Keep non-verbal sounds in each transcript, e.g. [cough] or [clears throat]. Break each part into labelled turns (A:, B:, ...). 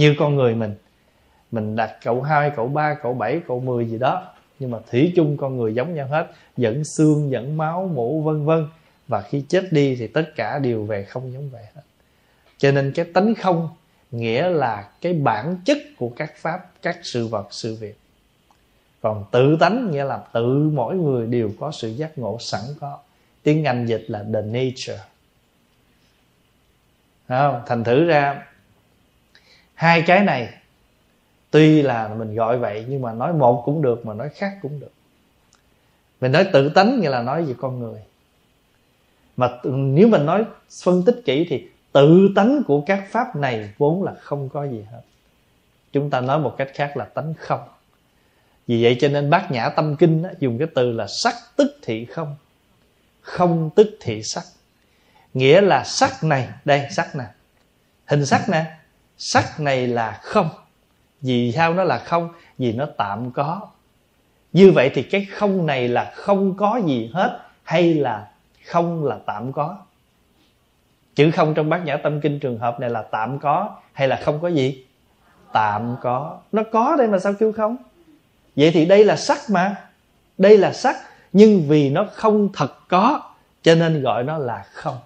A: như con người mình mình đặt cậu hai, cậu ba, cậu bảy, cậu mười gì đó, nhưng mà thủy chung con người giống nhau hết, dẫn xương, dẫn máu mũ vân vân. Và khi chết đi thì tất cả đều về không giống vậy hết. Cho nên cái tánh không nghĩa là cái bản chất của các pháp, các sự vật, sự việc. Còn tự tánh nghĩa là tự mỗi người đều có sự giác ngộ sẵn có. Tiếng anh dịch là the nature. Không? thành thử ra hai cái này tuy là mình gọi vậy nhưng mà nói một cũng được mà nói khác cũng được. Mình nói tự tánh nghĩa là nói về con người. Mà nếu mình nói phân tích kỹ thì tự tánh của các pháp này vốn là không có gì hết. Chúng ta nói một cách khác là tánh không. Vì vậy cho nên bát nhã tâm kinh á, dùng cái từ là sắc tức thị không. Không tức thị sắc. Nghĩa là sắc này đây sắc nè. Hình sắc nè sắc này là không. Vì sao nó là không? Vì nó tạm có. Như vậy thì cái không này là không có gì hết hay là không là tạm có? Chữ không trong bát nhã tâm kinh trường hợp này là tạm có hay là không có gì? Tạm có. Nó có đây mà sao kêu không? Vậy thì đây là sắc mà. Đây là sắc, nhưng vì nó không thật có, cho nên gọi nó là không.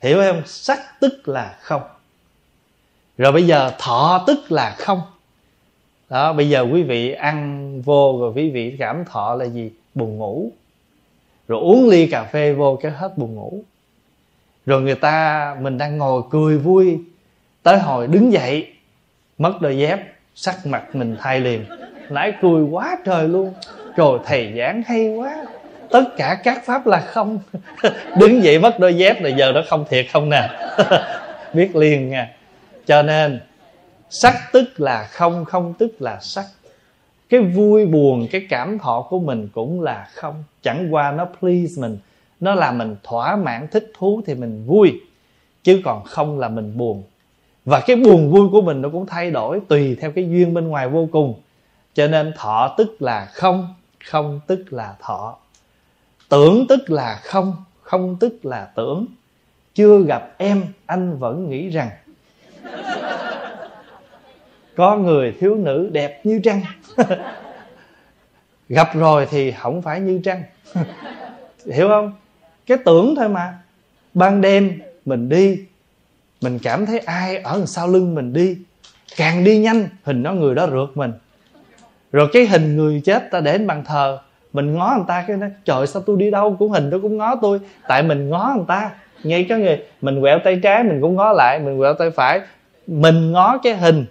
A: Hiểu không? Sắc tức là không rồi bây giờ thọ tức là không. Đó, bây giờ quý vị ăn vô rồi quý vị cảm thọ là gì? Buồn ngủ. Rồi uống ly cà phê vô cái hết buồn ngủ. Rồi người ta, mình đang ngồi cười vui, tới hồi đứng dậy, mất đôi dép, sắc mặt mình thay liền. Nãy cười quá trời luôn. Rồi thầy giảng hay quá. Tất cả các pháp là không. [laughs] Đứng dậy mất đôi dép là giờ nó không thiệt không nè. [laughs] Biết liền nha cho nên, sắc tức là không không tức là sắc. Cái vui, buồn, cái cảm thọ của mình cũng là không. Chẳng qua nó please mình, nó làm mình thỏa mãn, thích thú thì mình vui, chứ còn không là mình buồn. Và cái buồn vui của mình nó cũng thay đổi tùy theo cái duyên bên ngoài vô cùng. Cho nên thọ tức là không không tức là thọ. Tưởng tức là không không tức là tưởng. Chưa gặp em, anh vẫn nghĩ rằng [laughs] có người thiếu nữ đẹp như trăng. [laughs] Gặp rồi thì không phải như trăng. [laughs] Hiểu không? Cái tưởng thôi mà. Ban đêm mình đi, mình cảm thấy ai ở sau lưng mình đi. Càng đi nhanh, hình nó người đó rượt mình. Rồi cái hình người chết ta để bàn thờ, mình ngó người ta cái nói trời, sao tôi đi đâu cũng hình đó cũng ngó tôi. Tại mình ngó người ta ngay cái người, mình quẹo tay trái mình cũng ngó lại, mình quẹo tay phải, mình ngó cái hình.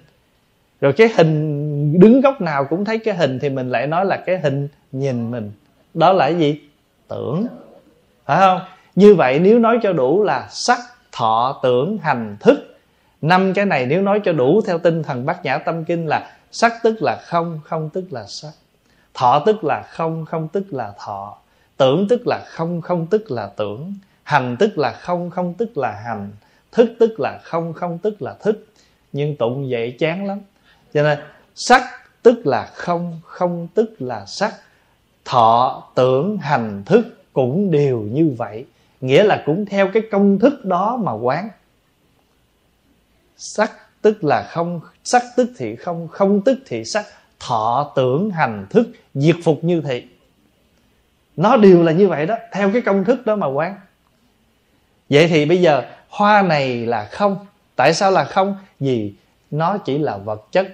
A: Rồi cái hình đứng góc nào cũng thấy cái hình thì mình lại nói là cái hình nhìn mình. Đó là cái gì? Tưởng. Phải không? Như vậy nếu nói cho đủ là sắc, thọ, tưởng, hành, thức. Năm cái này nếu nói cho đủ theo tinh thần bát nhã tâm kinh là sắc tức là không không tức là sắc. Thọ tức là không không tức là thọ. Tưởng tức là không không tức là tưởng hành tức là không không tức là hành. Thức tức là không không tức là thức. Nhưng tụng vậy chán lắm. Cho nên, sắc tức là không không tức là sắc. Thọ, tưởng, hành, thức cũng đều như vậy. Nghĩa là cũng theo cái công thức đó mà quán. Sắc tức là không, sắc tức thì không không tức thì sắc. Thọ, tưởng, hành, thức, diệt phục như thị. Nó đều là như vậy đó, theo cái công thức đó mà quán vậy thì bây giờ, hoa này là không. Tại sao là không? Vì nó chỉ là vật chất.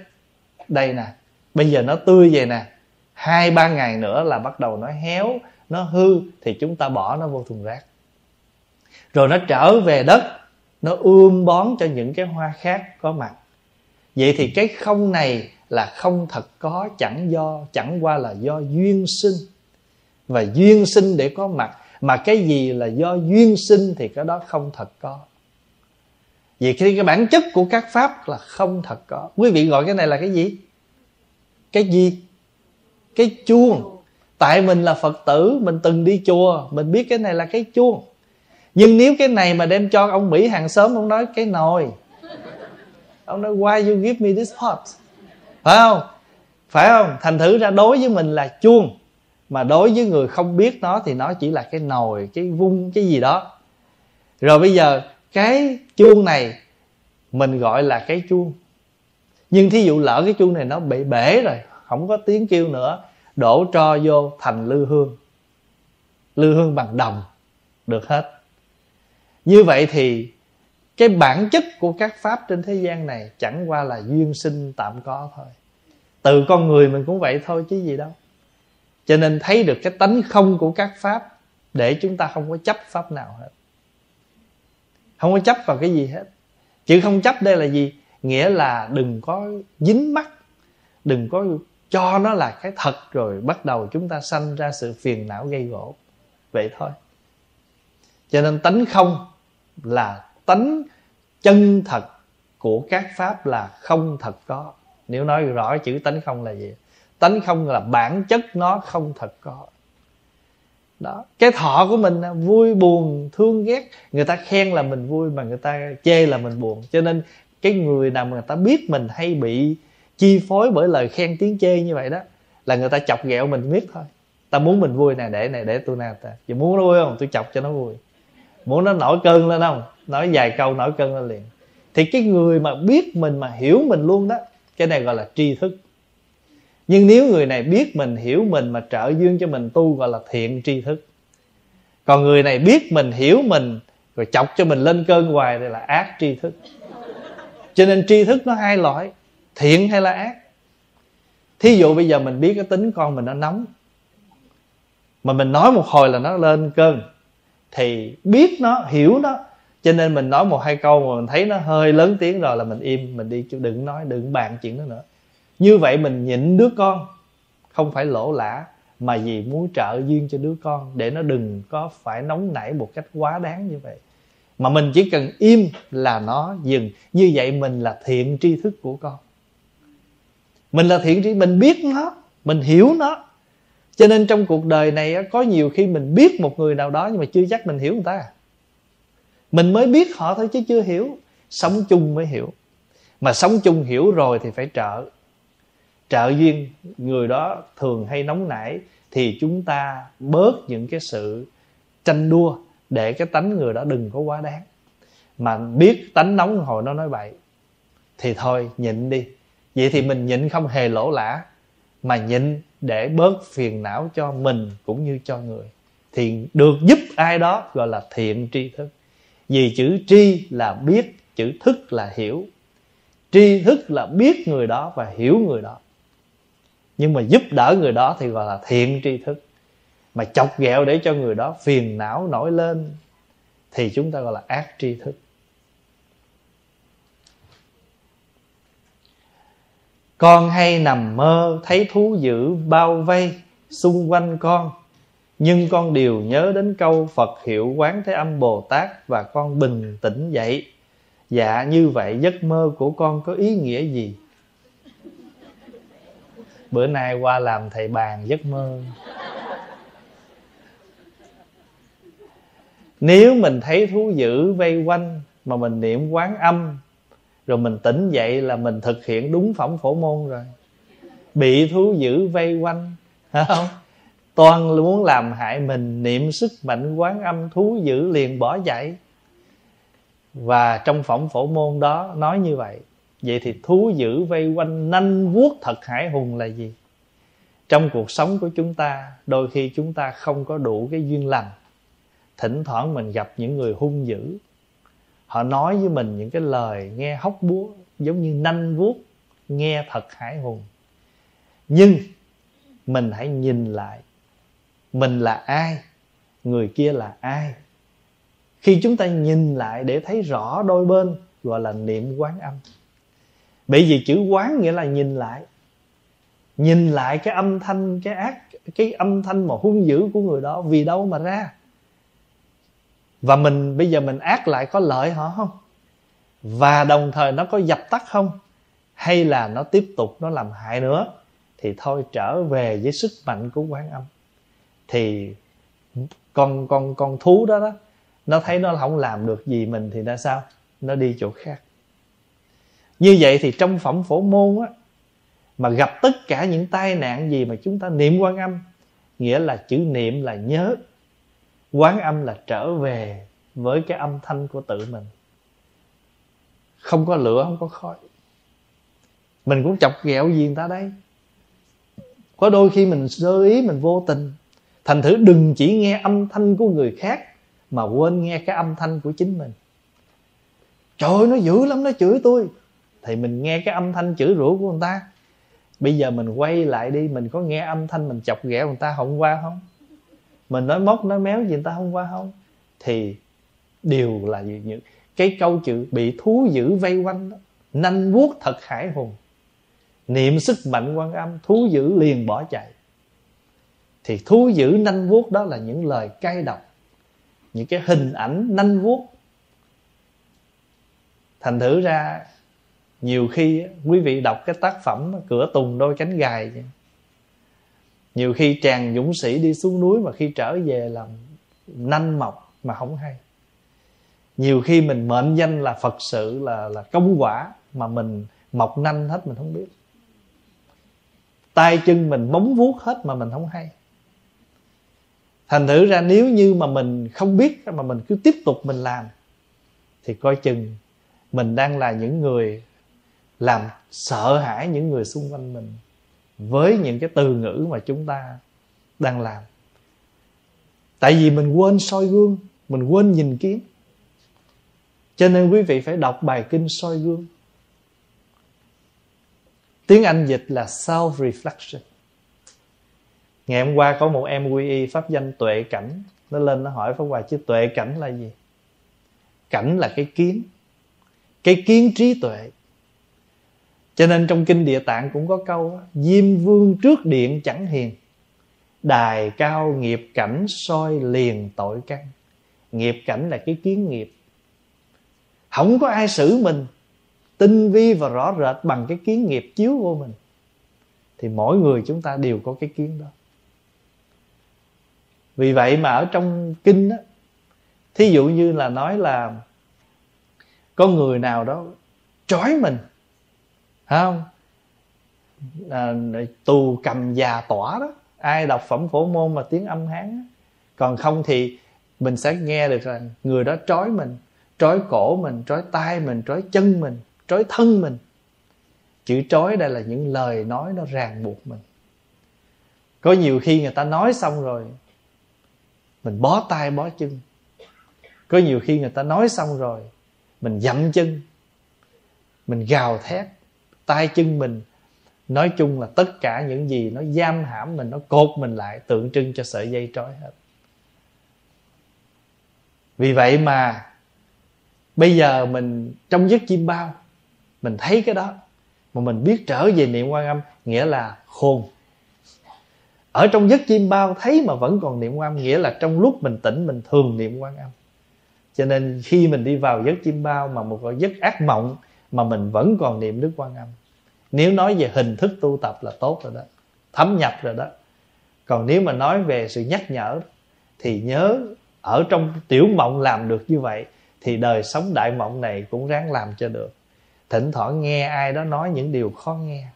A: Đây nè, bây giờ nó tươi vậy nè. Hai, ba ngày nữa là bắt đầu nó héo, nó hư, thì chúng ta bỏ nó vô thùng rác. Rồi nó trở về đất, nó ươm bón cho những cái hoa khác có mặt. Vậy thì cái không này là không thật có, chẳng do, chẳng qua là do duyên sinh. Và duyên sinh để có mặt mà cái gì là do duyên sinh thì cái đó không thật có. Vì khi cái bản chất của các pháp là không thật có. Quý vị gọi cái này là cái gì? Cái gì? Cái chuông. Tại mình là phật tử, mình từng đi chùa, mình biết cái này là cái chuông. Nhưng nếu cái này mà đem cho ông mỹ hàng xóm, ông nói, cái nồi. Ông nói, why you give me this pot? Phải không? Phải không? Thành thử ra đối với mình là chuông mà đối với người không biết nó thì nó chỉ là cái nồi, cái vung, cái gì đó. Rồi bây giờ cái chuông này mình gọi là cái chuông. Nhưng thí dụ lỡ cái chuông này nó bị bể rồi, không có tiếng kêu nữa, đổ tro vô thành lư hương. Lư hương bằng đồng, được hết. Như vậy thì cái bản chất của các pháp trên thế gian này chẳng qua là duyên sinh tạm có thôi. Từ con người mình cũng vậy thôi chứ gì đâu cho nên thấy được cái tánh không của các pháp để chúng ta không có chấp pháp nào hết. Không có chấp vào cái gì hết. Chữ không chấp đây là gì? Nghĩa là đừng có dính mắc, đừng có cho nó là cái thật rồi bắt đầu chúng ta sanh ra sự phiền não gây gỗ. Vậy thôi. Cho nên tánh không là tánh chân thật của các pháp là không thật có. Nếu nói rõ chữ tánh không là gì? Tánh không là bản chất nó không thật có. Đó, cái thọ của mình vui, buồn, thương, ghét, người ta khen là mình vui mà người ta chê là mình buồn. Cho nên cái người nào mà người ta biết mình hay bị chi phối bởi lời khen tiếng chê như vậy đó, là người ta chọc ghẹo mình biết thôi. Ta muốn mình vui nè, để này để tôi nè, ta. Giờ muốn nó vui không? Tôi chọc cho nó vui. Muốn nó nổi cơn lên không? Nói vài câu nổi cơn lên liền. Thì cái người mà biết mình, mà hiểu mình luôn đó, cái này gọi là tri thức nhưng nếu người này biết mình, hiểu mình mà trợ duyên cho mình tu gọi là thiện tri thức. Còn người này biết mình, hiểu mình, rồi chọc cho mình lên cơn hoài thì là ác tri thức. Cho nên tri thức nó hai loại, thiện hay là ác. Thí dụ bây giờ mình biết cái tính con mình nó nóng, mà mình nói một hồi là nó lên cơn, thì biết nó, hiểu nó, cho nên mình nói một hai câu mà mình thấy nó hơi lớn tiếng rồi là mình im, mình đi chứ đừng nói, đừng bàn chuyện đó nữa như vậy mình nhịn đứa con. Không phải lỗ lã, mà vì muốn trợ duyên cho đứa con, để nó đừng có phải nóng nảy một cách quá đáng như vậy. Mà mình chỉ cần im là nó dừng. Như vậy mình là thiện tri thức của con. Mình là thiện tri, mình biết nó, mình hiểu nó. Cho nên trong cuộc đời này có nhiều khi mình biết một người nào đó nhưng mà chưa chắc mình hiểu người ta. Mình mới biết họ thôi chứ chưa hiểu. Sống chung mới hiểu. Mà sống chung hiểu rồi thì phải trợ trợ duyên, người đó thường hay nóng nảy thì chúng ta bớt những cái sự tranh đua để cái tánh người đó đừng có quá đáng. Mà biết tánh nóng hồi nó nói vậy thì thôi, nhịn đi. Vậy thì mình nhịn không hề lỗ lã, mà nhịn để bớt phiền não cho mình cũng như cho người. Thì được giúp ai đó gọi là thiện tri thức. Vì chữ tri là biết, chữ thức là hiểu. Tri thức là biết người đó và hiểu người đó nhưng mà giúp đỡ người đó thì gọi là thiện tri thức. Mà chọc ghẹo để cho người đó phiền não nổi lên thì chúng ta gọi là ác tri thức. Con hay nằm mơ thấy thú dữ bao vây xung quanh con, nhưng con đều nhớ đến câu phật hiệu quán thế âm bồ tát và con bình tĩnh dậy. Dạ như vậy giấc mơ của con có ý nghĩa gì? Bữa nay qua làm thầy bàn giấc mơ. Nếu mình thấy thú dữ vây quanh mà mình niệm quán âm, rồi mình tỉnh dậy là mình thực hiện đúng phẩm phổ môn rồi. Bị thú dữ vây quanh [laughs] phải không? Toàn muốn làm hại mình, niệm sức mạnh quán âm, thú dữ liền bỏ chạy và trong phẩm phổ môn đó nói như vậy vậy thì thú dữ vây quanh nanh vuốt thật hải hùng là gì? Trong cuộc sống của chúng ta, đôi khi chúng ta không có đủ cái duyên lành. Thỉnh thoảng mình gặp những người hung dữ. Họ nói với mình những cái lời nghe hóc búa, giống như nanh vuốt, nghe thật hải hùng. Nhưng mình hãy nhìn lại, mình là ai, người kia là ai? Khi chúng ta nhìn lại để thấy rõ đôi bên, gọi là niệm quán âm bởi vì chữ quán nghĩa là nhìn lại. Nhìn lại cái âm thanh, cái ác, cái âm thanh mà hung dữ của người đó, vì đâu mà ra? Và mình, bây giờ mình ác lại có lợi họ không? Và đồng thời nó có dập tắt không? Hay là nó tiếp tục nó làm hại nữa? Thì thôi trở về với sức mạnh của quán âm. Thì con con con thú đó đó, nó thấy nó không làm được gì mình thì ra sao? Nó đi chỗ khác như vậy thì trong phẩm phổ môn á, mà gặp tất cả những tai nạn gì mà chúng ta niệm quan âm, nghĩa là chữ niệm là nhớ, quán âm là trở về với cái âm thanh của tự mình. Không có lửa, không có khói. Mình cũng chọc ghẹo gì người ta đây có đôi khi mình sơ ý, mình vô tình. Thành thử đừng chỉ nghe âm thanh của người khác mà quên nghe cái âm thanh của chính mình. Trời ơi, nó dữ lắm nó chửi tôi thì mình nghe cái âm thanh chửi rủa của người ta. Bây giờ mình quay lại đi, mình có nghe âm thanh mình chọc ghẹo người ta hôm qua không? Mình nói móc, nói méo gì người ta hôm qua không? Thì đều là những cái câu chữ bị thú dữ vây quanh đó, nanh vuốt thật hải hùng. Niệm sức mạnh quan âm, thú dữ liền bỏ chạy. Thì thú dữ nanh vuốt đó là những lời cay độc, những cái hình ảnh nanh vuốt. Thành thử ra nhiều khi quý vị đọc cái tác phẩm cửa tùng đôi cánh gài nhiều khi chàng dũng sĩ đi xuống núi mà khi trở về làm nanh mọc mà không hay. Nhiều khi mình mệnh danh là phật sự, là là công quả mà mình mọc nanh hết mình không biết. Tay chân mình móng vuốt hết mà mình không hay. Thành thử ra nếu như mà mình không biết mà mình cứ tiếp tục mình làm, thì coi chừng mình đang là những người làm sợ hãi những người xung quanh mình với những cái từ ngữ mà chúng ta đang làm. Tại vì mình quên soi gương, mình quên nhìn kiến cho nên quý vị phải đọc bài kinh soi gương. Tiếng anh dịch là self reflection ngày hôm qua có một em quy y pháp danh tuệ cảnh. Nó lên nó hỏi pháp hòa chứ tuệ cảnh là gì? Cảnh là cái kiến. Cái kiến trí tuệ cho nên trong kinh địa tạng cũng có câu diêm vương trước điện chẳng hiền, đài cao nghiệp cảnh soi liền tội căn. Nghiệp cảnh là cái kiến nghiệp. Không có ai xử mình, tinh vi và rõ rệt bằng cái kiến nghiệp chiếu vô mình, thì mỗi người chúng ta đều có cái kiến đó. Vì vậy mà ở trong kinh á, thí dụ như là nói là có người nào đó trói mình không. À, tù cầm già tỏa đó. Ai đọc phẩm phổ môn mà tiếng âm hán đó. còn không thì mình sẽ nghe được rằng người đó trói mình trói cổ mình trói tay mình trói chân mình trói thân mình. Chữ trói đây là những lời nói nó ràng buộc mình. Có nhiều khi người ta nói xong rồi mình bó tay bó chân. Có nhiều khi người ta nói xong rồi mình dậm chân mình gào thét tay chân mình. Nói chung là tất cả những gì nó giam hãm mình, nó cột mình lại, tượng trưng cho sợi dây trói hết. Vì vậy mà bây giờ mình trong giấc chim bao, mình thấy cái đó, mà mình biết trở về niệm quan âm, nghĩa là khôn. Ở trong giấc chim bao thấy mà vẫn còn niệm quan âm, nghĩa là trong lúc mình tỉnh, mình thường niệm quan âm. Cho nên khi mình đi vào giấc chim bao mà một giấc ác mộng mà mình vẫn còn niệm đức quan âm. Nếu nói về hình thức tu tập là tốt rồi đó, thấm nhập rồi đó. Còn nếu mà nói về sự nhắc nhở, thì nhớ ở trong tiểu mộng làm được như vậy, thì đời sống đại mộng này cũng ráng làm cho được. Thỉnh thoảng nghe ai đó nói những điều khó nghe.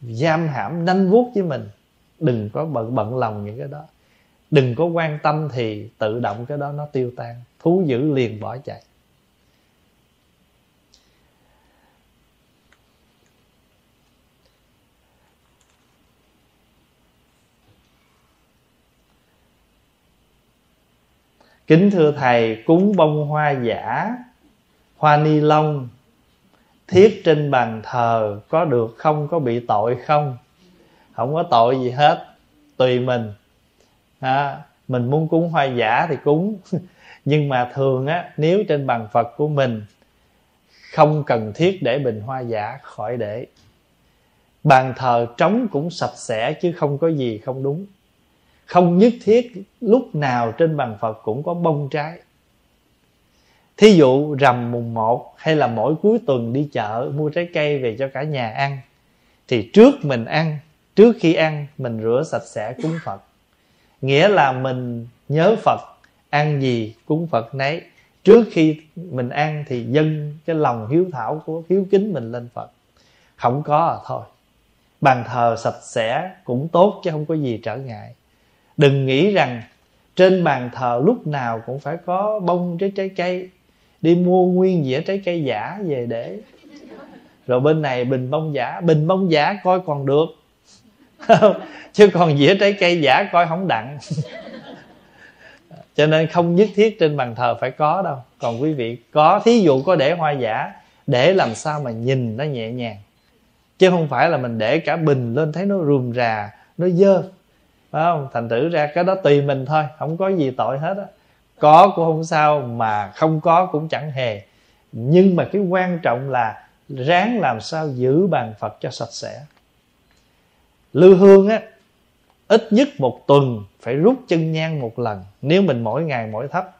A: Giam hãm, nanh vuốt với mình. Đừng có bận bận lòng những cái đó. Đừng có quan tâm thì tự động cái đó nó tiêu tan. Thú dữ liền bỏ chạy. Kính thưa thầy cúng bông hoa giả hoa ni lông thiết trên bàn thờ có được không có bị tội không? Không có tội gì hết tùy mình. À, mình muốn cúng hoa giả thì cúng. [laughs] Nhưng mà thường á nếu trên bàn phật của mình không cần thiết để bình hoa giả khỏi để. Bàn thờ trống cũng sạch sẽ chứ không có gì không đúng không nhất thiết lúc nào trên bàn phật cũng có bông trái. Thí dụ rằm mùng 1 hay là mỗi cuối tuần đi chợ mua trái cây về cho cả nhà ăn, thì trước mình ăn, trước khi ăn mình rửa sạch sẽ cúng phật. Nghĩa là mình nhớ phật, ăn gì cúng phật nấy. Trước khi mình ăn thì dâng cái lòng hiếu thảo của, hiếu kính mình lên phật. Không có à thôi. Bàn thờ sạch sẽ cũng tốt chứ không có gì trở ngại đừng nghĩ rằng trên bàn thờ lúc nào cũng phải có bông trái trái cây, đi mua nguyên dĩa trái cây giả về để. Rồi bên này bình bông giả, bình bông giả coi còn được. [laughs] Chứ còn dĩa trái cây giả coi không đặng. [laughs] Cho nên không nhất thiết trên bàn thờ phải có đâu. Còn quý vị, có thí dụ có để hoa giả, để làm sao mà nhìn nó nhẹ nhàng. Chứ không phải là mình để cả bình lên thấy nó rùm rà, nó dơ phải không, thành thử ra cái đó tùy mình thôi, không có gì tội hết á. Có cũng không sao, mà không có cũng chẳng hề. Nhưng mà cái quan trọng là ráng làm sao giữ bàn phật cho sạch sẽ. Lưu hương á, ít nhất một tuần phải rút chân nhang một lần, nếu mình mỗi ngày mỗi thấp.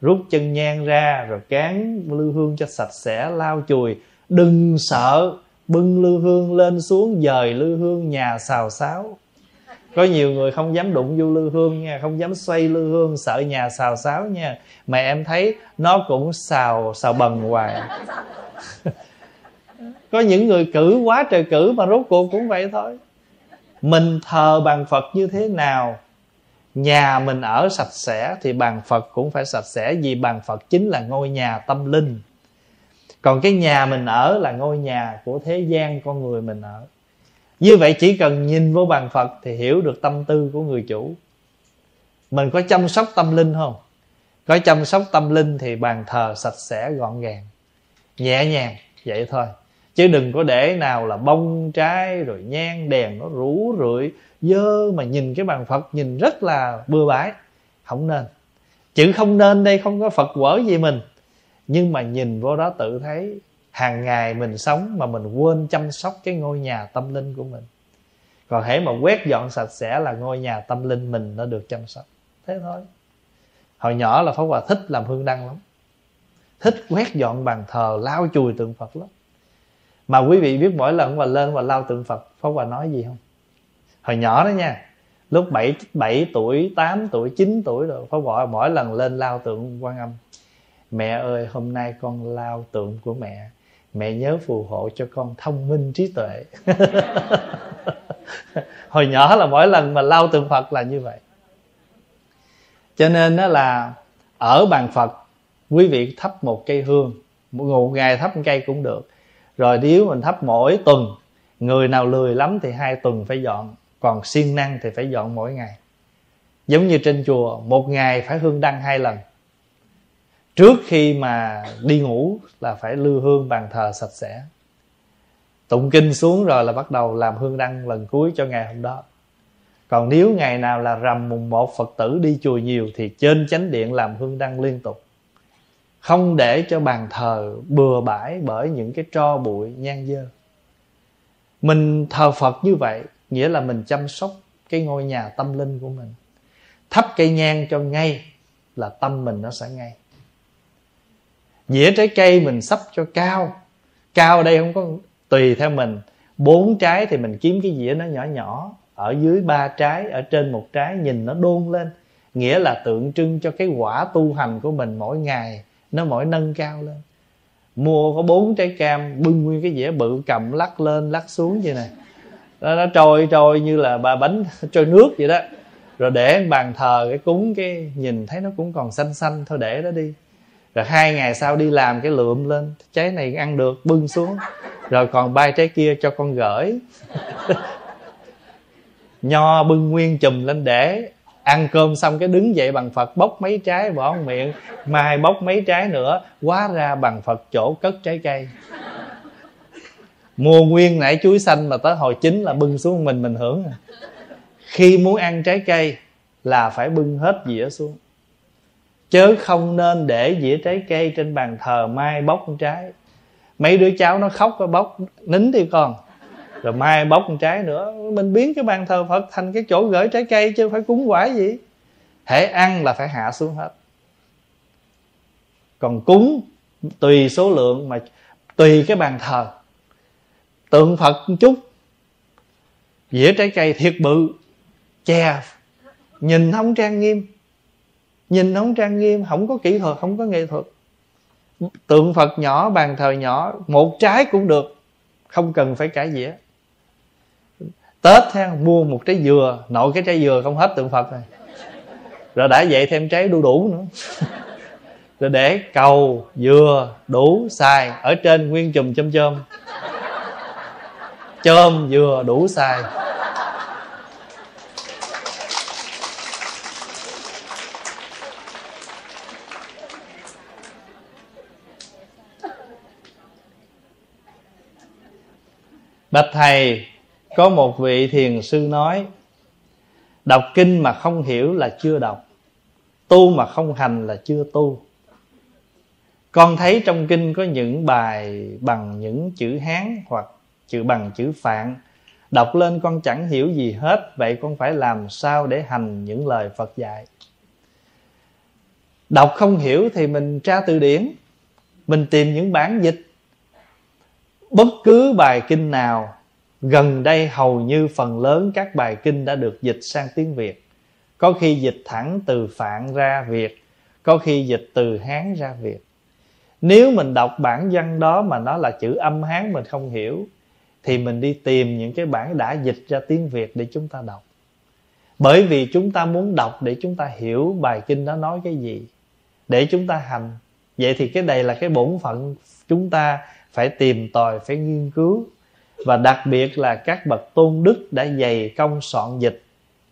A: Rút chân nhang ra rồi cán lưu hương cho sạch sẽ, lau chùi. Đừng sợ, bưng lưu hương lên xuống, dời lưu hương nhà xào xáo có nhiều người không dám đụng vô lư hương nha, không dám xoay lư hương, sợ nhà xào xáo nha. Mà em thấy nó cũng xào xào bần hoài. [laughs] Có những người cử quá trời cử mà rốt cuộc cũng vậy thôi. Mình thờ bàn phật như thế nào? Nhà mình ở sạch sẽ thì bàn phật cũng phải sạch sẽ, vì bàn phật chính là ngôi nhà tâm linh. Còn cái nhà mình ở là ngôi nhà của thế gian con người mình ở như vậy chỉ cần nhìn vô bàn phật thì hiểu được tâm tư của người chủ. Mình có chăm sóc tâm linh không? Có chăm sóc tâm linh thì bàn thờ sạch sẽ, gọn gàng, nhẹ nhàng, vậy thôi. Chứ đừng có để nào là bông, trái, rồi nhang, đèn nó rủ rượi, dơ mà nhìn cái bàn phật nhìn rất là bừa bãi. Không nên. Chữ không nên đây không có phật quở gì mình. Nhưng mà nhìn vô đó tự thấy hàng ngày mình sống mà mình quên chăm sóc cái ngôi nhà tâm linh của mình. Còn hễ mà quét dọn sạch sẽ là ngôi nhà tâm linh mình nó được chăm sóc. Thế thôi. Hồi nhỏ là pháp hòa thích làm hương đăng lắm. Thích quét dọn bàn thờ lau chùi tượng phật lắm. Mà quý vị biết mỗi lần mà lên và lau tượng phật pháp hòa nói gì không? Hồi nhỏ đó nha lúc 7, 7 tuổi 8 tuổi 9 tuổi rồi pháp hòa mỗi lần lên lau tượng quan âm. Mẹ ơi hôm nay con lau tượng của mẹ mẹ nhớ phù hộ cho con thông minh trí tuệ. [laughs] Hồi nhỏ là mỗi lần mà lau tượng phật là như vậy. Cho nên đó là ở bàn phật, quý vị thắp một cây hương một ngày thắp một cây cũng được. Rồi nếu mình thắp mỗi tuần, người nào lười lắm thì hai tuần phải dọn, còn siêng năng thì phải dọn mỗi ngày. Giống như trên chùa, một ngày phải hương đăng hai lần trước khi mà đi ngủ là phải lưu hương bàn thờ sạch sẽ. Tụng kinh xuống rồi là bắt đầu làm hương đăng lần cuối cho ngày hôm đó. Còn nếu ngày nào là rằm mùng một, phật tử đi chùa nhiều thì trên chánh điện làm hương đăng liên tục. Không để cho bàn thờ bừa bãi bởi những cái tro bụi nhang dơ. Mình thờ phật như vậy, nghĩa là mình chăm sóc cái ngôi nhà tâm linh của mình. Thắp cây nhang cho ngay là tâm mình nó sẽ ngay dĩa trái cây mình sắp cho cao. Cao ở đây không có tùy theo mình. Bốn trái thì mình kiếm cái dĩa nó nhỏ nhỏ. Ở dưới ba trái ở trên một trái nhìn nó đôn lên. Nghĩa là tượng trưng cho cái quả tu hành của mình mỗi ngày. Nó mỗi nâng cao lên. Mua có bốn trái cam bưng nguyên cái dĩa bự cầm lắc lên lắc xuống vậy này nó, nó trôi trôi như là bà bánh [laughs] trôi nước vậy đó. Rồi để bàn thờ cái cúng cái nhìn thấy nó cũng còn xanh xanh thôi để đó đi rồi hai ngày sau đi làm cái lượm lên, trái này ăn được, bưng xuống. Rồi còn bay trái kia cho con gửi. [laughs] Nho bưng nguyên chùm lên để ăn cơm xong cái đứng dậy bằng phật bốc mấy trái bỏ miệng, mai bốc mấy trái nữa quá ra bằng phật chỗ cất trái cây. Mua nguyên nãy chuối xanh mà tới hồi chín là bưng xuống mình mình hưởng à. khi muốn ăn trái cây là phải bưng hết dĩa xuống chớ không nên để dĩa trái cây trên bàn thờ mai bốc trái. Mấy đứa cháu nó khóc, nó bóc nín đi con. Rồi mai bóc con trái nữa. Mình biến cái bàn thờ phật thành cái chỗ gửi trái cây chứ phải cúng quả gì. Hễ ăn là phải hạ xuống hết. Còn cúng tùy số lượng mà, tùy cái bàn thờ. Tượng phật một chút, dĩa trái cây thiệt bự che nhìn không trang nghiêm nhìn không trang nghiêm, không có kỹ thuật, không có nghệ thuật. Tượng phật nhỏ, bàn thờ nhỏ, một trái cũng được, không cần phải cả dĩa. Tết ha, mua một trái dừa, nội cái trái dừa không hết tượng phật này. Rồi đã vậy thêm trái đu đủ nữa. [laughs] Rồi để cầu, dừa, đủ, xài, ở trên nguyên chùm chôm chôm. Chôm, dừa, đủ, xài. Bạch thầy, Có một vị thiền sư nói, Đọc kinh mà không hiểu là chưa đọc, Tu mà không hành là chưa tu. Con thấy trong kinh có những bài bằng những chữ Hán Hoặc chữ bằng chữ Phạn. Đọc lên con chẳng hiểu gì hết, Vậy con phải làm sao để hành những lời Phật dạy? Đọc không hiểu thì mình tra từ điển, Mình tìm những bản dịch bất cứ bài kinh nào, gần đây hầu như phần lớn các bài kinh đã được dịch sang tiếng việt. Có khi dịch thẳng từ phạn ra việt, có khi dịch từ hán ra việt. Nếu mình đọc bản văn đó mà nó là chữ âm hán mình không hiểu, thì mình đi tìm những cái bản đã dịch ra tiếng việt để chúng ta đọc. Bởi vì chúng ta muốn đọc để chúng ta hiểu bài kinh đó nói cái gì, để chúng ta hành. Vậy thì cái này là cái bổn phận chúng ta phải tìm tòi, phải nghiên cứu. Và đặc biệt là các bậc tôn đức đã dày công soạn dịch.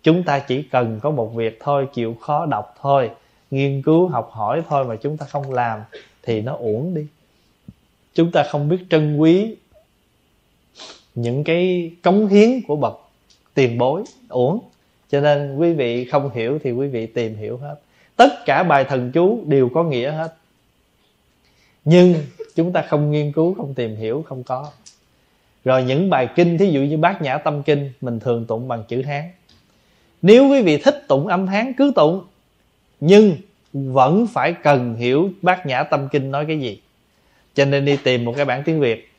A: Chúng ta chỉ cần có một việc thôi, chịu khó đọc thôi, nghiên cứu, học hỏi thôi mà chúng ta không làm thì nó uổng đi. Chúng ta không biết trân quý những cái cống hiến của bậc tiền bối, uổng. Cho nên quý vị không hiểu thì quý vị tìm hiểu hết. Tất cả bài thần chú đều có nghĩa hết. Nhưng chúng ta không nghiên cứu, không tìm hiểu, không có. Rồi những bài kinh, thí dụ như bát nhã tâm kinh, mình thường tụng bằng chữ hán. Nếu quý vị thích tụng âm hán, cứ tụng. Nhưng vẫn phải cần hiểu bát nhã tâm kinh nói cái gì. Cho nên đi tìm một cái bản tiếng việt.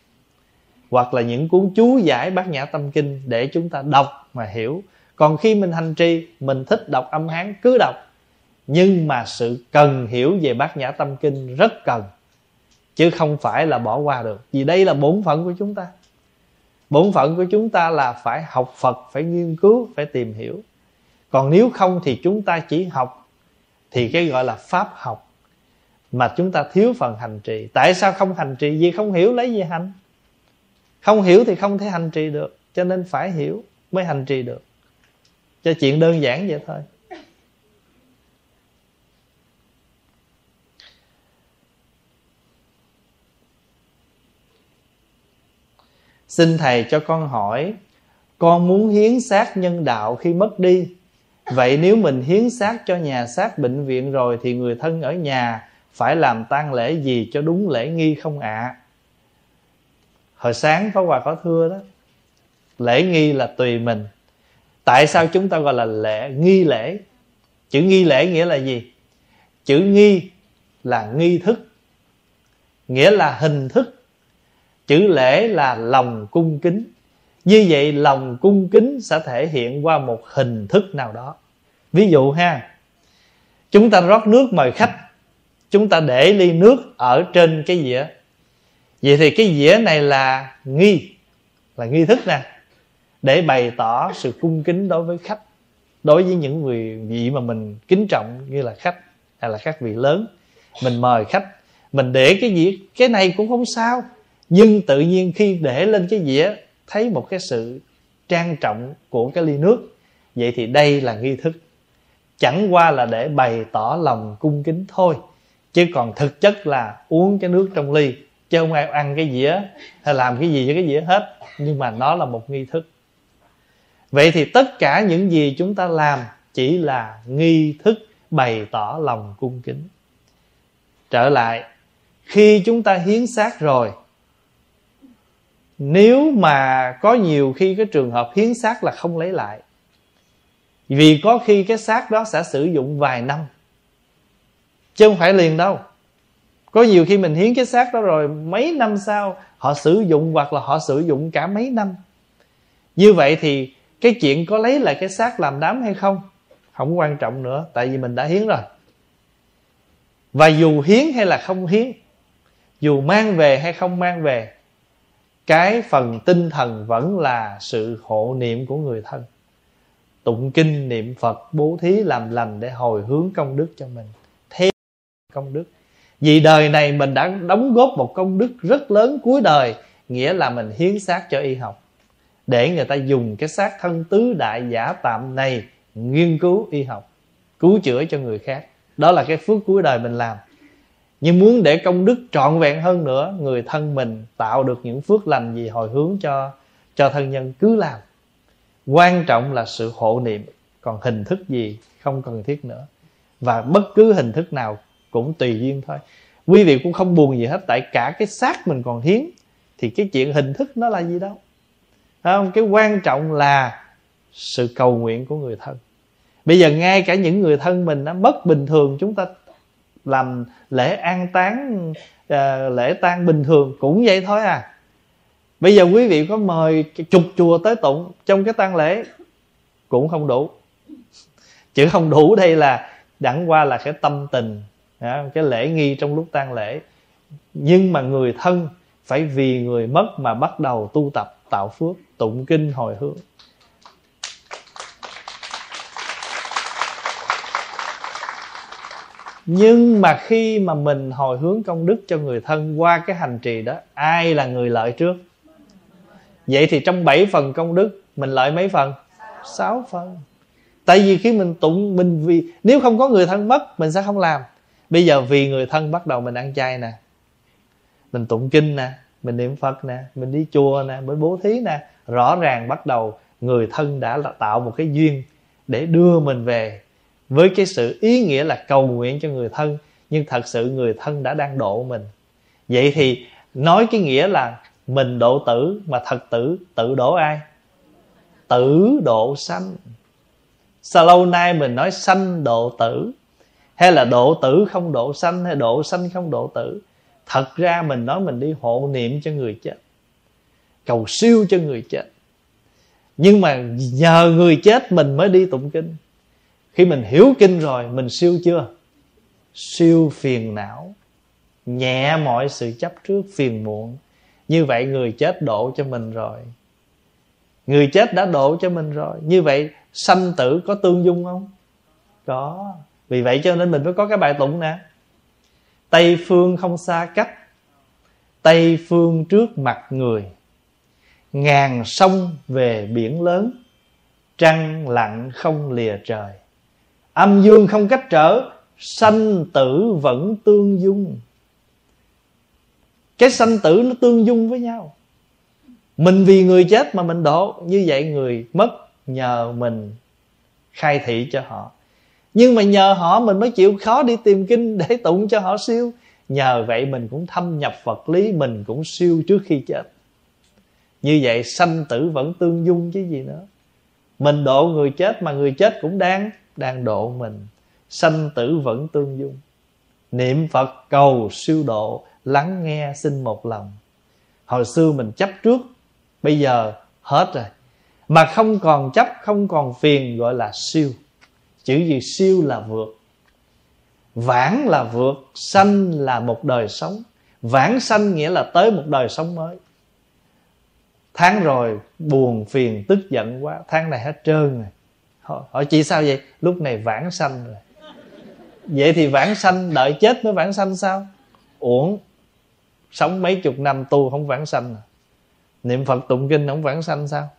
A: Hoặc là những cuốn chú giải bát nhã tâm kinh để chúng ta đọc mà hiểu. Còn khi mình hành trì, mình thích đọc âm hán, cứ đọc. Nhưng mà sự cần hiểu về bát nhã tâm kinh rất cần chứ không phải là bỏ qua được. Vì đây là bổn phận của chúng ta. Bổn phận của chúng ta là phải học phật, phải nghiên cứu, phải tìm hiểu. Còn nếu không thì chúng ta chỉ học thì cái gọi là pháp học mà chúng ta thiếu phần hành trì. Tại sao không hành trì? Vì không hiểu lấy gì hành. Không hiểu thì không thể hành trì được. Cho nên phải hiểu mới hành trì được. Cho chuyện đơn giản vậy thôi. Xin Thầy cho con hỏi, Con muốn hiến xác nhân đạo khi mất đi. Vậy nếu mình hiến xác cho nhà xác bệnh viện rồi Thì người thân ở nhà phải làm tang lễ gì cho đúng lễ nghi không ạ? À? Hồi sáng có Hòa có thưa đó, Lễ nghi là tùy mình. Tại sao chúng ta gọi là lễ, nghi lễ? Chữ nghi lễ nghĩa là gì? Chữ nghi là nghi thức, Nghĩa là hình thức chữ lễ là lòng cung kính. Như vậy, lòng cung kính sẽ thể hiện qua một hình thức nào đó. Ví dụ ha, chúng ta rót nước mời khách. Chúng ta để ly nước ở trên cái dĩa. Vậy thì cái dĩa này là nghi là nghi thức nè, để bày tỏ sự cung kính đối với khách. Đối với những người, vị mà mình kính trọng như là khách hay là các vị lớn, mình mời khách, mình để cái gì cái này cũng không sao nhưng tự nhiên khi để lên cái dĩa, thấy một cái sự trang trọng của cái ly nước, vậy thì đây là nghi thức. Chẳng qua là để bày tỏ lòng cung kính thôi, chứ còn thực chất là uống cái nước trong ly, chứ không ai ăn cái dĩa hay làm cái gì với cái dĩa hết, nhưng mà nó là một nghi thức. Vậy thì tất cả những gì chúng ta làm chỉ là nghi thức bày tỏ lòng cung kính. Trở lại, khi chúng ta hiến xác rồi nếu mà có nhiều khi cái trường hợp hiến xác là không lấy lại, vì có khi cái xác đó sẽ sử dụng vài năm, chứ không phải liền đâu. Có nhiều khi mình hiến cái xác đó rồi, mấy năm sau họ sử dụng hoặc là họ sử dụng cả mấy năm. Như vậy thì cái chuyện có lấy lại cái xác làm đám hay không không quan trọng nữa, tại vì mình đã hiến rồi. Và dù hiến hay là không hiến, dù mang về hay không mang về cái phần tinh thần vẫn là sự hộ niệm của người thân. Tụng kinh niệm phật, bố thí làm lành để hồi hướng công đức cho mình. Thêm công đức. Vì đời này mình đã đóng góp một công đức rất lớn cuối đời, nghĩa là mình hiến xác cho y học. Để người ta dùng cái xác thân tứ đại giả tạm này nghiên cứu y học, cứu chữa cho người khác. Đó là cái phước cuối đời mình làm nhưng muốn để công đức trọn vẹn hơn nữa, người thân mình tạo được những phước lành gì hồi hướng cho cho thân nhân cứ làm. Quan trọng là sự hộ niệm, còn hình thức gì không cần thiết nữa. Và bất cứ hình thức nào cũng tùy duyên thôi. Quý vị cũng không buồn gì hết, tại cả cái xác mình còn hiến, thì cái chuyện hình thức nó là gì đâu. Không? Cái quan trọng là sự cầu nguyện của người thân. Bây giờ ngay cả những người thân mình nó mất bình thường, chúng ta làm lễ an táng uh, lễ tang bình thường cũng vậy thôi à. Bây giờ quý vị có mời chục chùa tới tụng trong cái tang lễ cũng không đủ. [laughs] Chữ không đủ đây là đẳng qua là cái tâm tình cái lễ nghi trong lúc tang lễ. Nhưng mà người thân phải vì người mất mà bắt đầu tu tập tạo phước tụng kinh hồi hướng. Nhưng mà khi mà mình hồi hướng công đức cho người thân qua cái hành trì đó, ai là người lợi trước? Vậy thì trong 7 phần công đức, mình lợi mấy phần? 6 phần. Tại vì khi mình tụng, mình vì, nếu không có người thân mất, mình sẽ không làm. Bây giờ vì người thân bắt đầu mình ăn chay nè, mình tụng kinh nè, mình niệm phật nè, mình đi chùa nè, mình bố thí nè, rõ ràng bắt đầu người thân đã là tạo một cái duyên để đưa mình về với cái sự ý nghĩa là cầu nguyện cho người thân, nhưng thật sự người thân đã đang độ mình. Vậy thì nói cái nghĩa là mình độ tử mà thật tử, tự độ ai? Tử độ sanh. Sao lâu nay mình nói sanh độ tử? Hay là độ tử không độ sanh, hay độ sanh không độ tử? Thật ra mình nói mình đi hộ niệm cho người chết, cầu siêu cho người chết. Nhưng mà nhờ người chết mình mới đi tụng kinh khi mình hiểu kinh rồi, mình siêu chưa? Siêu phiền não. Nhẹ mọi sự chấp trước phiền muộn. Như vậy người chết độ cho mình rồi. Người chết đã độ cho mình rồi. Như vậy sanh tử có tương dung không? Có. Vì vậy cho nên mình mới có cái bài tụng nè. Tây phương không xa cách, tây phương trước mặt người. Ngàn sông về biển lớn, trăng lặng không lìa trời âm dương không cách trở, sanh tử vẫn tương dung. Cái sanh tử nó tương dung với nhau. Mình vì người chết mà mình độ như vậy người mất nhờ mình khai thị cho họ. Nhưng mà nhờ họ mình mới chịu khó đi tìm kinh để tụng cho họ siêu. Nhờ vậy mình cũng thâm nhập vật lý, mình cũng siêu trước khi chết. Như vậy sanh tử vẫn tương dung chứ gì nữa. Mình độ người chết mà người chết cũng đang đang độ mình. Sanh tử vẫn tương dung. Niệm phật cầu siêu độ, lắng nghe xin một lòng. Hồi xưa mình chấp trước, bây giờ hết rồi. Mà không còn chấp, không còn phiền gọi là siêu. Chữ gì siêu là vượt. Vãng là vượt, sanh là một đời sống. Vãng sanh nghĩa là tới một đời sống mới. Tháng rồi buồn phiền, tức giận quá. Tháng này hết trơn rồi hỏi, hỏi chị sao vậy? Lúc này vãng sanh rồi. Vậy thì vãng sanh đợi chết mới vãng sanh sao? Uổng sống mấy chục năm tu không vãng sanh à. niệm phật tụng kinh không vãng sanh sao?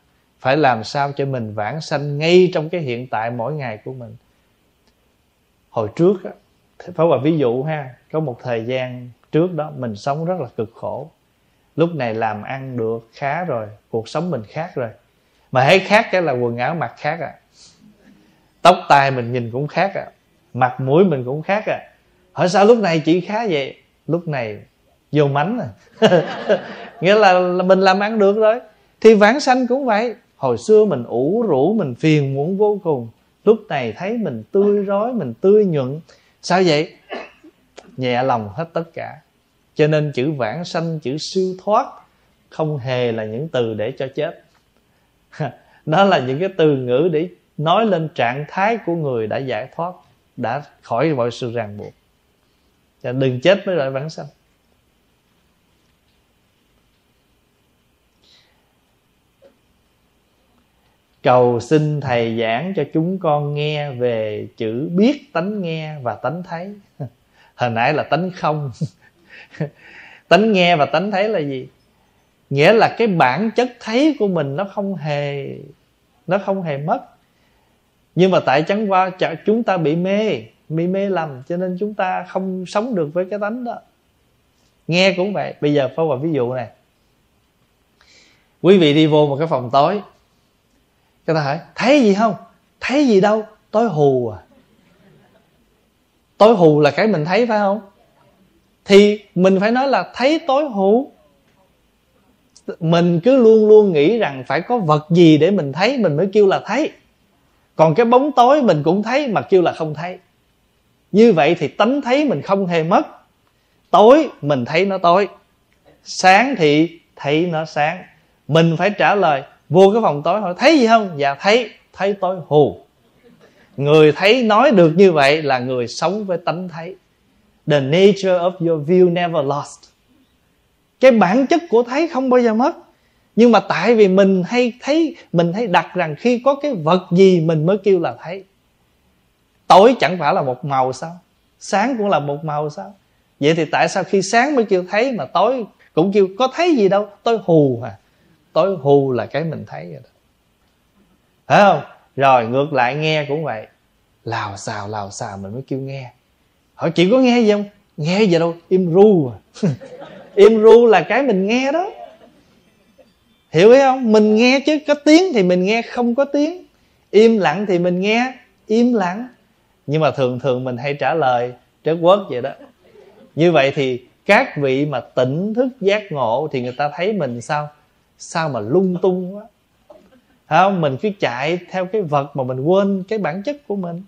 A: Phải làm sao cho mình vãng sanh ngay trong cái hiện tại mỗi ngày của mình? Hồi trước á phải là ví dụ ha có một thời gian trước đó mình sống rất là cực khổ. Lúc này làm ăn được khá rồi cuộc sống mình khác rồi. Mà thấy khác cái là quần áo mặc khác à tóc tai mình nhìn cũng khác à. Mặt mũi mình cũng khác à. Hỏi sao lúc này chị khá vậy? Lúc này vô mánh à. [laughs] Nghĩa là, là mình làm ăn được rồi. Thì vãng sanh cũng vậy. Hồi xưa mình ủ rũ mình phiền muộn vô cùng. Lúc này thấy mình tươi rói mình tươi nhuận. Sao vậy? Nhẹ lòng hết tất cả. Cho nên chữ vãng sanh chữ siêu thoát không hề là những từ để cho chết. [laughs] Đó là những cái từ ngữ để nói lên trạng thái của người đã giải thoát, đã khỏi mọi sự ràng buộc. Và đừng chết mới lại vãng sanh. Cầu xin thầy giảng cho chúng con nghe về chữ biết tánh nghe và tánh thấy. [laughs] Hồi nãy là tánh không. [laughs] Tánh nghe và tánh thấy là gì? Nghĩa là cái bản chất thấy của mình nó không hề, nó không hề mất nhưng mà tại chẳng qua chúng ta bị mê bị mê lầm, cho nên chúng ta không sống được với cái tánh đó. Nghe cũng vậy. Bây giờ phó vào ví dụ này. Quý vị đi vô một cái phòng tối. Cái ta hỏi, thấy gì không? Thấy gì đâu? Tối hù à. Tối hù là cái mình thấy, phải không? Thì mình phải nói là thấy tối hù. Mình cứ luôn luôn nghĩ rằng phải có vật gì để mình thấy, mình mới kêu là thấy còn cái bóng tối mình cũng thấy mà kêu là không thấy. Như vậy thì tánh thấy mình không hề mất. Tối mình thấy nó tối. Sáng thì thấy nó sáng. Mình phải trả lời, vô cái phòng tối hỏi, thấy gì không? Dạ thấy thấy tối hù. Người thấy nói được như vậy là người sống với tánh thấy. The nature of your view never lost. Cái bản chất của thấy không bao giờ mất nhưng mà tại vì mình hay thấy, mình hay đặt rằng khi có cái vật gì mình mới kêu là thấy. Tối chẳng phải là một màu sao? Sáng cũng là một màu sao? Vậy thì tại sao khi sáng mới kêu thấy mà tối cũng kêu có thấy gì đâu? Tối hù à. Tối hù là cái mình thấy rồi đó. Phải không? Rồi, ngược lại nghe cũng vậy. Lào xào lào xào mình mới kêu nghe. Hỏi, chị có nghe gì không? Nghe gì đâu, im ru à. [laughs] Im ru là cái mình nghe đó hiểu ý không? Mình nghe chứ, có tiếng thì mình nghe, không có tiếng. Im lặng thì mình nghe, im lặng. Nhưng mà thường thường mình hay trả lời trớ quất vậy đó. Như vậy thì các vị mà tỉnh thức giác ngộ thì người ta thấy mình sao? Sao mà lung tung quá? Không? Mình cứ chạy theo cái vật mà mình quên cái bản chất của mình.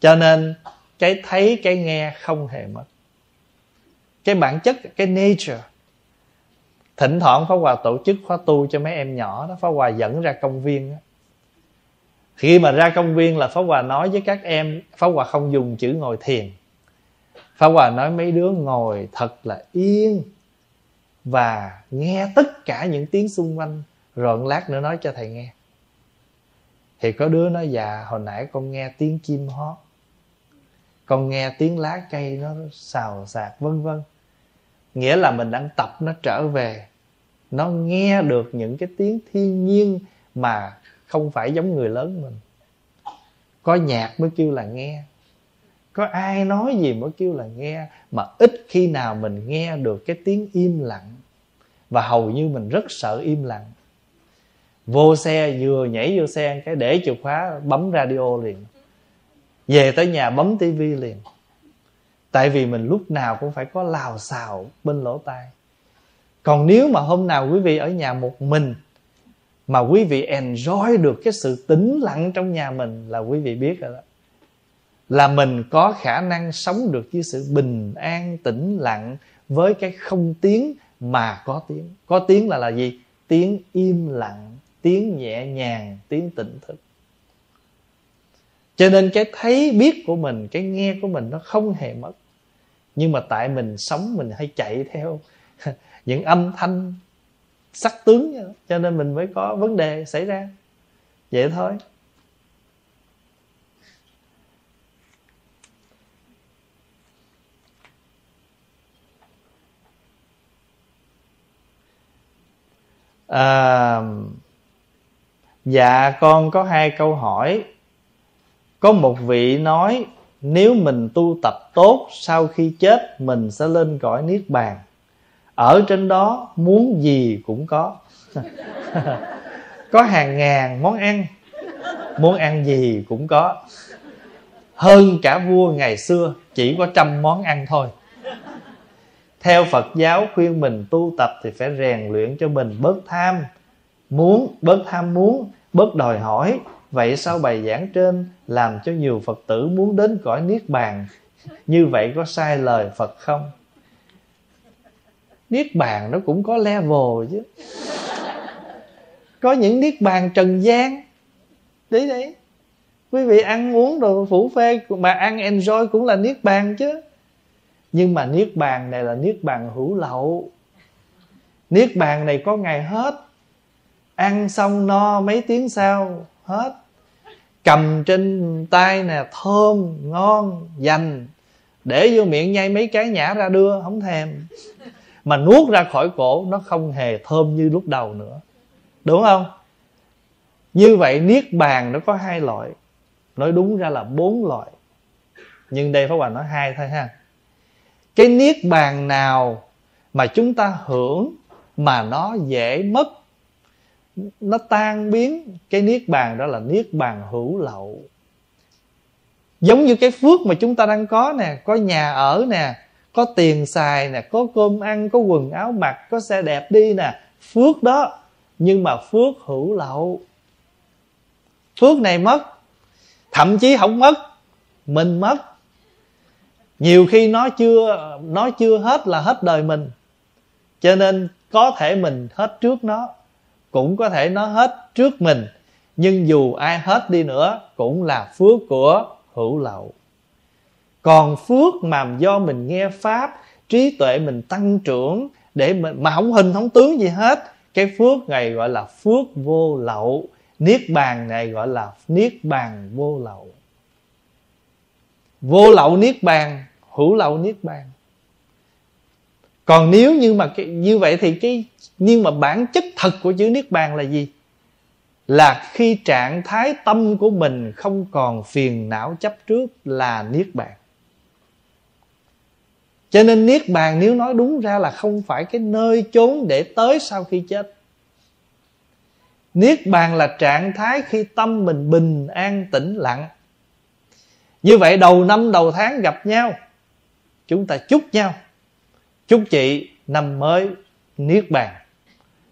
A: Cho nên cái thấy, cái nghe không hề mất. Cái bản chất, cái nature thỉnh thoảng Pháp Hòa tổ chức khóa tu cho mấy em nhỏ đó. Pháp Hòa dẫn ra công viên đó. khi mà ra công viên là Pháp Hòa nói với các em, Pháp Hòa không dùng chữ ngồi thiền. Pháp Hòa nói mấy đứa ngồi thật là yên và nghe tất cả những tiếng xung quanh, rồi lát nữa nói cho thầy nghe. Thì có đứa nói dạ hồi nãy con nghe tiếng chim hót, con nghe tiếng lá cây nó xào xạc, vân vân nghĩa là mình đang tập nó trở về. Nó nghe được những cái tiếng thiên nhiên mà không phải giống người lớn mình. Có nhạc mới kêu là nghe. Có ai nói gì mới kêu là nghe, mà ít khi nào mình nghe được cái tiếng im lặng. Và hầu như mình rất sợ im lặng. Vô xe, vừa nhảy vô xe, cái để chìa khóa, bấm radio liền. Về tới nhà, bấm tivi liền tại vì mình lúc nào cũng phải có lào xào bên lỗ tai. Còn nếu mà hôm nào quý vị ở nhà một mình, mà quý vị enjoy được cái sự tĩnh lặng trong nhà mình là quý vị biết rồi đó. Là mình có khả năng sống được với sự bình an, tĩnh lặng với cái không tiếng mà có tiếng. Có tiếng là là gì? Tiếng im lặng, tiếng nhẹ nhàng, tiếng tỉnh thức. Cho nên cái thấy biết của mình, cái nghe của mình nó không hề mất nhưng mà tại mình sống mình hay chạy theo [laughs] những âm thanh sắc tướng cho nên mình mới có vấn đề xảy ra. Vậy thôi. À, dạ con có hai câu hỏi. Có một vị nói nếu mình tu tập tốt, sau khi chết mình sẽ lên cõi niết bàn. Ở trên đó muốn gì cũng có. [laughs] Có hàng ngàn món ăn. Muốn ăn gì cũng có. Hơn cả vua ngày xưa, chỉ có trăm món ăn thôi. Theo phật giáo khuyên mình tu tập thì phải rèn luyện cho mình bớt tham muốn, bớt tham muốn, bớt đòi hỏi vậy sao bài giảng trên làm cho nhiều phật tử muốn đến cõi niết bàn. Như vậy có sai lời phật không? Niết bàn nó cũng có level chứ. Có những niết bàn trần gian. Đấy đấy. Quý vị ăn uống đồ phủ phê mà ăn enjoy cũng là niết bàn chứ. Nhưng mà niết bàn này là niết bàn hữu lậu. Niết bàn này có ngày hết. Ăn xong no mấy tiếng sau, hết cầm trên tay nè, thơm, ngon, dành. Để vô miệng nhai mấy cái nhả ra đưa, không thèm. Mà nuốt ra khỏi cổ, nó không hề thơm như lúc đầu nữa. Đúng không? Như vậy niết bàn nó có hai loại. Nói đúng ra là bốn loại. Nhưng đây pháp hòa nói hai thôi ha. Cái niết bàn nào mà chúng ta hưởng mà nó dễ mất nó tan biến cái niết bàn đó là niết bàn hữu lậu. Giống như cái phước mà chúng ta đang có nè, có nhà ở nè, có tiền xài nè, có cơm ăn, có quần áo mặc, có xe đẹp đi nè, phước đó. Nhưng mà phước hữu lậu. Phước này mất, thậm chí không mất, mình mất. Nhiều khi nó chưa nó chưa hết là hết đời mình. Cho nên có thể mình hết trước nó cũng có thể nó hết trước mình nhưng dù ai hết đi nữa cũng là phước của hữu lậu. Còn phước mà do mình nghe pháp trí tuệ mình tăng trưởng để mình, mà không hình không tướng gì hết cái phước này gọi là phước vô lậu. Niết bàn này gọi là niết bàn vô lậu. Vô lậu niết bàn hữu lậu niết bàn còn nếu như mà cái, như vậy thì cái nhưng mà bản chất thật của chữ niết bàn là gì? Là khi trạng thái tâm của mình không còn phiền não chấp trước là niết bàn. Cho nên niết bàn nếu nói đúng ra là không phải cái nơi chốn để tới sau khi chết. Niết bàn là trạng thái khi tâm mình bình an tĩnh lặng. Như vậy đầu năm đầu tháng gặp nhau chúng ta chúc nhau chúc chị năm mới niết bàn.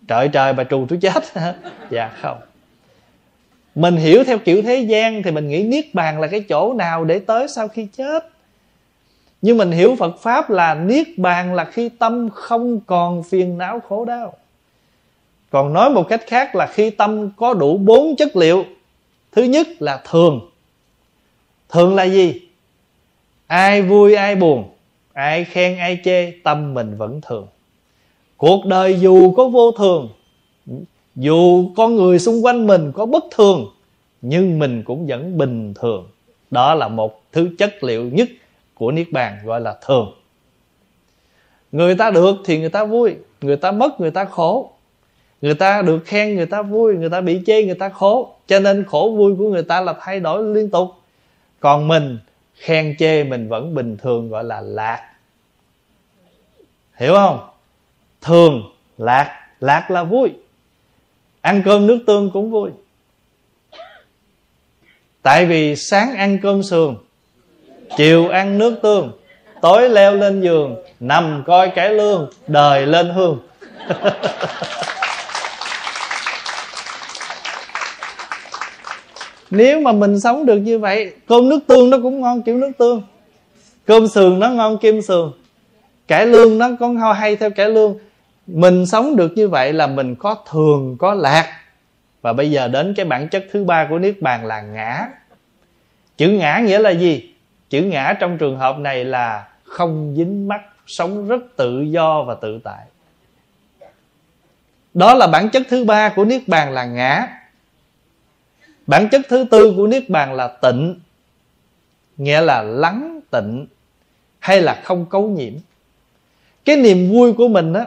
A: Trời trời, bà trù tôi chết. [laughs] Dạ không. Mình hiểu theo kiểu thế gian thì mình nghĩ niết bàn là cái chỗ nào để tới sau khi chết. Nhưng mình hiểu phật pháp là niết bàn là khi tâm không còn phiền não khổ đau. Còn nói một cách khác là khi tâm có đủ bốn chất liệu. Thứ nhất là thường. Thường là gì? Ai vui, ai buồn? Ai khen ai chê, tâm mình vẫn thường. Cuộc đời dù có vô thường, dù con người xung quanh mình có bất thường, nhưng mình cũng vẫn bình thường. Đó là một thứ chất liệu nhất của niết bàn, gọi là thường. Người ta được thì người ta vui, người ta mất người ta khổ. Người ta được khen người ta vui, người ta bị chê người ta khổ. Cho nên khổ vui của người ta là thay đổi liên tục. Còn mình, khen chê mình vẫn bình thường, gọi là lạc hiểu không? Thường lạc lạc là vui. Ăn cơm nước tương cũng vui. Tại vì sáng ăn cơm sườn, chiều ăn nước tương, tối leo lên giường, nằm coi cái lương, đời lên hương. [laughs] Nếu mà mình sống được như vậy, cơm nước tương nó cũng ngon, kiểu nước tương. Cơm sườn nó ngon, kim sườn cải lương nó có hay theo cải lương. Mình sống được như vậy là mình có thường, có lạc. Và bây giờ đến cái bản chất thứ ba của niết bàn là ngã. Chữ ngã nghĩa là gì? Chữ ngã trong trường hợp này là không dính mắc, sống rất tự do và tự tại. Đó là bản chất thứ ba của niết bàn là ngã. Bản chất thứ tư của niết bàn là tịnh, nghĩa là lắng tịnh, hay là không cấu nhiễm cái niềm vui của mình á,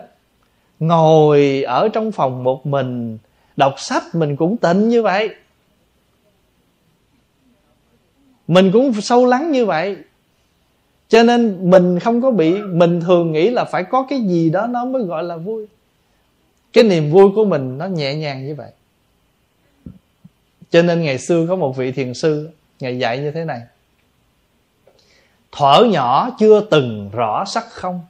A: ngồi ở trong phòng một mình, đọc sách mình cũng tịnh như vậy. Mình cũng sâu lắng như vậy. Cho nên mình không có bị, mình thường nghĩ là phải có cái gì đó nó mới gọi là vui. Cái niềm vui của mình nó nhẹ nhàng như vậy. Cho nên ngày xưa có một vị thiền sư ngày dạy như thế này. Thuở nhỏ chưa từng rõ sắc không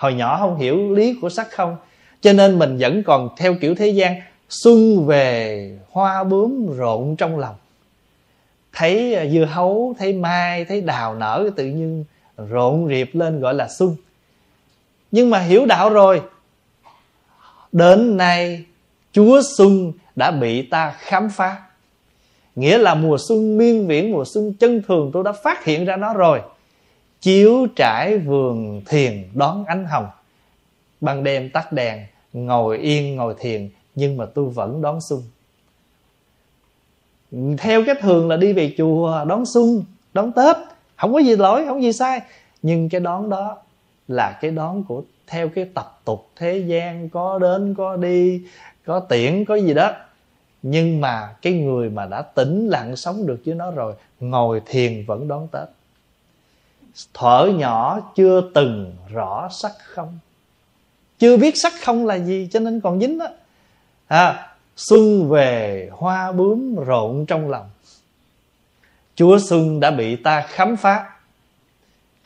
A: hồi nhỏ không hiểu lý của sắc không, cho nên mình vẫn còn theo kiểu thế gian, xuân về, hoa bướm rộn trong lòng. Thấy à, dưa hấu, thấy mai, thấy đào nở, tự nhiên rộn rịp lên gọi là xuân. Nhưng mà hiểu đạo rồi, đến nay chúa xuân đã bị ta khám phá. Nghĩa là mùa xuân miên viễn, mùa xuân chân thường, tôi đã phát hiện ra nó rồi chiếu trải vườn thiền đón ánh hồng. Ban đêm tắt đèn, ngồi yên ngồi thiền, nhưng mà tôi vẫn đón xuân theo cái thường là đi về chùa đón xuân đón tết. Không có gì lỗi, không có gì sai. Nhưng cái đón đó là cái đón của theo cái tập tục thế gian, có đến, có đi, có tiễn, có gì đó. Nhưng mà cái người mà đã tĩnh lặng sống được với nó rồi, ngồi thiền vẫn đón tết thở nhỏ chưa từng rõ sắc không. Chưa biết sắc không là gì cho nên còn dính đó. À, xuân về hoa bướm rộn trong lòng. Chúa xuân đã bị ta khám phá.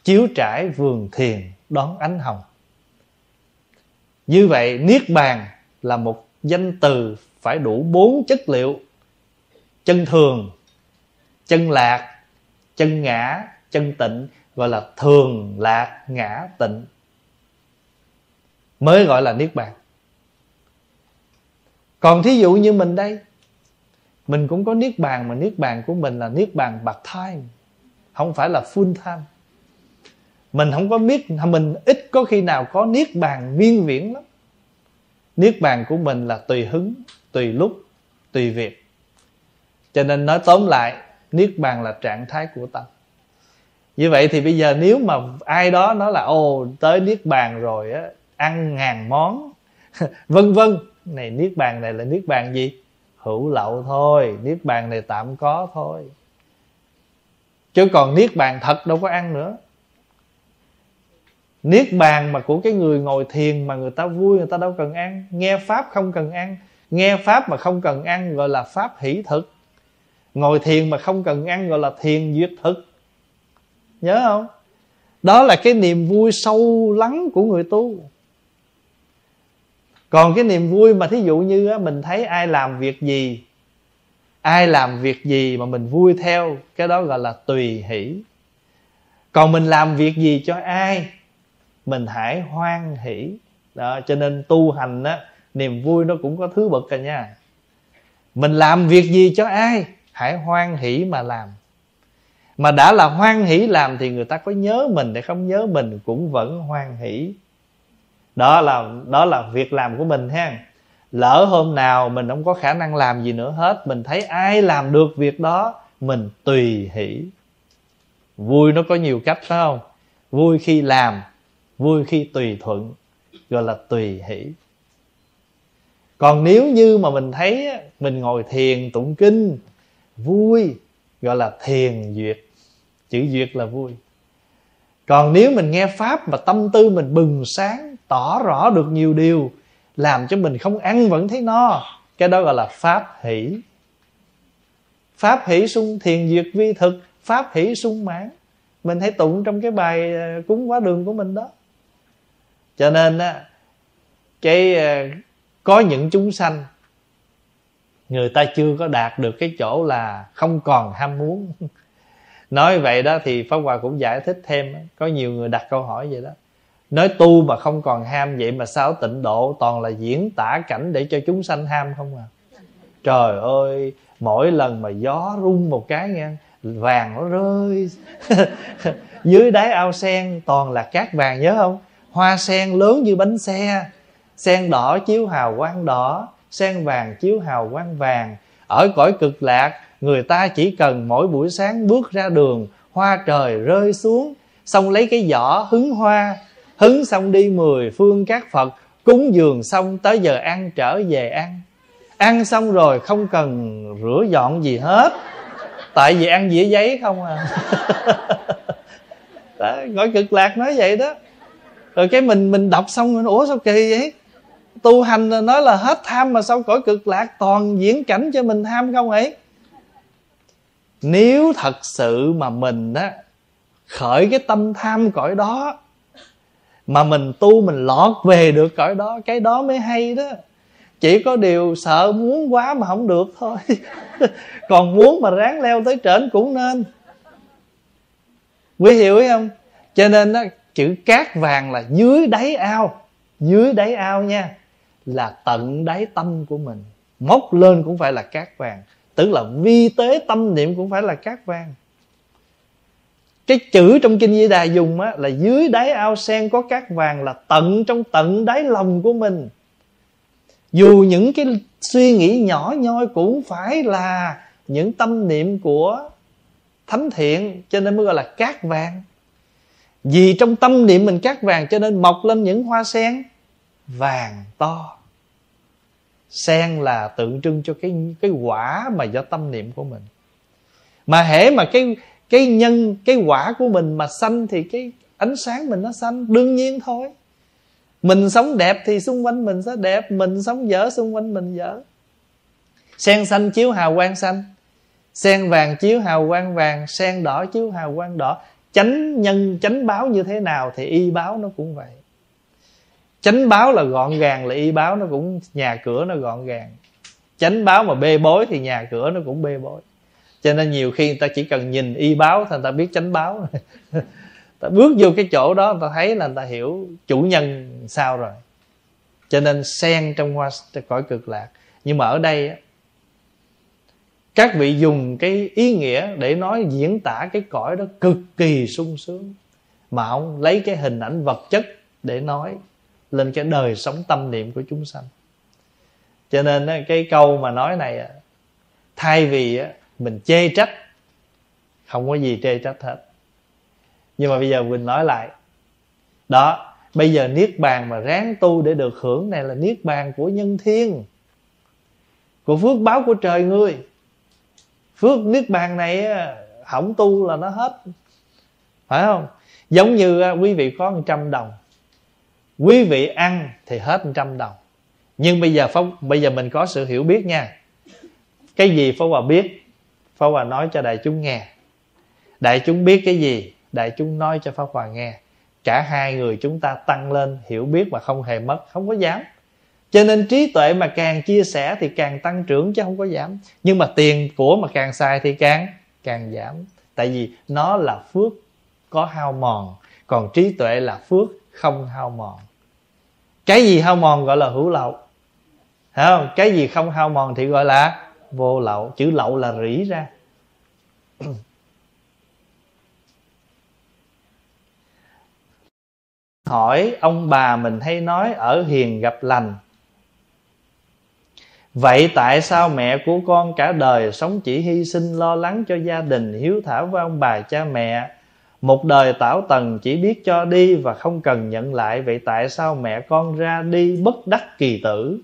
A: Chiếu trải vườn thiền đón ánh hồng. Như vậy niết bàn là một danh từ phải đủ bốn chất liệu. Chân thường chân lạc chân ngã chân tịnh gọi là thường lạc ngã tịnh, mới gọi là niết bàn. Còn thí dụ như mình đây, mình cũng có niết bàn mà niết bàn của mình là niết bàn part time không phải là full time. Mình không có biết, mình ít có khi nào có niết bàn viên viễn lắm. Niết bàn của mình là tùy hứng, tùy lúc, tùy việc. Cho nên nói tóm lại, niết bàn là trạng thái của tâm như vậy thì bây giờ nếu mà ai đó nói là ô tới niết bàn rồi á, ăn ngàn món. [laughs] Vân vân. Này, niết bàn này là niết bàn gì? Hữu lậu thôi. Niết bàn này tạm có thôi. Chứ còn niết bàn thật đâu có ăn nữa. Niết bàn mà của cái người ngồi thiền mà người ta vui, người ta đâu cần ăn. Nghe pháp không cần ăn. Nghe pháp mà không cần ăn, gọi là pháp hỷ thực. Ngồi thiền mà không cần ăn, gọi là thiền duyệt thực nhớ không? Đó là cái niềm vui sâu lắng của người tu. Còn cái niềm vui mà thí dụ như á, mình thấy ai làm việc gì ai làm việc gì mà mình vui theo cái đó gọi là tùy hỷ. Còn mình làm việc gì cho ai mình hãy hoan hỷ. Đó cho nên tu hành á niềm vui nó cũng có thứ bậc cả nha. Mình làm việc gì cho ai hãy hoan hỷ mà làm mà đã là hoan hỷ làm thì người ta có nhớ mình để không nhớ mình cũng vẫn hoan hỷ. Đó là đó là việc làm của mình ha. Lỡ hôm nào mình không có khả năng làm gì nữa hết, mình thấy ai làm được việc đó, mình tùy hỷ. Vui nó có nhiều cách, phải không? Vui khi làm, vui khi tùy thuận, gọi là tùy hỷ. Còn nếu như mà mình thấy mình ngồi thiền tụng kinh, vui, gọi là thiền duyệt chữ duyệt là vui. Còn nếu mình nghe pháp mà tâm tư mình bừng sáng, tỏ rõ được nhiều điều, làm cho mình không ăn vẫn thấy no, cái đó gọi là pháp hỷ. Pháp hỷ sung thiền duyệt vi thực, pháp hỷ sung mãn. Mình hãy tụng trong cái bài ờ, cúng quá đường của mình đó. Cho nên á, cái ờ, có những chúng sanh, người ta chưa có đạt được cái chỗ là không còn ham muốn nói vậy đó thì pháp hòa cũng giải thích thêm có nhiều người đặt câu hỏi vậy đó. Nói tu mà không còn ham vậy mà sao tịnh độ, toàn là diễn tả cảnh để cho chúng sanh ham không à? Trời ơi, mỗi lần mà gió rung một cái nghe, vàng nó rơi. [laughs] Dưới đáy ao sen toàn là cát vàng, nhớ không? Hoa sen lớn như bánh xe. Sen đỏ chiếu hào quang đỏ, sen vàng chiếu hào quang vàng. Ở cõi cực lạc người ta chỉ cần mỗi buổi sáng bước ra đường hoa trời rơi xuống xong lấy cái giỏ hứng hoa hứng xong đi mười phương các phật cúng dường xong tới giờ ăn trở về ăn. Ăn xong rồi không cần rửa dọn gì hết. Tại vì ăn dĩa giấy không à. [laughs] Đó, gọi cực lạc nói vậy đó. Rồi cái mình mình đọc xong mình ủa sao kỳ vậy? Tu hành nói là hết tham mà sao cõi cực lạc toàn diễn cảnh cho mình tham không ấy? Nếu thật sự mà mình á khởi cái tâm tham cõi đó mà mình tu mình lọt về được cõi đó cái đó mới hay đó. Chỉ có điều sợ muốn quá mà không được thôi. [laughs] Còn muốn mà ráng leo tới trển cũng nên. Quý hiểu không? Cho nên đó, chữ cát vàng là dưới đáy ao. Dưới đáy ao nha là tận đáy tâm của mình. Móc lên cũng phải là cát vàng tức là vi tế tâm niệm cũng phải là cát vàng. Cái chữ trong kinh di đà dùng á, là dưới đáy ao sen có cát vàng là tận trong tận đáy lòng của mình. Dù những cái suy nghĩ nhỏ nhoi cũng phải là những tâm niệm của thánh thiện cho nên mới gọi là cát vàng. Vì trong tâm niệm mình cát vàng cho nên mọc lên những hoa sen vàng to sen là tượng trưng cho cái cái quả mà do tâm niệm của mình. Mà hễ mà cái cái nhân, cái quả của mình mà xanh thì cái ánh sáng mình nó xanh đương nhiên thôi. Mình sống đẹp thì xung quanh mình sẽ đẹp, mình sống dở xung quanh mình dở. Sen xanh chiếu hào quang xanh, sen vàng chiếu hào quang vàng, sen đỏ chiếu hào quang đỏ. Chánh nhân, chánh báo như thế nào thì y báo nó cũng vậy chánh báo là gọn gàng, là y báo nó cũng, nhà cửa nó gọn gàng. Chánh báo mà bê bối thì nhà cửa nó cũng bê bối. Cho nên nhiều khi người ta chỉ cần nhìn y báo thì người ta biết chánh báo. [laughs] Ta bước vô cái chỗ đó, người ta thấy là người ta hiểu chủ nhân sao rồi. Cho nên sen trong hoa cõi cực lạc. Nhưng mà ở đây các vị dùng cái ý nghĩa để nói diễn tả cái cõi đó cực kỳ sung sướng. Mà ông lấy cái hình ảnh vật chất để nói lên cái đời sống tâm niệm của chúng sanh. Cho nên cái câu mà nói này thay vì mình chê trách, không có gì chê trách hết. Nhưng mà bây giờ mình nói lại, đó, bây giờ niết bàn mà ráng tu để được hưởng này là niết bàn của nhân thiên, của phước báo của trời ngươi phước niết bàn này không tu là nó hết. Phải không? Giống như quý vị có một trăm đồng quý vị ăn thì hết trăm đồng. Nhưng bây giờ phong bây giờ mình có sự hiểu biết nha. Cái gì Pháp Hòa biết? Pháp Hòa nói cho đại chúng nghe. Đại chúng biết cái gì? Đại chúng nói cho Pháp Hòa nghe. Cả hai người chúng ta tăng lên Hiểu biết mà không hề mất, Không có giảm cho nên trí tuệ mà càng chia sẻ thì càng tăng trưởng chứ không có giảm. Nhưng mà tiền của mà càng xài thì càng càng giảm. Tại vì nó là phước có hao mòn, còn trí tuệ là phước không hao mòn cái gì hao mòn gọi là hữu lậu. Thấy không? Cái gì không hao mòn thì gọi là vô lậu. Chữ lậu là rỉ ra. [clears throat] Hỏi ông bà mình hay nói ở hiền gặp lành. Vậy tại sao mẹ của con cả đời sống chỉ hy sinh lo lắng cho gia đình, hiếu thảo với ông bà cha mẹ? Một đời tảo tần chỉ biết cho đi và không cần nhận lại Vậy tại sao mẹ con ra đi bất đắc kỳ tử?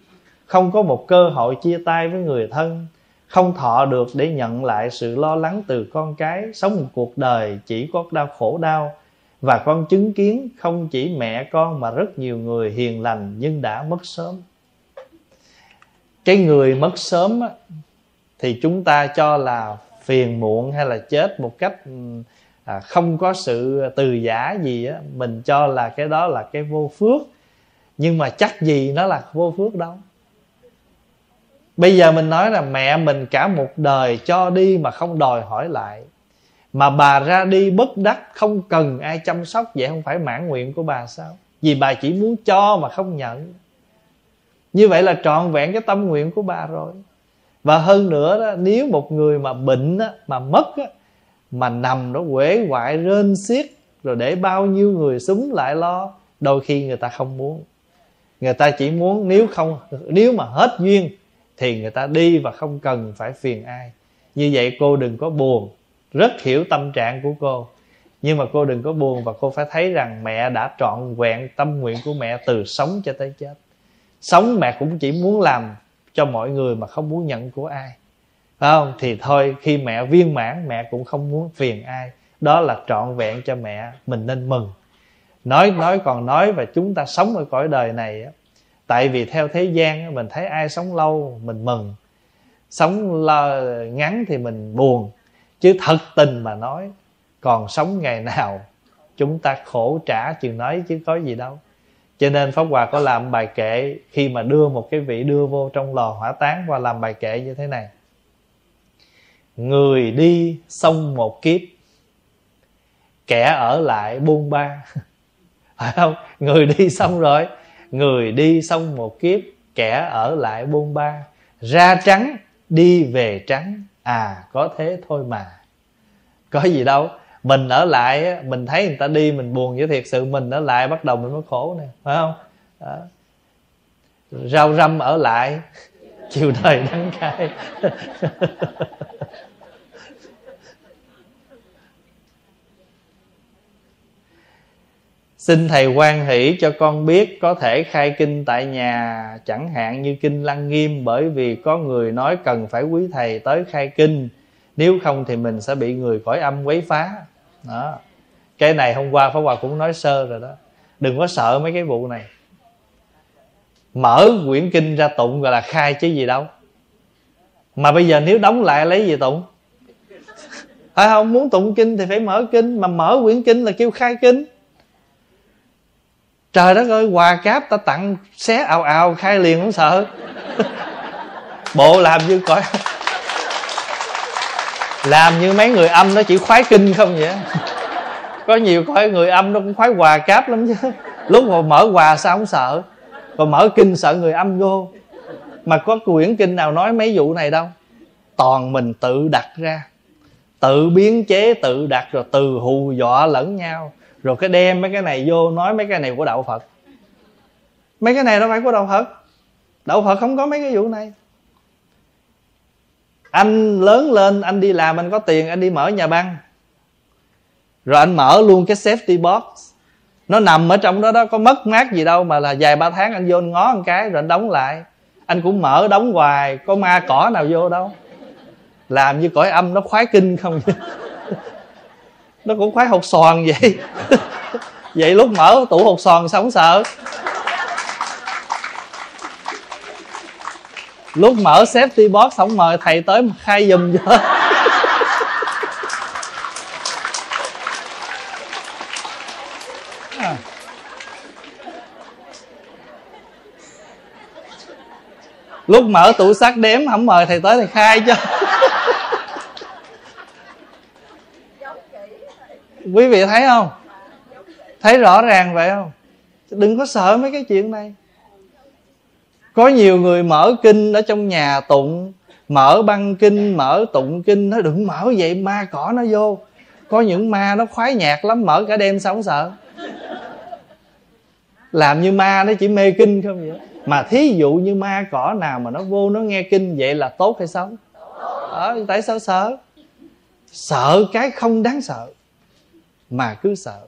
A: Không có một cơ hội chia tay với người thân Không thọ được để nhận lại sự lo lắng từ con cái. Sống một cuộc đời chỉ có đau khổ đau Và con chứng kiến không chỉ mẹ con mà rất nhiều người hiền lành nhưng đã mất sớm. Cái người mất sớm á, thì chúng ta cho là phiền muộn hay là chết một cách à, không có sự từ giả gì á mình cho là cái đó là cái vô phước. Nhưng mà chắc gì nó là vô phước đâu. Bây giờ mình nói là mẹ mình cả một đời cho đi mà không đòi hỏi lại. Mà bà ra đi bất đắc không cần ai chăm sóc vậy không phải mãn nguyện của bà sao? Vì bà chỉ muốn cho mà không nhận. Như vậy là trọn vẹn cái tâm nguyện của bà rồi. Và hơn nữa đó nếu một người mà bệnh á, mà mất á, mà nằm đó quể quại rên xiết, rồi để bao nhiêu người súng lại lo, đôi khi người ta không muốn. Người ta chỉ muốn nếu không, nếu mà hết duyên, thì người ta đi và không cần phải phiền ai. Như vậy cô đừng có buồn. Rất hiểu tâm trạng của cô. Nhưng mà cô đừng có buồn và cô phải thấy rằng mẹ đã trọn vẹn tâm nguyện của mẹ từ sống cho tới chết. Sống mẹ cũng chỉ muốn làm cho mọi người mà không muốn nhận của ai phải không, thì thôi, khi mẹ viên mãn, mẹ cũng không muốn phiền ai. Đó là trọn vẹn cho mẹ, mình nên mừng. Nói nói còn nói và chúng ta sống ở cõi đời này tại vì theo thế gian mình thấy ai sống lâu, mình mừng. Sống ngắn thì mình buồn, chứ thật tình mà nói, còn sống ngày nào chúng ta khổ trả chừng nói chứ có gì đâu. Cho nên pháp hòa có làm bài kệ khi mà đưa một cái vị đưa vô trong lò hỏa táng và làm bài kệ như thế này người đi xong một kiếp, kẻ ở lại buôn ba. [laughs] Phải không? Người đi xong rồi. Người đi xong một kiếp, kẻ ở lại buôn ba. Ra trắng, đi về trắng. À có thế thôi mà. Có gì đâu. Mình ở lại mình thấy người ta đi, mình buồn với thiệt sự. Mình ở lại bắt đầu mình mới khổ nè. Phải không? Đó. rau răm ở lại. [laughs] Chiều đời đắng cay. [laughs] xin thầy quan hỷ cho con biết có thể khai kinh tại nhà. Chẳng hạn như kinh lăng nghiêm, bởi vì có người nói cần phải quý thầy tới khai kinh. Nếu không thì mình sẽ bị người cõi âm quấy phá. Đó. Cái này hôm qua pháp hòa cũng nói sơ rồi đó. Đừng có sợ mấy cái vụ này. Mở quyển kinh ra tụng gọi là khai chứ gì đâu. Mà bây giờ nếu đóng lại lấy gì tụng? Phải không? Muốn tụng kinh thì phải mở kinh. Mà mở quyển kinh là kêu khai kinh trời đất ơi, quà cáp ta tặng xé ào ào, khai liền không sợ. [laughs] Bộ làm như cõi [laughs] làm như mấy người âm nó chỉ khoái kinh không vậy? [laughs] Có nhiều coi người âm nó cũng khoái quà cáp lắm chứ. Lúc mà mở quà sao không sợ? Còn mở kinh sợ người âm vô. Mà có quyển kinh nào nói mấy vụ này đâu? Toàn mình tự đặt ra. Tự biến chế, tự đặt rồi từ hù dọa lẫn nhau rồi cái đem mấy cái này vô, nói mấy cái này của đạo phật. Mấy cái này đâu phải của đạo phật. Đạo phật không có mấy cái vụ này. Anh lớn lên, anh đi làm, anh có tiền, anh đi mở nhà băng. Rồi anh mở luôn cái safety box. Nó nằm ở trong đó đó có mất mát gì đâu, mà là vài ba tháng anh vô anh ngó một cái, rồi anh đóng lại. Anh cũng mở đóng hoài, có ma cỏ nào vô đâu. Làm như cõi âm, nó khoái kinh không? Nó cũng khoái hột xoàn vậy. [laughs] Vậy lúc mở tủ hột xoàn sao không sợ? Lúc mở safety box không mời thầy tới khai giùm cho. À. [laughs] lúc mở tủ sắt đếm không mời thầy tới thầy khai cho. Quý vị thấy không? Thấy rõ ràng vậy không? Đừng có sợ mấy cái chuyện này. Có nhiều người mở kinh ở trong nhà tụng mở băng kinh mở tụng kinh nó đừng mở vậy ma cỏ nó vô. Có những ma nó khoái nhạc lắm mở cả đêm sao không sợ? Làm như ma nó chỉ mê kinh không vậy? Mà thí dụ như ma cỏ nào mà nó vô nó nghe kinh vậy là tốt hay xấu? Ờ, tại sao sợ? Sợ cái không đáng sợ mà cứ sợ.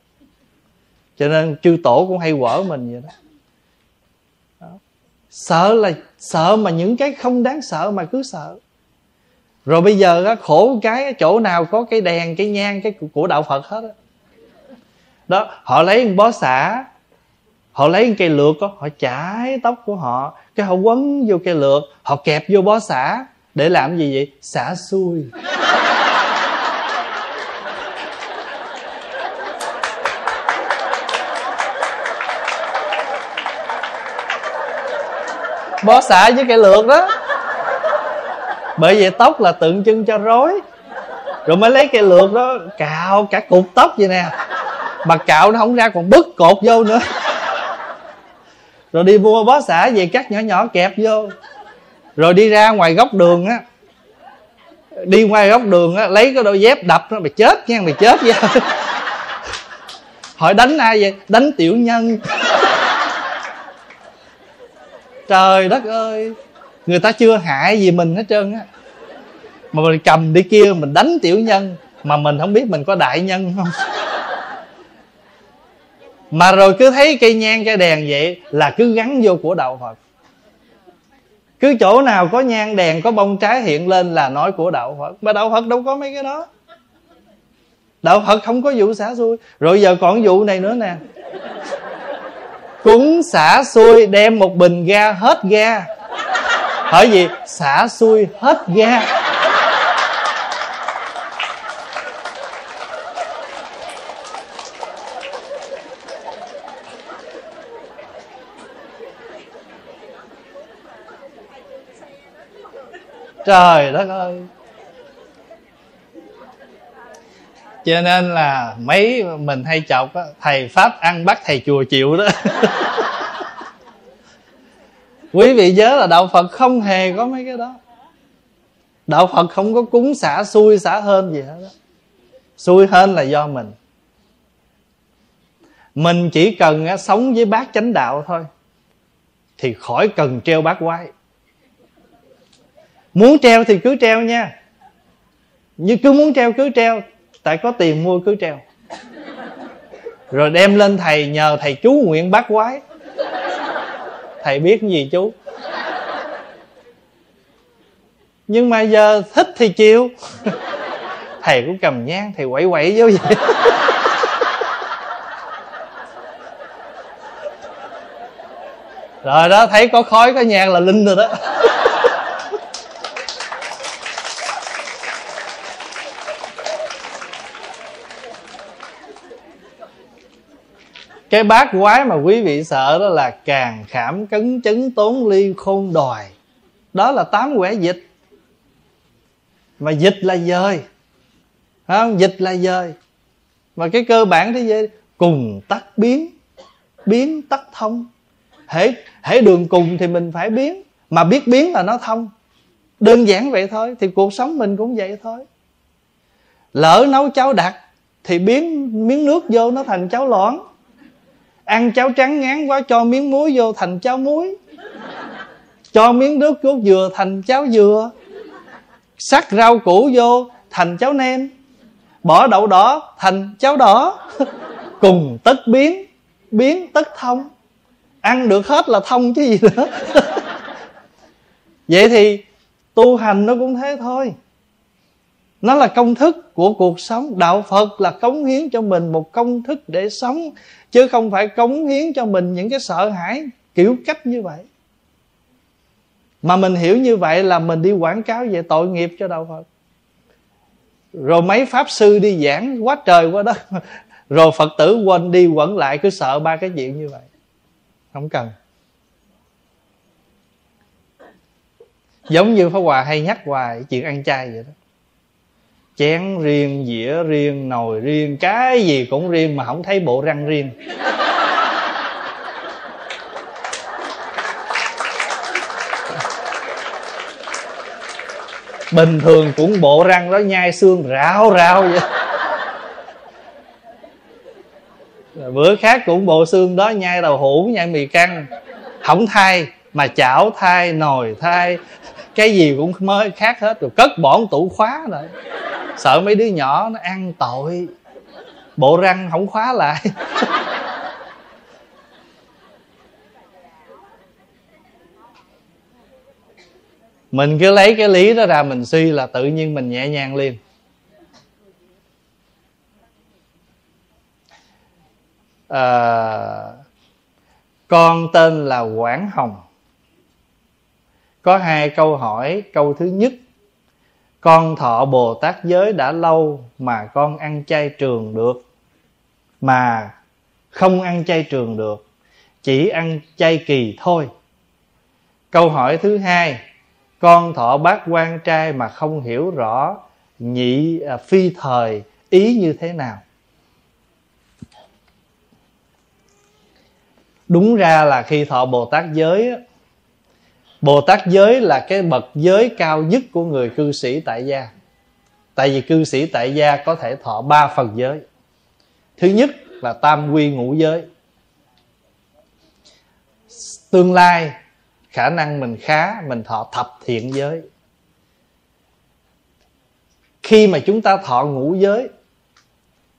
A: Cho nên chư tổ cũng hay quở mình vậy đó. đó. Sợ là sợ mà những cái không đáng sợ mà cứ sợ. Rồi bây giờ á, khổ cái chỗ nào có cái đèn cái nhang cái của đạo phật hết đó, đó họ lấy bó xả họ lấy cây lược đó, họ chải tóc của họ cái họ quấn vô cây lược họ kẹp vô bó xả. Để làm gì vậy? Xả xuôi. Bó xả với cây lược đó. Bởi vì tóc là tượng trưng cho rối. Rồi mới lấy cây lược đó, cạo cả cục tóc vậy nè. Mà cạo nó không ra còn bứt cột vô nữa. Rồi đi mua bó xả về cắt nhỏ nhỏ kẹp vô. Rồi đi ra ngoài góc đường á. Đi ngoài góc đường á, lấy cái đôi dép đập nó, mày chết nha, mày chết nha. Hỏi đánh ai vậy? Đánh tiểu nhân trời đất ơi. Người ta chưa hại gì mình hết trơn á. Mà mình cầm đi kia mình đánh tiểu nhân, mà mình không biết mình có đại nhân không? Mà rồi cứ thấy cây nhang, cây đèn vậy là cứ gắn vô của đạo phật. Cứ chỗ nào có nhang, đèn, có bông trái hiện lên là nói của đạo phật. Mà đạo phật đâu có mấy cái đó. Đạo phật không có vụ xả xui. Rồi giờ còn vụ này nữa nè cúng xả xuôi đem một bình ga hết ga. Hỏi gì? Xả xuôi hết ga. Trời đất ơi. Cho nên là mấy mình hay chọc á, thầy pháp ăn bắt thầy chùa chịu đó. [laughs] Quý vị nhớ là đạo phật không hề có mấy cái đó. Đạo phật không có cúng xả xui xả hơn gì hết đó xui hơn là do mình. Mình chỉ cần sống với bác chánh đạo thôi, thì khỏi cần treo bác quái. Muốn treo thì cứ treo nha. Như cứ muốn treo cứ treo tại có tiền mua cứ treo. Rồi đem lên thầy nhờ thầy chú nguyện Bác quái. Thầy biết gì chú? Nhưng mà giờ thích thì chịu. Thầy cũng cầm nhang, thầy quậy quậy vô vậy. Rồi đó, thấy có khói, có nhang là linh rồi đó. Cái bát quái mà quý vị sợ đó là càng khảm cấn chấn tốn ly khôn đòi. Đó là tám quẻ dịch. Mà dịch là dời. Không? Dịch là dời. Mà cái cơ bản thế giới, cùng tắt biến. Biến tắt thông. Hễ hễ đường cùng thì mình phải biến. Mà biết biến là nó thông. Đơn giản vậy thôi, thì cuộc sống mình cũng vậy thôi. Lỡ nấu cháo đặc thì biến miếng nước vô nó thành cháo loãng ăn cháo trắng ngán quá, cho miếng muối vô thành cháo muối. Cho miếng nước cốt dừa thành cháo dừa. Sắc rau củ vô thành cháo nem. Bỏ đậu đỏ thành cháo đỏ. Cùng tất biến biến tất thông. Ăn được hết là thông chứ gì nữa. Vậy thì tu hành nó cũng thế thôi. Nó là công thức của cuộc sống. Đạo phật là cống hiến cho mình một công thức để sống chứ không phải cống hiến cho mình những cái sợ hãi kiểu cách như vậy. Mà mình hiểu như vậy là mình đi quảng cáo về tội nghiệp cho đạo phật. Rồi mấy pháp sư đi giảng quá trời quá đất. [laughs] Rồi phật tử quên đi quẩn lại, cứ sợ ba cái chuyện như vậy. Không cần. Giống như pháp hòa hay nhắc hoài chuyện ăn chay vậy đó chén riêng, dĩa riêng, nồi riêng, cái gì cũng riêng mà không thấy bộ răng riêng. Bình thường cũng bộ răng đó, nhai xương rào rào vậy. Rồi bữa khác cũng bộ xương đó, nhai đầu hũ, nhai mì căng. Không thay, mà chảo thay, nồi thay. Cái gì cũng mới khác hết rồi, cất bỏ tủ khóa rồi sợ mấy đứa nhỏ nó ăn tội. Bộ răng không khóa lại. [laughs] Mình cứ lấy cái lý đó ra mình suy là tự nhiên mình nhẹ nhàng liền. À, con tên là quảng hồng. Có hai câu hỏi câu thứ nhất con thọ bồ tát giới đã lâu mà con ăn chay trường được. Mà không ăn chay trường được chỉ ăn chay kỳ thôi. Câu hỏi thứ hai con thọ bát quan trai mà không hiểu rõ nhị à, phi thời ý như thế nào? Đúng ra là khi thọ bồ tát giới bồ tát giới là cái bậc giới cao nhất của người cư sĩ tại gia. Tại vì cư sĩ tại gia có thể thọ ba phần giới. Thứ nhất là tam quy ngũ giới. Tương lai, khả năng mình khá, mình thọ thập thiện giới. Khi mà chúng ta thọ ngũ giới,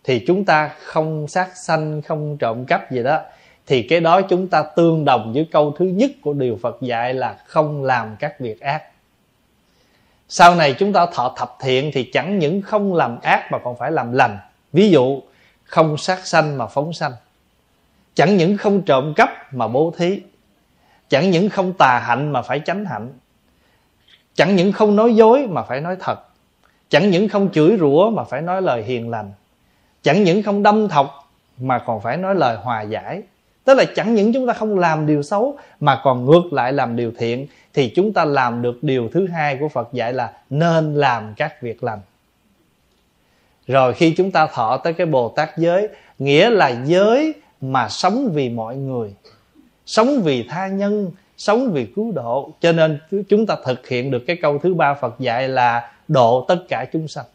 A: thì chúng ta không sát sanh, không trộm cắp gì đó thì cái đó chúng ta tương đồng với câu thứ nhất của điều Phật dạy là không làm các việc ác. Sau này chúng ta thọ thập thiện thì chẳng những không làm ác mà còn phải làm lành. Ví dụ, không sát sanh mà phóng sanh. Chẳng những không trộm cắp mà bố thí. Chẳng những không tà hạnh mà phải tránh hạnh. Chẳng những không nói dối mà phải nói thật. Chẳng những không chửi rủa mà phải nói lời hiền lành. Chẳng những không đâm thọc mà còn phải nói lời hòa giải tức là chẳng những chúng ta không làm điều xấu, mà còn ngược lại làm điều thiện, thì chúng ta làm được điều thứ hai của phật dạy là nên làm các việc lành. Rồi khi chúng ta thọ tới cái bồ tát giới, nghĩa là giới mà sống vì mọi người, sống vì tha nhân, sống vì cứu độ, cho nên chúng ta thực hiện được cái câu thứ ba phật dạy là độ tất cả chúng sanh.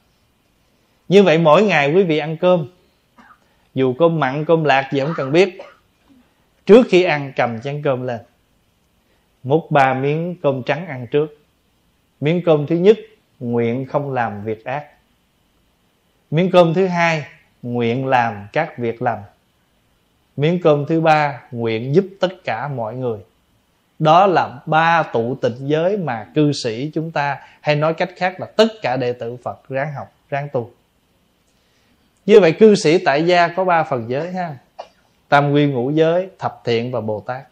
A: Như vậy mỗi ngày quý vị ăn cơm, dù cơm mặn, cơm lạc gì không cần biết trước khi ăn cầm chén cơm lên, múc ba miếng cơm trắng ăn trước. Miếng cơm thứ nhất, nguyện không làm việc ác. Miếng cơm thứ hai, nguyện làm các việc lành. Miếng cơm thứ ba, nguyện giúp tất cả mọi người. Đó là ba tụ tịch giới mà cư sĩ chúng ta hay nói cách khác là tất cả đệ tử phật ráng học, ráng tu. Như vậy cư sĩ tại gia có ba phần giới ha tam quy ngũ giới, thập thiện và bồ tát.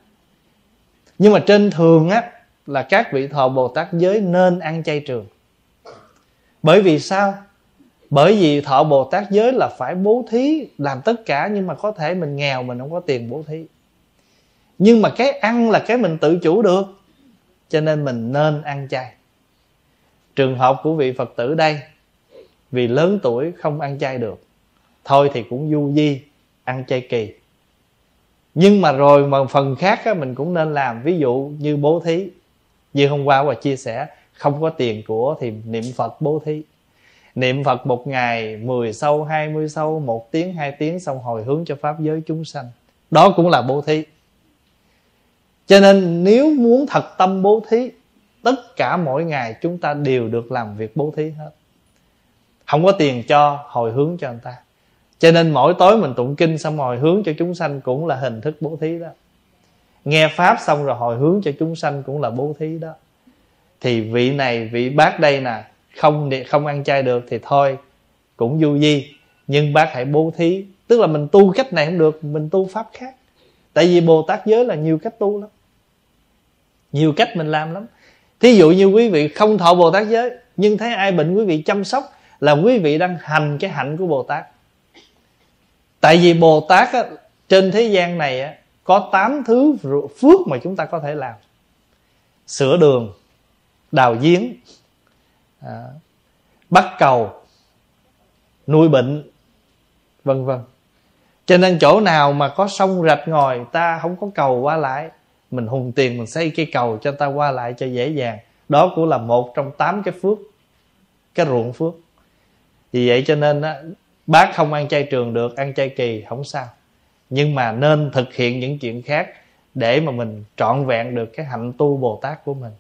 A: Nhưng mà trên thường á, là các vị thọ bồ tát giới nên ăn chay trường. Bởi vì sao? Bởi vì thọ bồ tát giới là phải bố thí làm tất cả, nhưng mà có thể mình nghèo mình không có tiền bố thí. Nhưng mà cái ăn là cái mình tự chủ được, cho nên mình nên ăn chay. Trường hợp của vị phật tử đây, vì lớn tuổi không ăn chay được, thôi thì cũng du di, ăn chay kỳ nhưng mà rồi mà phần khác á, mình cũng nên làm. Ví dụ như bố thí. Như hôm qua và chia sẻ không có tiền của thì niệm phật bố thí. Niệm phật một ngày 10 sâu 20 sâu một tiếng hai tiếng xong hồi hướng cho pháp giới chúng sanh. Đó cũng là bố thí. Cho nên nếu muốn thật tâm bố thí tất cả mỗi ngày chúng ta đều được làm việc bố thí hết. Không có tiền cho hồi hướng cho người ta cho nên mỗi tối mình tụng kinh xong hồi hướng cho chúng sanh cũng là hình thức bố thí đó. Nghe pháp xong rồi hồi hướng cho chúng sanh cũng là bố thí đó. Thì vị này, vị bác đây nè, không không ăn chay được thì thôi, cũng du di. Nhưng bác hãy bố thí. Tức là mình tu cách này không được, mình tu pháp khác. Tại vì bồ tát giới là nhiều cách tu lắm. Nhiều cách mình làm lắm. Thí dụ như quý vị không thọ bồ tát giới, nhưng thấy ai bệnh, quý vị chăm sóc là quý vị đang hành cái hạnh của bồ tát tại vì bồ tát á, trên thế gian này á, có 8 thứ phước mà chúng ta có thể làm. Sửa đường đào giếng à, bắt cầu nuôi bệnh vân vân. Cho nên chỗ nào mà có sông rạch ngòi ta không có cầu qua lại. Mình hùng tiền mình xây cây cầu cho ta qua lại cho dễ dàng. Đó cũng là một trong tám cái phước cái ruộng phước. Vì vậy cho nên á, bác không ăn chay trường được, ăn chay kỳ, không sao. Nhưng mà nên thực hiện những chuyện khác để mà mình trọn vẹn được cái hạnh tu bồ tát của mình.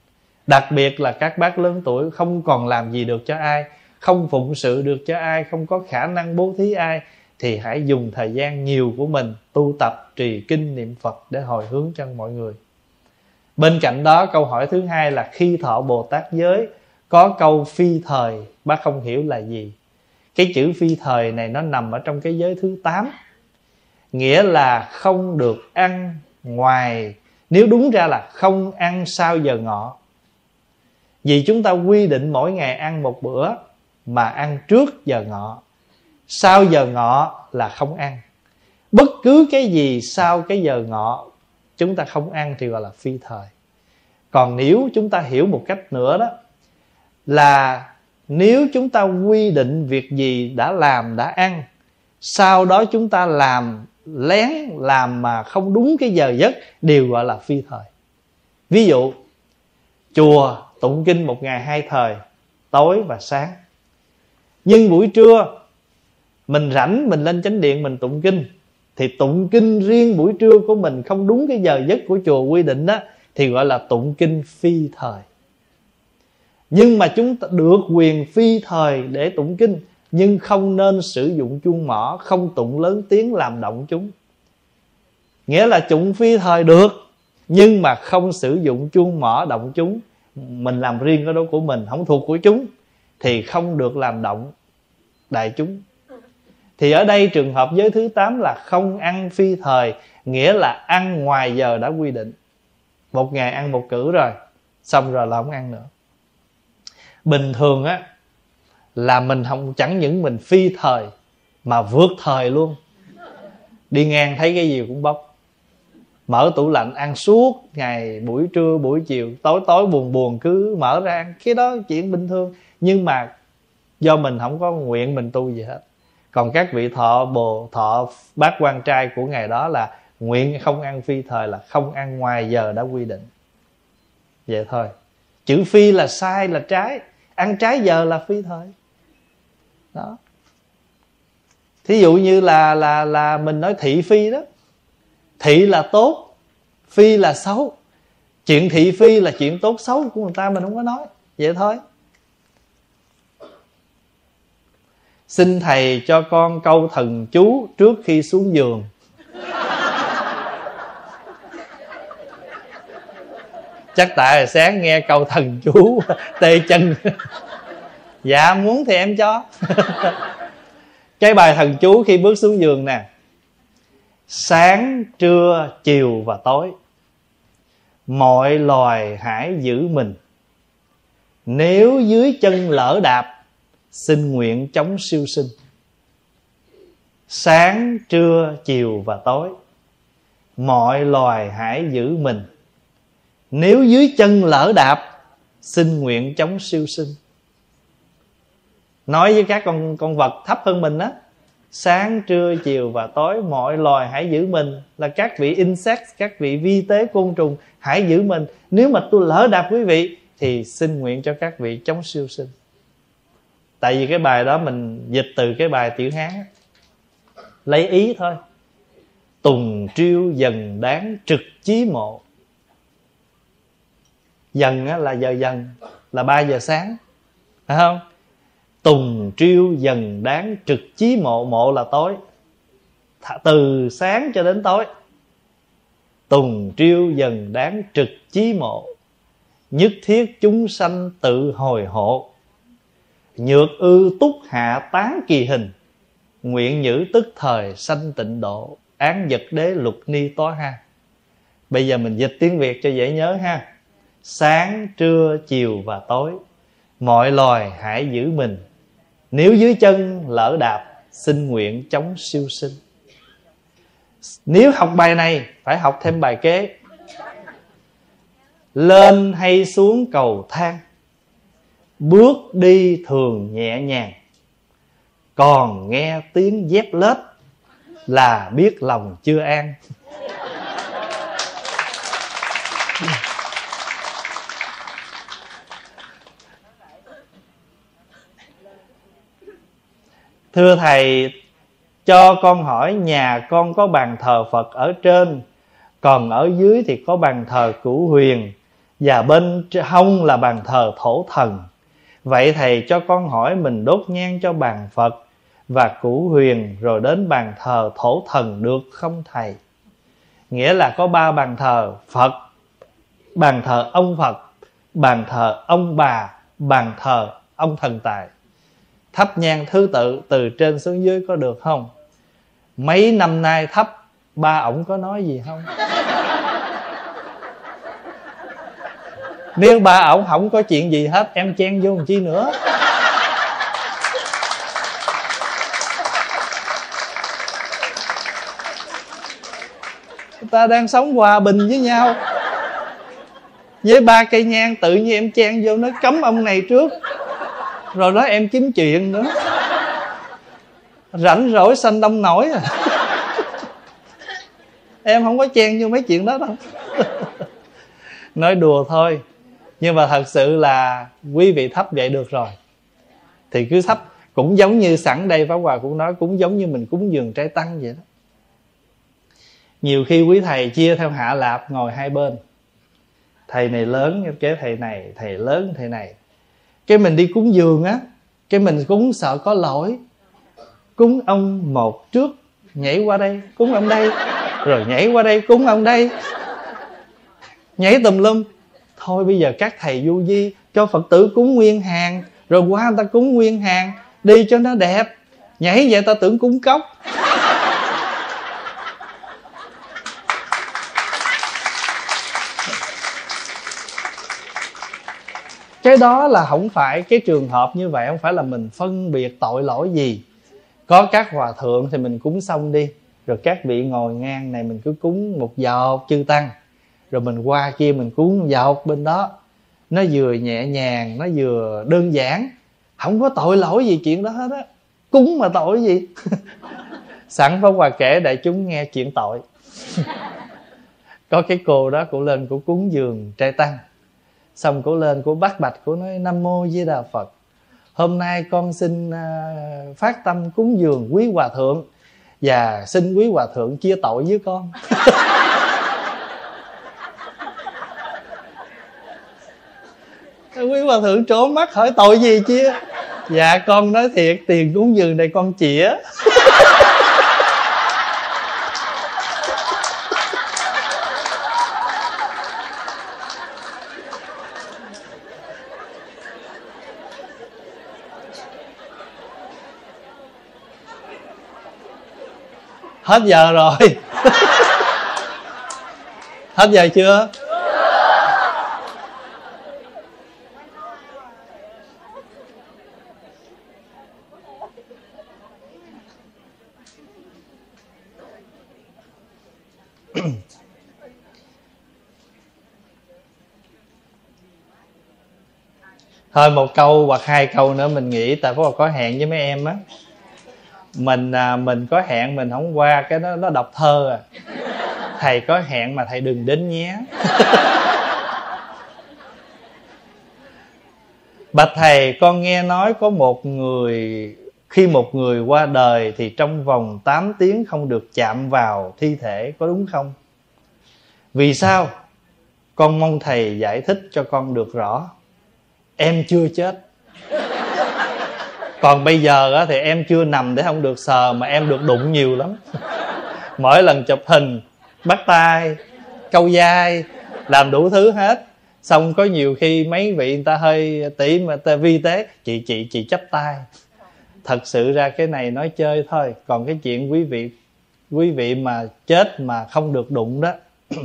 A: Đặc biệt là các bác lớn tuổi không còn làm gì được cho ai, không phụng sự được cho ai, không có khả năng bố thí ai, thì hãy dùng thời gian nhiều của mình tu tập, trì kinh niệm phật để hồi hướng cho mọi người. Bên cạnh đó, câu hỏi thứ hai là khi thọ bồ tát giới, có câu phi thời, bác không hiểu là gì? Cái chữ phi thời này nó nằm ở trong cái giới thứ 8 nghĩa là không được ăn ngoài. Nếu đúng ra là không ăn sau giờ ngọ. Vì chúng ta quy định mỗi ngày ăn một bữa mà ăn trước giờ ngọ. Sau giờ ngọ là không ăn. Bất cứ cái gì sau cái giờ ngọ, chúng ta không ăn thì gọi là phi thời. Còn nếu chúng ta hiểu một cách nữa đó, là nếu chúng ta quy định việc gì đã làm, đã ăn, sau đó chúng ta làm lén, làm mà không đúng cái giờ giấc, đều gọi là phi thời. Ví dụ, chùa tụng kinh một ngày hai thời, tối và sáng. Nhưng buổi trưa, mình rảnh, mình lên chánh điện, mình tụng kinh, thì tụng kinh riêng buổi trưa của mình không đúng cái giờ giấc của chùa quy định đó thì gọi là tụng kinh phi thời nhưng mà chúng ta được quyền phi thời để tụng kinh, nhưng không nên sử dụng chuông mỏ không tụng lớn tiếng làm động chúng. Nghĩa là tụng phi thời được, nhưng mà không sử dụng chuông mỏ động chúng. Mình làm riêng cái đó của mình, không thuộc của chúng, thì không được làm động đại chúng. Thì ở đây trường hợp giới thứ 8 là không ăn phi thời, nghĩa là ăn ngoài giờ đã quy định. Một ngày ăn một cử rồi, xong rồi là không ăn nữa bình thường á, là mình không, chẳng những mình phi thời, mà vượt thời luôn. Đi ngang thấy cái gì cũng bốc. Mở tủ lạnh, ăn suốt ngày, buổi trưa, buổi chiều, tối tối, buồn buồn, cứ mở ra ăn cái đó chuyện bình thường. Nhưng mà do mình không có nguyện mình tu gì hết. Còn các vị thọ, bồ, thọ bác quan trai của ngày đó là nguyện không ăn phi thời là không ăn ngoài giờ đã quy định. Vậy thôi. Chữ phi là sai, là trái ăn trái giờ là phi thời. Đó. Thí dụ như là là là mình nói thị phi đó. Thị là tốt, phi là xấu. Chuyện thị phi là chuyện tốt xấu của người ta mình không có nói. Vậy thôi. Xin thầy cho con câu thần chú trước khi xuống giường. Chắc tại sáng nghe câu thần chú [laughs] tê chân. [laughs] Dạ muốn thì em cho. [laughs] Cái bài thần chú khi bước xuống giường nè. Sáng, trưa, chiều và tối. Mọi loài hãy giữ mình. Nếu dưới chân lỡ đạp, xin nguyện chống siêu sinh. Sáng, trưa, chiều và tối. Mọi loài hãy giữ mình nếu dưới chân lỡ đạp, xin nguyện chống siêu sinh. Nói với các con con vật thấp hơn mình á, sáng, trưa, chiều và tối, mọi loài hãy giữ mình là các vị insect các vị vi tế côn trùng, hãy giữ mình. Nếu mà tôi lỡ đạp quý vị, thì xin nguyện cho các vị chống siêu sinh. Tại vì cái bài đó mình dịch từ cái bài tiểu hán lấy ý thôi. Tùng triêu dần đáng trực chí mộ dần á, là giờ dần là 3 giờ sáng. Phải không? Tùng triêu dần đáng trực chí mộ mộ là tối. Từ sáng cho đến tối. Tùng triêu dần đáng trực chí mộ. Nhất thiết chúng sanh tự hồi hộ. Nhược ư túc hạ tán kỳ hình. Nguyện nhữ tức thời sanh tịnh độ. Án vật đế lục ni tó ha. Bây giờ mình dịch tiếng việt cho dễ nhớ ha sáng, trưa, chiều và tối. Mọi loài hãy giữ mình. Nếu dưới chân lỡ đạp, xin nguyện chống siêu sinh. Nếu học bài này, phải học thêm bài kế. Lên hay xuống cầu thang. Bước đi thường nhẹ nhàng. Còn nghe tiếng dép lết là biết lòng chưa an. Thưa thầy, cho con hỏi nhà con có bàn thờ phật ở trên, còn ở dưới thì có bàn thờ cửu huyền, và bên hông là bàn thờ thổ thần. Vậy thầy cho con hỏi mình đốt nhang cho bàn phật và cửu huyền rồi đến bàn thờ thổ thần được không thầy? Nghĩa là có ba bàn thờ phật, bàn thờ ông phật, bàn thờ ông bà, bàn thờ ông thần tài thắp nhang thứ tự từ trên xuống dưới có được không? Mấy năm nay thắp, ba ổng có nói gì không? Nếu ba ổng không có chuyện gì hết, em chen vô làm chi nữa? Ta đang sống hòa bình với nhau. Với ba cây nhang, tự nhiên em chen vô nó cấm ông này trước rồi đó em kiếm chuyện nữa. Rảnh rỗi xanh đông nổi à. Em không có chen vô mấy chuyện đó đâu. Nói đùa thôi. Nhưng mà thật sự là quý vị thấp vậy được rồi. Thì cứ thấp cũng giống như sẵn đây pháp hòa cũng nói, cũng giống như mình cúng dường trái tăng vậy đó. Nhiều khi quý thầy chia theo hạ lạp ngồi hai bên. Thầy này lớn kế thầy này. Thầy lớn, thầy này cái mình đi cúng dường á, cái mình cúng sợ có lỗi. Cúng ông một trước, nhảy qua đây, cúng ông đây. Rồi nhảy qua đây, cúng ông đây. Nhảy tùm lum. Thôi bây giờ các thầy du di cho phật tử cúng nguyên hàng, rồi qua người ta cúng nguyên hàng. Đi cho nó đẹp. Nhảy vậy ta tưởng cúng cốc. Cái đó là không phải cái trường hợp như vậy, không phải là mình phân biệt tội lỗi gì. Có các hòa thượng thì mình cúng xong đi, rồi các vị ngồi ngang này mình cứ cúng một giọt chư tăng. Rồi mình qua kia mình cúng một giọt bên đó. Nó vừa nhẹ nhàng, nó vừa đơn giản. Không có tội lỗi gì chuyện đó hết á. Cúng mà tội gì? [laughs] Sẵn pháp hòa kể đại chúng nghe chuyện tội. [laughs] Có cái cô đó cũng lên cũng cúng giường trai tăng xong cổ lên cổ bắt bạch cổ nói, nam mô di đà phật. Hôm nay con xin à, phát tâm cúng dường quý hòa thượng và xin quý hòa thượng chia tội với con. [laughs] Quý hòa thượng trố mắt hỏi, tội gì chia? Dạ con nói thiệt, tiền cúng dường này con chĩa [laughs] hết giờ rồi. Hết giờ chưa? Thôi một câu hoặc hai câu nữa mình nghĩ tại phúc có hẹn với mấy em á mình à, mình có hẹn mình không qua cái đó nó đọc thơ à. Thầy có hẹn mà thầy đừng đến nhé. Bạch thầy con nghe nói có một người khi một người qua đời thì trong vòng 8 tiếng không được chạm vào thi thể có đúng không? Vì sao? Con mong thầy giải thích cho con được rõ. Em chưa chết còn bây giờ thì em chưa nằm để không được sờ mà em được đụng nhiều lắm. Mỗi lần chụp hình, bắt tay, câu dai làm đủ thứ hết. Xong có nhiều khi mấy vị người ta hơi tỷ mà ta vi tế, chị chị chị chấp tay. Thật sự ra cái này nói chơi thôi. Còn cái chuyện quý vị quý vị mà chết mà không được đụng đó. [clears throat]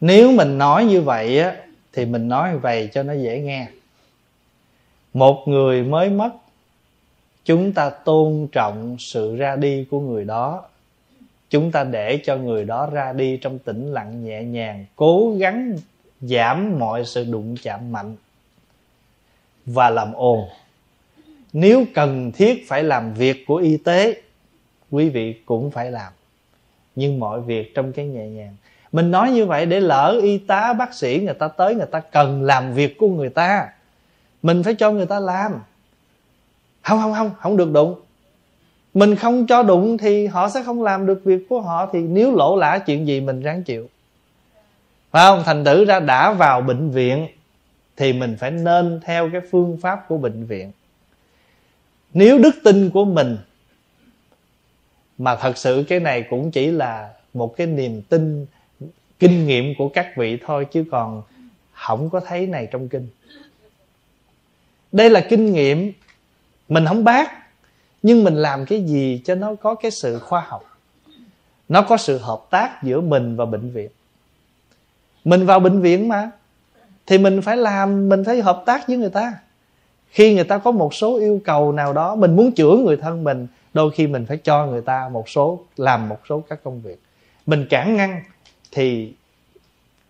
A: Nếu mình nói như vậy á, thì mình nói vậy cho nó dễ nghe một người mới mất, chúng ta tôn trọng sự ra đi của người đó. Chúng ta để cho người đó ra đi trong tĩnh lặng nhẹ nhàng, cố gắng giảm mọi sự đụng chạm mạnh và làm ồn. Nếu cần thiết phải làm việc của y tế, quý vị cũng phải làm. Nhưng mọi việc trong cái nhẹ nhàng. Mình nói như vậy để lỡ y tá, bác sĩ người ta tới, người ta cần làm việc của người ta mình phải cho người ta làm. Không không không không được đụng. Mình không cho đụng thì họ sẽ không làm được việc của họ, thì nếu lỗ lã chuyện gì mình ráng chịu. Phải không? Thành tử ra đã vào bệnh viện thì mình phải nên theo cái phương pháp của bệnh viện. Nếu đức tin của mình, mà thật sự cái này cũng chỉ là một cái niềm tin, kinh nghiệm của các vị thôi, chứ còn không có thấy này trong kinh đây là kinh nghiệm. Mình không bác, nhưng mình làm cái gì cho nó có cái sự khoa học. Nó có sự hợp tác giữa mình và bệnh viện. Mình vào bệnh viện mà, thì mình phải làm, mình phải hợp tác với người ta. Khi người ta có một số yêu cầu nào đó, mình muốn chữa người thân mình, đôi khi mình phải cho người ta một số, làm một số các công việc. Mình cản ngăn thì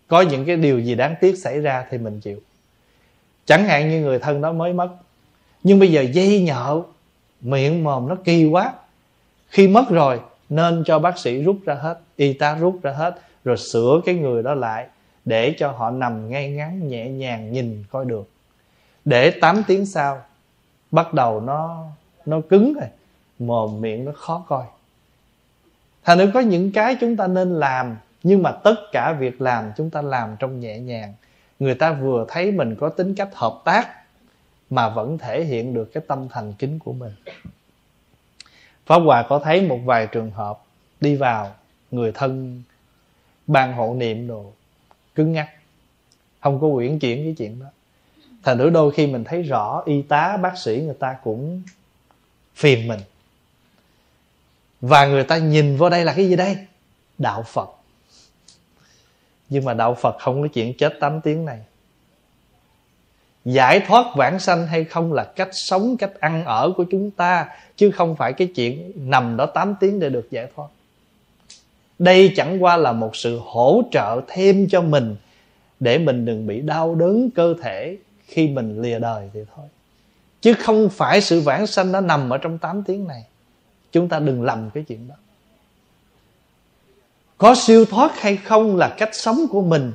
A: có những cái điều gì đáng tiếc xảy ra thì mình chịu chẳng hạn như người thân đó mới mất. Nhưng bây giờ dây nhợ, miệng mồm nó kỳ quá. Khi mất rồi, nên cho bác sĩ rút ra hết, y tá rút ra hết, rồi sửa cái người đó lại để cho họ nằm ngay ngắn, nhẹ nhàng nhìn coi được. Để 8 tiếng sau, bắt đầu nó nó cứng rồi, mồm miệng nó khó coi. Thành nữa có những cái chúng ta nên làm, nhưng mà tất cả việc làm chúng ta làm trong nhẹ nhàng người ta vừa thấy mình có tính cách hợp tác mà vẫn thể hiện được cái tâm thành kính của mình. Pháp hòa có thấy một vài trường hợp đi vào, người thân ban hộ niệm đồ, cứng ngắc không có quyển chuyển cái chuyện đó. Thành thử đôi khi mình thấy rõ y tá, bác sĩ người ta cũng phiền mình. Và người ta nhìn vô đây là cái gì đây? Đạo phật nhưng mà đạo phật không có chuyện chết 8 tiếng này. Giải thoát vãng sanh hay không là cách sống, cách ăn ở của chúng ta, chứ không phải cái chuyện nằm đó 8 tiếng để được giải thoát. Đây chẳng qua là một sự hỗ trợ thêm cho mình, để mình đừng bị đau đớn cơ thể khi mình lìa đời thì thôi. Chứ không phải sự vãng sanh nó nằm ở trong 8 tiếng này. Chúng ta đừng lầm cái chuyện đó có siêu thoát hay không là cách sống của mình.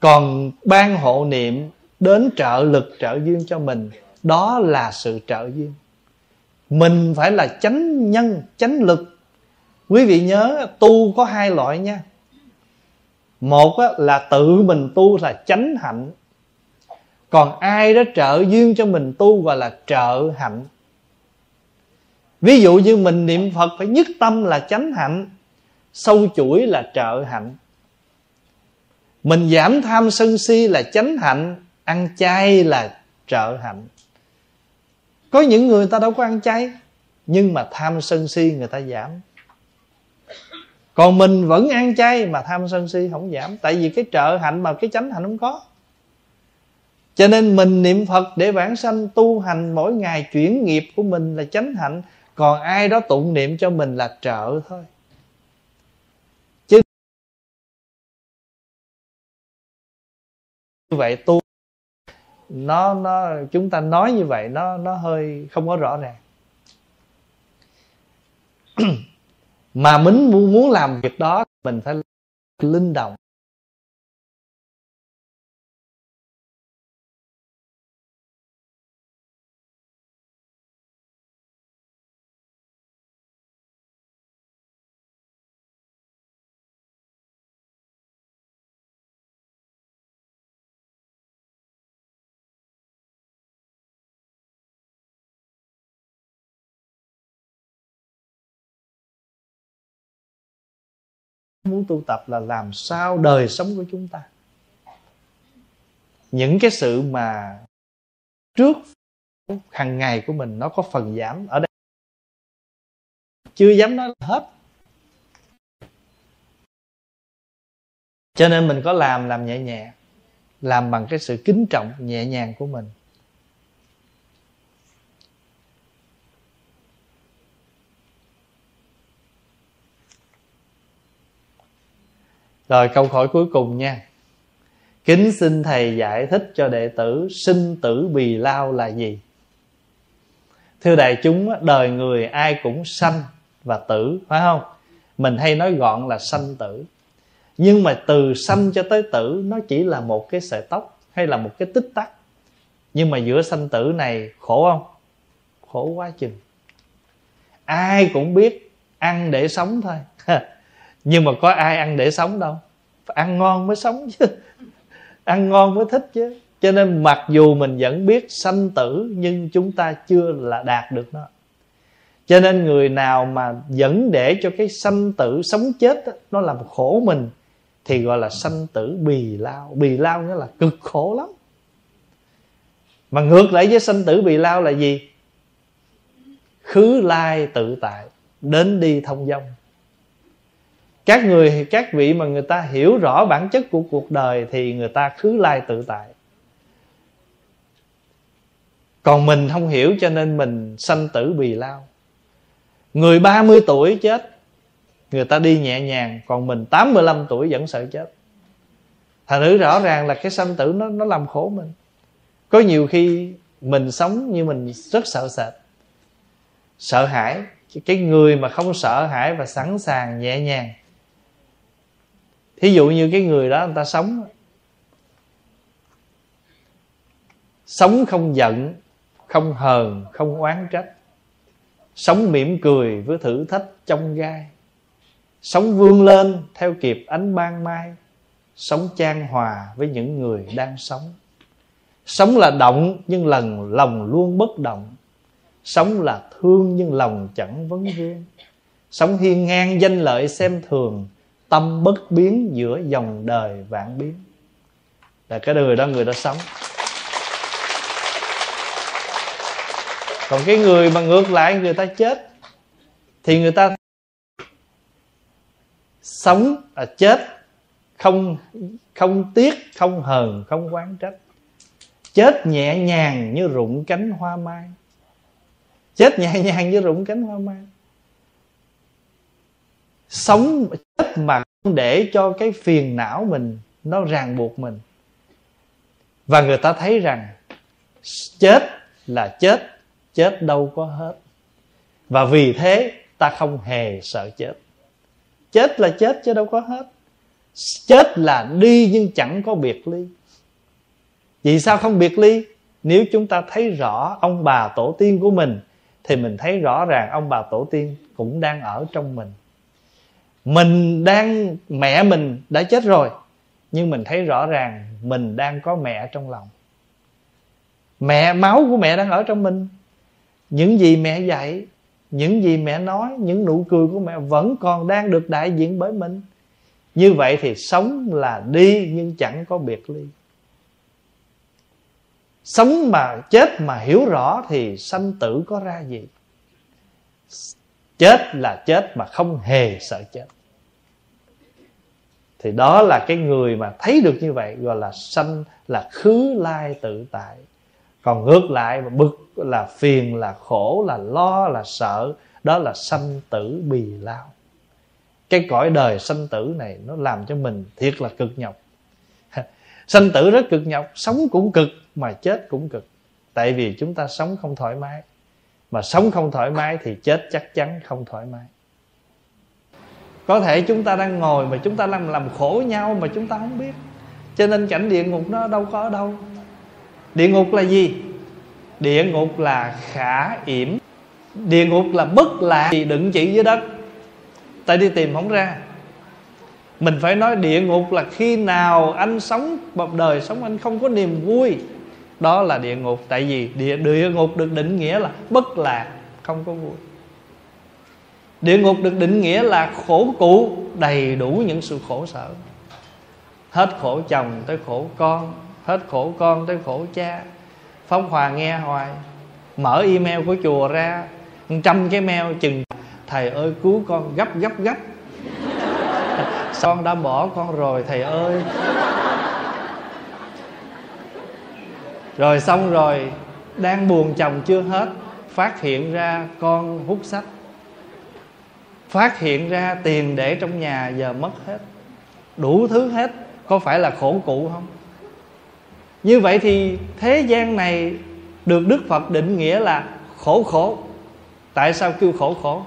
A: Còn ban hộ niệm đến trợ lực, trợ duyên cho mình, đó là sự trợ duyên. Mình phải là chánh nhân, chánh lực. Quý vị nhớ, tu có hai loại nha. Một là tự mình tu là chánh hạnh. Còn ai đó trợ duyên cho mình tu gọi là trợ hạnh. Ví dụ như mình niệm phật phải nhất tâm là chánh hạnh sâu chuỗi là trợ hạnh. Mình giảm tham sân si là chánh hạnh, ăn chay là trợ hạnh. Có những người ta đâu có ăn chay, nhưng mà tham sân si người ta giảm. Còn mình vẫn ăn chay mà tham sân si không giảm, tại vì cái trợ hạnh mà cái chánh hạnh không có. Cho nên mình niệm phật để bản sanh tu hành, mỗi ngày chuyển nghiệp của mình là chánh hạnh, còn ai đó tụng niệm cho mình là trợ thôi. Như vậy tu, nó nó, chúng ta nói như vậy, nó nó hơi không có rõ ràng [clears throat] mà mình muốn làm việc đó, mình phải linh động. Muốn tu tập là làm sao đời sống của chúng ta. Những cái sự mà trước hàng ngày của mình nó có phần giảm ở đây. Chưa dám nói hết. Cho nên mình có làm làm nhẹ nhẹ, làm bằng cái sự kính trọng nhẹ nhàng của mình. Rồi câu hỏi cuối cùng nha. Kính xin Thầy giải thích cho đệ tử Sinh tử bì lao là gì? Thưa đại chúng, Đời người ai cũng sanh và tử, Phải không? Mình hay nói gọn là sanh tử. Nhưng mà từ sanh cho tới tử, Nó chỉ là một cái sợi tóc Hay là một cái tích tắc. Nhưng mà giữa sanh tử này, khổ không? Khổ quá chừng. Ai cũng biết Ăn để sống thôi. [laughs] nhưng mà có ai ăn để sống đâu. Phải ăn ngon mới sống chứ. Ăn ngon mới thích chứ. Cho nên mặc dù mình vẫn biết sanh tử nhưng chúng ta chưa là đạt được nó. Cho nên người nào mà vẫn để cho cái sanh tử sống chết đó, nó làm khổ mình thì gọi là sanh tử bì lao. Bì lao nghĩa là cực khổ lắm. Mà ngược lại với sanh tử bì lao là gì? Khứ lai tự tại đến đi thông dong các người, các vị mà người ta hiểu rõ bản chất của cuộc đời thì người ta khứ lai tự tại. Còn mình không hiểu cho nên mình sanh tử bì lao. Người 30 tuổi chết, người ta đi nhẹ nhàng, còn mình 85 tuổi vẫn sợ chết. Thành nữ rõ ràng là cái sanh tử nó nó làm khổ mình. Có nhiều khi mình sống như mình rất sợ sệt, sợ hãi. Cái người mà không sợ hãi và sẵn sàng nhẹ nhàng thí dụ như cái người đó, người ta sống. Sống không giận, không hờn, không oán trách. Sống mỉm cười với thử thách trong gai. Sống vươn lên theo kịp ánh ban mai. Sống chan hòa với những người đang sống. Sống là động nhưng lần lòng luôn bất động. Sống là thương nhưng lòng chẳng vấn vương. Sống hiên ngang danh lợi xem thường tâm bất biến giữa dòng đời vạn biến. Là cái người đó người đó sống. Còn cái người mà ngược lại người ta chết, thì người ta sống là chết. Không không tiếc, không hờn, không quán trách. Chết nhẹ nhàng như rụng cánh hoa mai. Chết nhẹ nhàng như rụng cánh hoa mai sống chết mà không để cho cái phiền não mình nó ràng buộc mình. Và người ta thấy rằng chết là chết chết đâu có hết. Và vì thế ta không hề sợ chết. Chết là chết chứ đâu có hết. Chết là đi nhưng chẳng có biệt ly. Vì sao không biệt ly? Nếu chúng ta thấy rõ ông bà tổ tiên của mình, thì mình thấy rõ ràng ông bà tổ tiên cũng đang ở trong mình mình đang, mẹ mình đã chết rồi, nhưng mình thấy rõ ràng mình đang có mẹ trong lòng. Mẹ, máu của mẹ đang ở trong mình. Những gì mẹ dạy, những gì mẹ nói, những nụ cười của mẹ vẫn còn đang được đại diện bởi mình. Như vậy thì sống là đi nhưng chẳng có biệt ly. Sống mà chết mà hiểu rõ thì sanh tử có ra gì? Chết là chết mà không hề sợ chết thì đó là cái người mà thấy được như vậy, gọi là sanh, là khứ lai tự tại. Còn ngược lại, mà bực là phiền, là khổ, là lo, là sợ, đó là sanh tử bì lao. Cái cõi đời sanh tử này nó làm cho mình thiệt là cực nhọc. [laughs] Sanh tử rất cực nhọc, sống cũng cực, mà chết cũng cực. Tại vì chúng ta sống không thoải mái. Mà sống không thoải mái thì chết chắc chắn không thoải mái có thể chúng ta đang ngồi mà chúng ta đang làm khổ nhau mà chúng ta không biết. Cho nên cảnh địa ngục nó đâu có ở đâu. Địa ngục là gì? Địa ngục là khả yểm. Địa ngục là bất lạc thì đựng chỉ dưới đất. Tại đi tìm không ra. Mình phải nói địa ngục là khi nào anh sống một đời sống anh không có niềm vui. Đó là địa ngục. Tại vì địa địa ngục được định nghĩa là bất lạc, không có vui địa ngục được định nghĩa là khổ cụ đầy đủ những sự khổ sở. Hết khổ chồng tới khổ con, hết khổ con tới khổ cha. Phóng hòa nghe hoài, mở email của chùa ra, trăm cái mail chừng, thầy ơi, cứu con gấp gấp gấp. [laughs] Con đã bỏ con rồi, thầy ơi. Rồi xong rồi, đang buồn chồng chưa hết, phát hiện ra con hút sách phát hiện ra tiền để trong nhà giờ mất hết. Đủ thứ hết, có phải là khổ cụ không? Như vậy thì thế gian này được đức phật định nghĩa là khổ khổ. Tại sao kêu khổ khổ?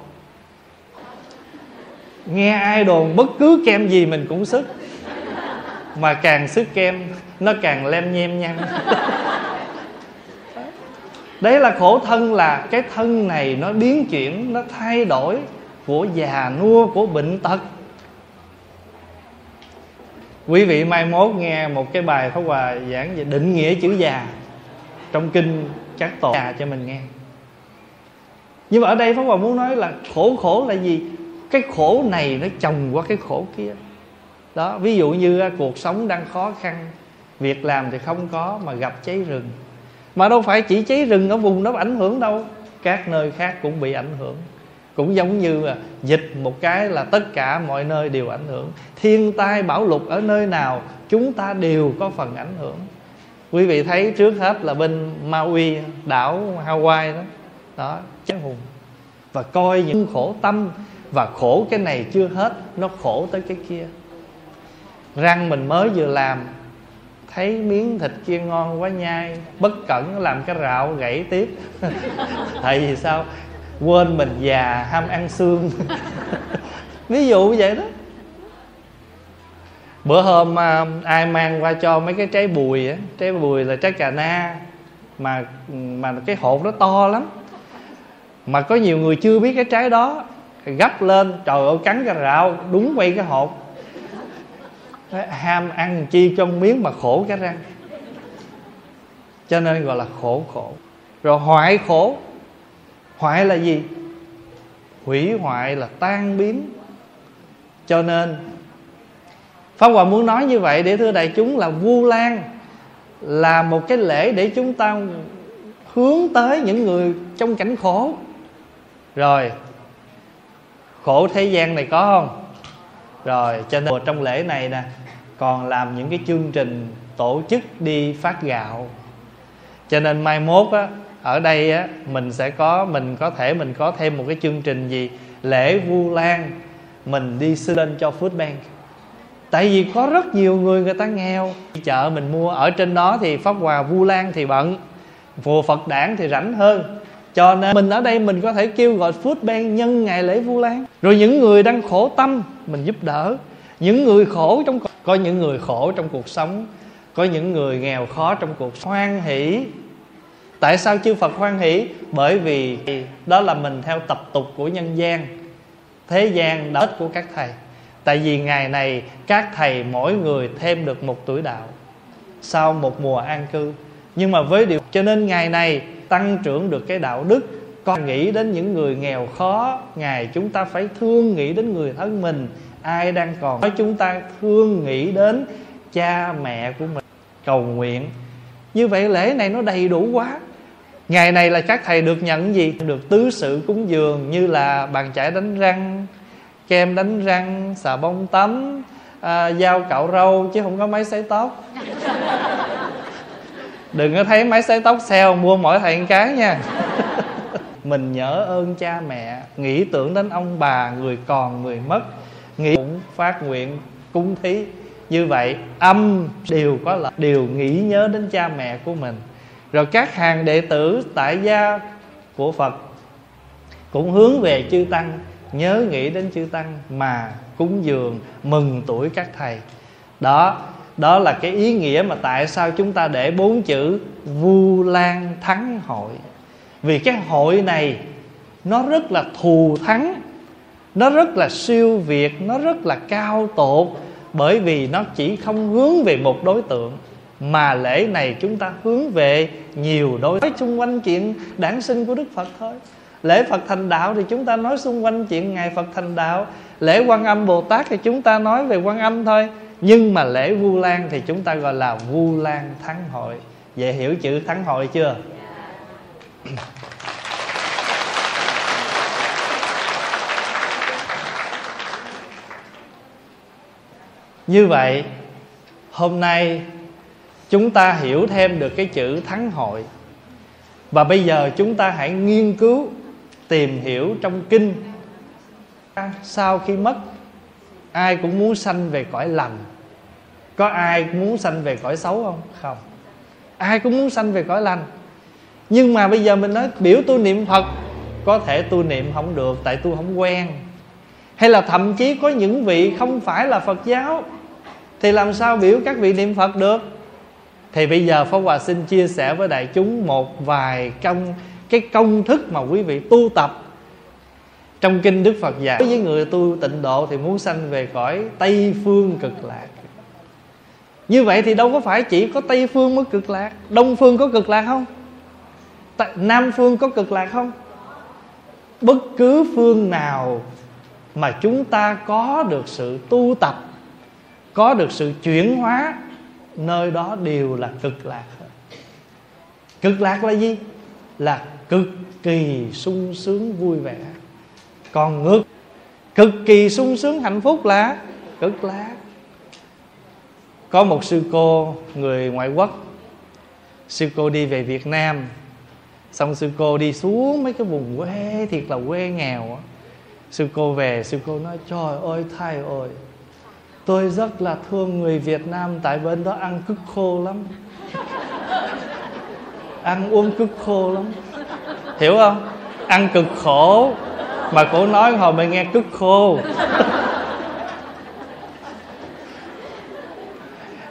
A: Nghe ai đồn bất cứ kem gì mình cũng sức, mà càng sức kem, nó càng lem nhem nhăn. Đấy là khổ thân là cái thân này nó biến chuyển, nó thay đổi của già nua của bệnh tật. Quý vị mai mốt nghe một cái bài pháp hòa giảng về định nghĩa chữ già trong kinh các tổ già cho mình nghe. Nhưng mà ở đây pháp hòa muốn nói là khổ khổ là gì? Cái khổ này nó chồng qua cái khổ kia. Đó, ví dụ như à, cuộc sống đang khó khăn, việc làm thì không có mà gặp cháy rừng. Mà đâu phải chỉ cháy rừng ở vùng đó ảnh hưởng đâu, các nơi khác cũng bị ảnh hưởng cũng giống như là dịch một cái là tất cả mọi nơi đều ảnh hưởng. Thiên tai bão lụt ở nơi nào, chúng ta đều có phần ảnh hưởng. Quý vị thấy trước hết là bên Maui, đảo Hawaii đó. Đó chết hùng. Và coi những khổ tâm và khổ cái này chưa hết, nó khổ tới cái kia. Răng mình mới vừa làm, thấy miếng thịt kia ngon quá nhai, bất cẩn làm cái rạo gãy tiếp. [laughs] Tại vì sao? Quên mình già, ham ăn xương. [laughs] Ví dụ vậy đó. Bữa hôm à, ai mang qua cho mấy cái trái bùi á, trái bùi là trái cà na, mà mà cái hột nó to lắm. Mà có nhiều người chưa biết cái trái đó gấp lên, trời ơi, cắn cái rạo đúng quay cái hột. Ham ăn chi trong miếng mà khổ cái răng. Cho nên gọi là khổ khổ. Rồi hoại khổ hoại là gì? Hủy hoại là tan biến. Cho nên, pháp hòa muốn nói như vậy để thưa đại chúng là vu lan là một cái lễ để chúng ta hướng tới những người trong cảnh khổ. Rồi, khổ thế gian này có không? Rồi, cho nên trong lễ này nè, còn làm những cái chương trình tổ chức đi phát gạo. Cho nên mai mốt á ở đây á, mình sẽ có, mình có thể, mình có thêm một cái chương trình gì? Lễ vu lan. Mình đi xin lên cho food bank. Tại vì có rất nhiều người người ta nghèo. Chợ mình mua, ở trên đó thì pháp hòa vu lan thì bận. Phùa phật đảng thì rảnh hơn. Cho nên mình ở đây mình có thể kêu gọi food bank nhân ngày lễ vu lan. Rồi những người đang khổ tâm, mình giúp đỡ. Những người khổ trong có những người khổ trong cuộc sống. Có những người nghèo khó trong cuộc sống hoan hỷ tại sao chư phật hoan hỷ? Bởi vì đó là mình theo tập tục của nhân gian. Thế gian đất của các thầy. Tại vì ngày này, các thầy mỗi người thêm được một tuổi đạo sau một mùa an cư. Nhưng mà với điều, cho nên ngày này tăng trưởng được cái đạo đức. Con nghĩ đến những người nghèo khó, ngày chúng ta phải thương nghĩ đến người thân mình. Ai đang còn nói chúng ta thương nghĩ đến cha mẹ của mình. Cầu nguyện. Như vậy lễ này nó đầy đủ quá ngày này là các thầy được nhận gì? Được tứ sự cúng dường như là bàn chải đánh răng kem đánh răng xà bông tắm à, dao cạo râu chứ không có máy sấy tóc. [laughs] Đừng có thấy máy sấy tóc sale mua mỗi thầy một cái nha. [laughs] Mình nhớ ơn cha mẹ nghĩ tưởng đến ông bà người còn người mất nghĩ cũng phát nguyện cúng thí. Như vậy âm đều có là đều nghĩ nhớ đến cha mẹ của mình rồi các hàng đệ tử tại gia của phật cũng hướng về chư tăng, nhớ nghĩ đến chư tăng mà cúng dường, mừng tuổi các thầy. Đó đó là cái ý nghĩa mà tại sao chúng ta để bốn chữ vu lan thắng hội. Vì cái hội này, nó rất là thù thắng, nó rất là siêu việt, nó rất là cao tột, bởi vì nó chỉ không hướng về một đối tượng mà lễ này chúng ta hướng về nhiều đối với xung quanh chuyện đản sinh của đức phật thôi. Lễ phật thành đạo thì chúng ta nói xung quanh chuyện ngày phật thành đạo. Lễ quan âm bồ tát thì chúng ta nói về quan âm thôi. Nhưng mà lễ vu lan thì chúng ta gọi là vu lan thắng hội. Vậy hiểu chữ thắng hội chưa? Như vậy, hôm nay chúng ta hiểu thêm được cái chữ thắng hội. Và bây giờ chúng ta hãy nghiên cứu, tìm hiểu trong kinh. Sau khi mất, ai cũng muốn sanh về cõi lành. Có ai muốn sanh về cõi xấu không? Không. Ai cũng muốn sanh về cõi lành. Nhưng mà bây giờ mình nói, biểu tu niệm phật, có thể tu niệm không được, tại tu không quen. Hay là thậm chí có những vị không phải là phật giáo, thì làm sao biểu các vị niệm phật được? Thì bây giờ pháp hòa xin chia sẻ với đại chúng một vài công, cái công thức mà quý vị tu tập trong kinh đức phật dạy đối với người tu tịnh độ thì muốn sanh về cõi tây phương cực lạc. Như vậy thì đâu có phải chỉ có tây phương mới cực lạc, đông phương có cực lạc không? Nam phương có cực lạc không? Bất cứ phương nào mà chúng ta có được sự tu tập, có được sự chuyển hóa nơi đó đều là cực lạc. Cực lạc là gì? Là cực kỳ sung sướng vui vẻ. Còn ngược, cực kỳ sung sướng hạnh phúc là cực lạc. Có một sư cô người ngoại quốc. Sư cô đi về việt nam. Xong sư cô đi xuống mấy cái vùng quê thiệt là quê nghèo. Sư cô về, sư cô nói, trời ơi thầy ơi tôi rất là thương người việt nam tại bên đó ăn cứt khô lắm. Ăn uống cứt khô lắm. Hiểu không? Ăn cực khổ. Mà cổ nói hồi mình nghe cứt khô.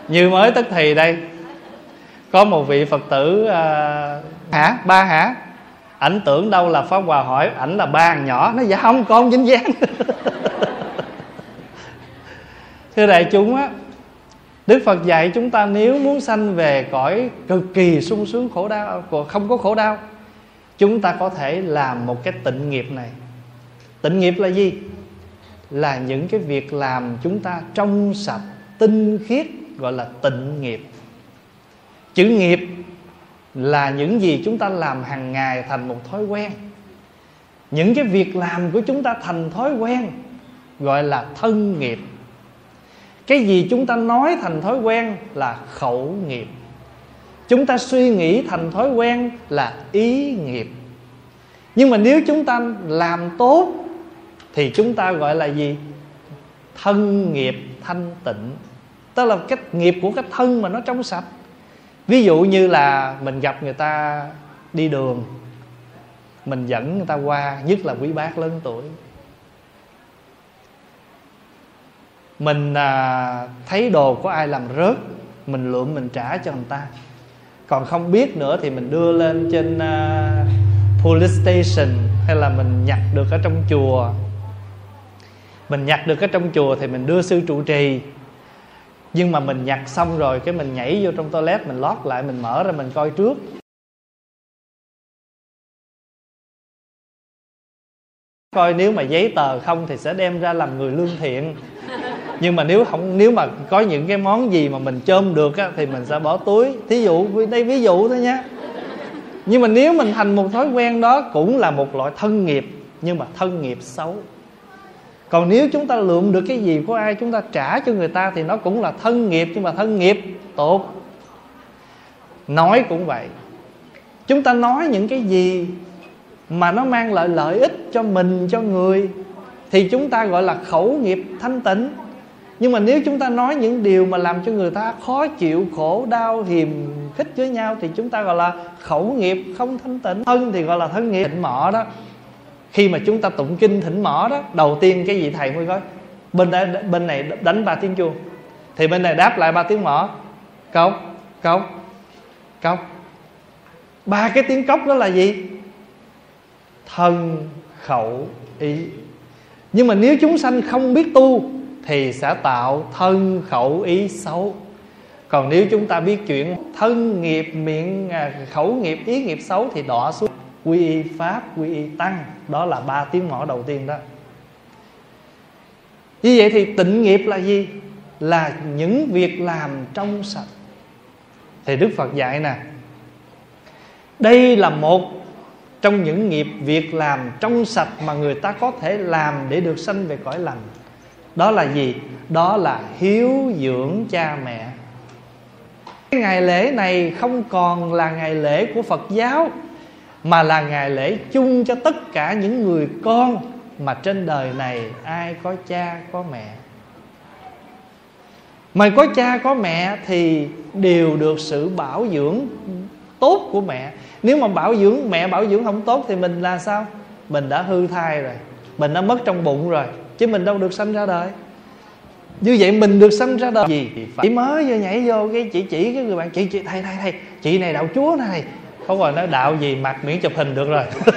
A: Như mới tức thì đây. Có một vị phật tử à, hả? Ba hả? ảnh tưởng đâu là pháp hòa hỏi ảnh là ba nhỏ. Nó dạ không con dính dáng thưa đại chúng á, đức phật dạy chúng ta nếu muốn sanh về cõi cực kỳ sung sướng khổ đau không có khổ đau, chúng ta có thể làm một cái tịnh nghiệp này. Tịnh nghiệp là gì? Là những cái việc làm chúng ta trong sạch, tinh khiết, gọi là tịnh nghiệp. Chữ nghiệp là những gì chúng ta làm hàng ngày thành một thói quen. Những cái việc làm của chúng ta thành thói quen, gọi là thân nghiệp cái gì chúng ta nói thành thói quen là khẩu nghiệp. Chúng ta suy nghĩ thành thói quen là ý nghiệp. Nhưng mà nếu chúng ta làm tốt, thì chúng ta gọi là gì? Thân nghiệp thanh tịnh. Tức là cái nghiệp của cái thân mà nó trong sạch. Ví dụ như là mình gặp người ta đi đường, mình dẫn người ta qua, nhất là quý bác lớn tuổi. Mình à, thấy đồ của ai làm rớt mình lượm mình trả cho người ta. Còn không biết nữa thì mình đưa lên trên uh, police station hay là mình nhặt được ở trong chùa. Mình nhặt được ở trong chùa thì mình đưa sư trụ trì. Nhưng mà mình nhặt xong rồi cái mình nhảy vô trong toilet mình lót lại mình mở ra mình coi trước. Coi nếu mà giấy tờ không thì sẽ đem ra làm người lương thiện nhưng mà nếu không nếu mà có những cái món gì mà mình chôm được á, thì mình sẽ bỏ túi. Thí dụ đây ví dụ thôi nhé nhưng mà nếu mình thành một thói quen đó cũng là một loại thân nghiệp nhưng mà thân nghiệp xấu. Còn nếu chúng ta lượm được cái gì của ai chúng ta trả cho người ta thì nó cũng là thân nghiệp nhưng mà thân nghiệp tốt. Nói cũng vậy. Chúng ta nói những cái gì mà nó mang lại lợi ích cho mình cho người thì chúng ta gọi là khẩu nghiệp thanh tịnh nhưng mà nếu chúng ta nói những điều mà làm cho người ta khó chịu khổ đau hiềm khích với nhau thì chúng ta gọi là khẩu nghiệp không thanh tịnh. Thân thì gọi là thân nghiệp thỉnh mỏ đó. Khi mà chúng ta tụng kinh thỉnh mỏ đó đầu tiên cái gì thầy mới nói bên đây, bên này đánh ba tiếng chuông. Thì bên này đáp lại ba tiếng mỏ cốc cốc cốc. Ba cái tiếng cốc đó là gì? Thân khẩu ý. Nhưng mà nếu chúng sanh không biết tu thì sẽ tạo thân khẩu ý xấu. Còn nếu chúng ta biết chuyện thân nghiệp miệng à, khẩu nghiệp, ý nghiệp xấu thì đọa xuống quy y pháp, quy y tăng. Đó là ba tiếng mỏ đầu tiên đó. Như vậy thì tịnh nghiệp là gì? Là những việc làm trong sạch. Thì đức phật dạy nè, đây là một trong những nghiệp việc làm trong sạch mà người ta có thể làm để được sanh về cõi lành đó là gì? Đó là hiếu dưỡng cha mẹ. Cái ngày lễ này không còn là ngày lễ của phật giáo, mà là ngày lễ chung cho tất cả những người con mà trên đời này ai có cha, có mẹ. Mà có cha, có mẹ thì đều được sự bảo dưỡng tốt của mẹ. Nếu mà bảo dưỡng, mẹ bảo dưỡng không tốt thì mình là sao? Mình đã hư thai rồi, mình đã mất trong bụng rồi chứ mình đâu được sanh ra đời. Như vậy mình được sanh ra đời gì thì phải mới vô nhảy vô cái chị chỉ cái người bạn chị chị thầy thầy thầy, chị này đạo chúa này. Không rồi nói đạo gì mặt miễn chụp hình được rồi. [laughs]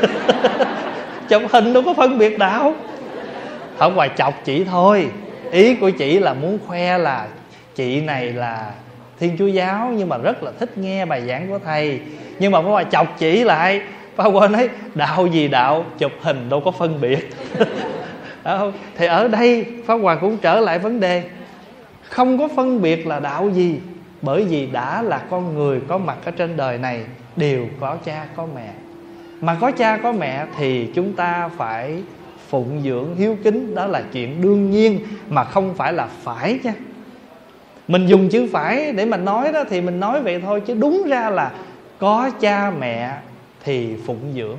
A: Chụp hình đâu có phân biệt đạo. Không ngoài chọc chị thôi. Ý của chị là muốn khoe là chị này là thiên chúa giáo, nhưng mà rất là thích nghe bài giảng của thầy. Nhưng mà ngoài chọc chỉ lại Phá quên nói, đạo gì đạo, chụp hình đâu có phân biệt. [laughs] Ờ, không? thì ở đây Pháp Hòa cũng trở lại vấn đề. Không có phân biệt là đạo gì, bởi vì đã là con người có mặt ở trên đời này, đều có cha, có mẹ. Mà có cha, có mẹ thì chúng ta phải phụng dưỡng, hiếu kính. Đó là chuyện đương nhiên, mà không phải là phải nha mình dùng chữ phải để mà nói đó thì mình nói vậy thôi, chứ đúng ra là có cha mẹ thì phụng dưỡng.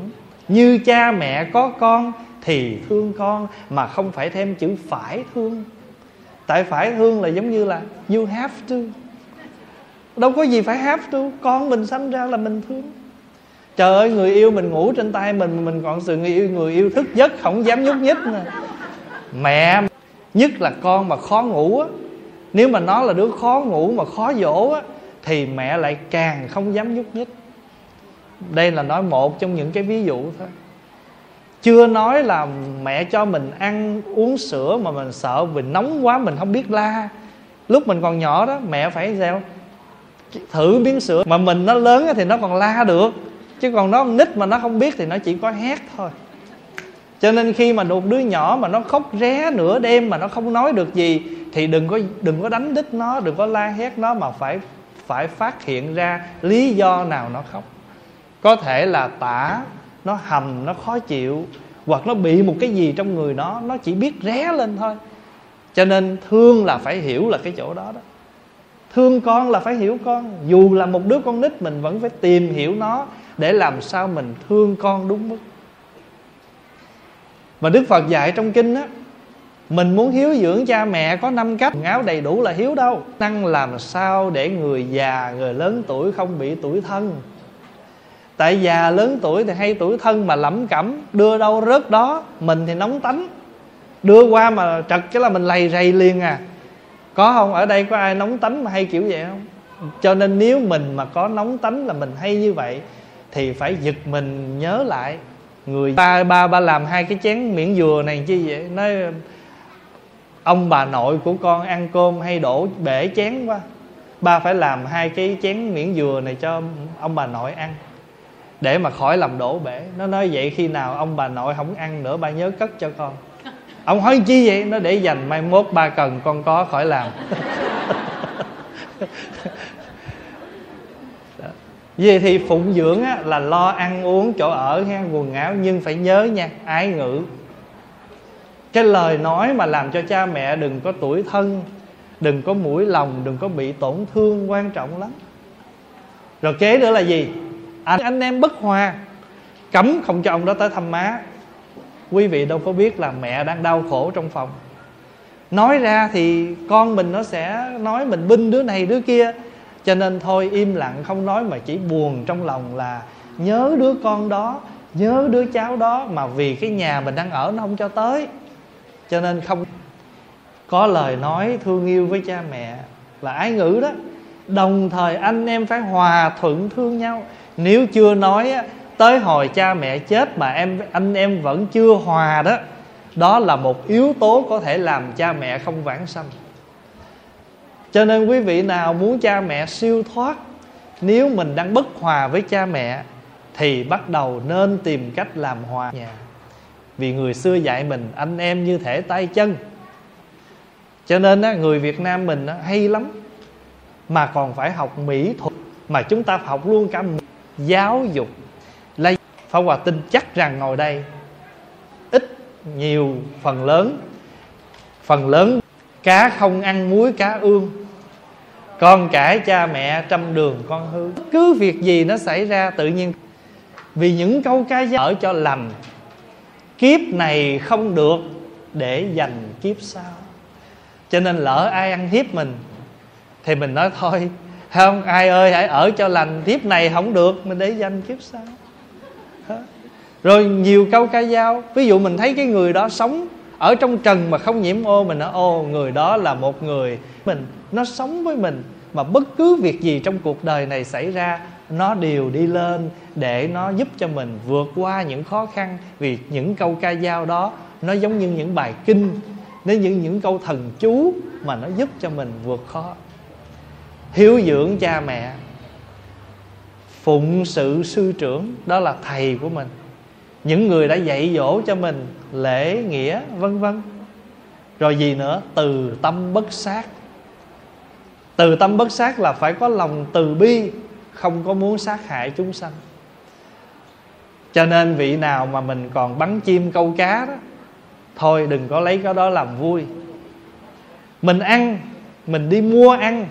A: Như cha mẹ có con thì thương con mà không phải thêm chữ phải thương. Tại phải thương là giống như là you have to. Đâu có gì phải have to, con mình sanh ra là mình thương. Trời ơi, người yêu mình ngủ trên tay mình mình còn sự người yêu người yêu thức giấc không dám nhúc nhích nè. Mẹ, nhất là con mà khó ngủ á. Nếu mà nó là đứa khó ngủ mà khó dỗ á, thì mẹ lại càng không dám nhúc nhích. Đây là nói một trong những cái ví dụ thôi chưa nói là mẹ cho mình ăn, uống sữa mà mình sợ mình nóng quá, mình không biết la. Lúc mình còn nhỏ đó, mẹ phải sao? Thử miếng sữa. Mà mình nó lớn thì nó còn la được. Chứ còn nó nít mà nó không biết thì nó chỉ có hét thôi. Cho nên khi mà một đứa nhỏ mà nó khóc ré nửa đêm mà nó không nói được gì, thì đừng có đừng có đánh đít nó, đừng có la hét nó mà phải phải phát hiện ra lý do nào nó khóc. Có thể là tả nó hầm, nó khó chịu, hoặc nó bị một cái gì trong người nó nó chỉ biết ré lên thôi. Cho nên thương là phải hiểu là cái chỗ đó đó. Thương con là phải hiểu con. Dù là một đứa con nít, mình vẫn phải tìm hiểu nó để làm sao mình thương con đúng mức. Và đức phật dạy trong kinh á, mình muốn hiếu dưỡng cha mẹ có năm cách áo đầy đủ là hiếu đâu. Năng làm sao để người già, người lớn tuổi không bị tuổi thân? Tại già lớn tuổi thì hay tuổi thân mà lẩm cẩm, đưa đâu rớt đó, mình thì nóng tánh. Đưa qua mà trật cái là mình lầy rầy liền à. Có không? Ở đây có ai nóng tánh mà hay kiểu vậy không? Cho nên nếu mình mà có nóng tánh là mình hay như vậy, thì phải giật mình nhớ lại. Người ba ba ba làm hai cái chén miễn dừa này chi vậy? Nói, ông bà nội của con ăn cơm hay đổ bể chén quá. Ba phải làm hai cái chén miễn dừa này cho ông bà nội ăn để mà khỏi làm đổ bể. Nó nói vậy khi nào ông bà nội không ăn nữa ba nhớ cất cho con. Ông hỏi chi vậy? Nó để dành mai mốt ba cần con có khỏi làm. [laughs] Vậy thì phụng dưỡng á, là lo ăn uống chỗ ở ha, quần áo nhưng phải nhớ nha ái ngữ. Cái lời nói mà làm cho cha mẹ đừng có tuổi thân đừng có mũi lòng đừng có bị tổn thương quan trọng lắm. Rồi kế nữa là gì? Anh, anh em bất hòa. Cấm không cho ông đó tới thăm má. Quý vị đâu có biết là mẹ đang đau khổ trong phòng. Nói ra thì con mình nó sẽ nói mình binh đứa này đứa kia. Cho nên thôi im lặng không nói mà chỉ buồn trong lòng là nhớ đứa con đó nhớ đứa cháu đó mà vì cái nhà mình đang ở nó không cho tới. Cho nên không có lời nói thương yêu với cha mẹ là ái ngữ đó. Đồng thời anh em phải hòa thuận thương nhau nếu chưa nói tới hồi cha mẹ chết mà em anh em vẫn chưa hòa đó đó là một yếu tố có thể làm cha mẹ không vãng sanh. Cho nên quý vị nào muốn cha mẹ siêu thoát nếu mình đang bất hòa với cha mẹ thì bắt đầu nên tìm cách làm hòa nhà. Vì người xưa dạy mình anh em như thể tay chân. Cho nên á, người việt nam mình á, hay lắm. Mà còn phải học mỹ thuật mà chúng ta học luôn cả giáo dục. Lấy Pháp Hòa tin chắc rằng ngồi đây ít nhiều phần lớn phần lớn cá không ăn muối, cá ương. Con cãi cha mẹ trăm đường con hư. Cứ việc gì nó xảy ra, tự nhiên vì những câu ca dao ở cho lầm, kiếp này không được để dành kiếp sau. Cho nên lỡ ai ăn hiếp mình, thì mình nói thôi không, ai ơi, hãy ở cho lành. Kiếp này không được, mình để danh kiếp sau. Rồi nhiều câu ca dao. Ví dụ mình thấy cái người đó sống ở trong trần mà không nhiễm ô, mình nói, ô, người đó là một người mình, nó sống với mình mà bất cứ việc gì trong cuộc đời này xảy ra, nó đều đi lên để nó giúp cho mình vượt qua những khó khăn. Vì những câu ca dao đó, nó giống như những bài kinh, nó như những câu thần chú mà nó giúp cho mình vượt khó hiếu dưỡng cha mẹ. Phụng sự sư trưởng, đó là thầy của mình. Những người đã dạy dỗ cho mình lễ nghĩa, vân vân. Rồi gì nữa? Từ tâm bất sát. Từ tâm bất sát là phải có lòng từ bi, không có muốn sát hại chúng sanh. Cho nên vị nào mà mình còn bắn chim câu cá đó, thôi đừng có lấy cái đó làm vui. Mình ăn, mình đi mua ăn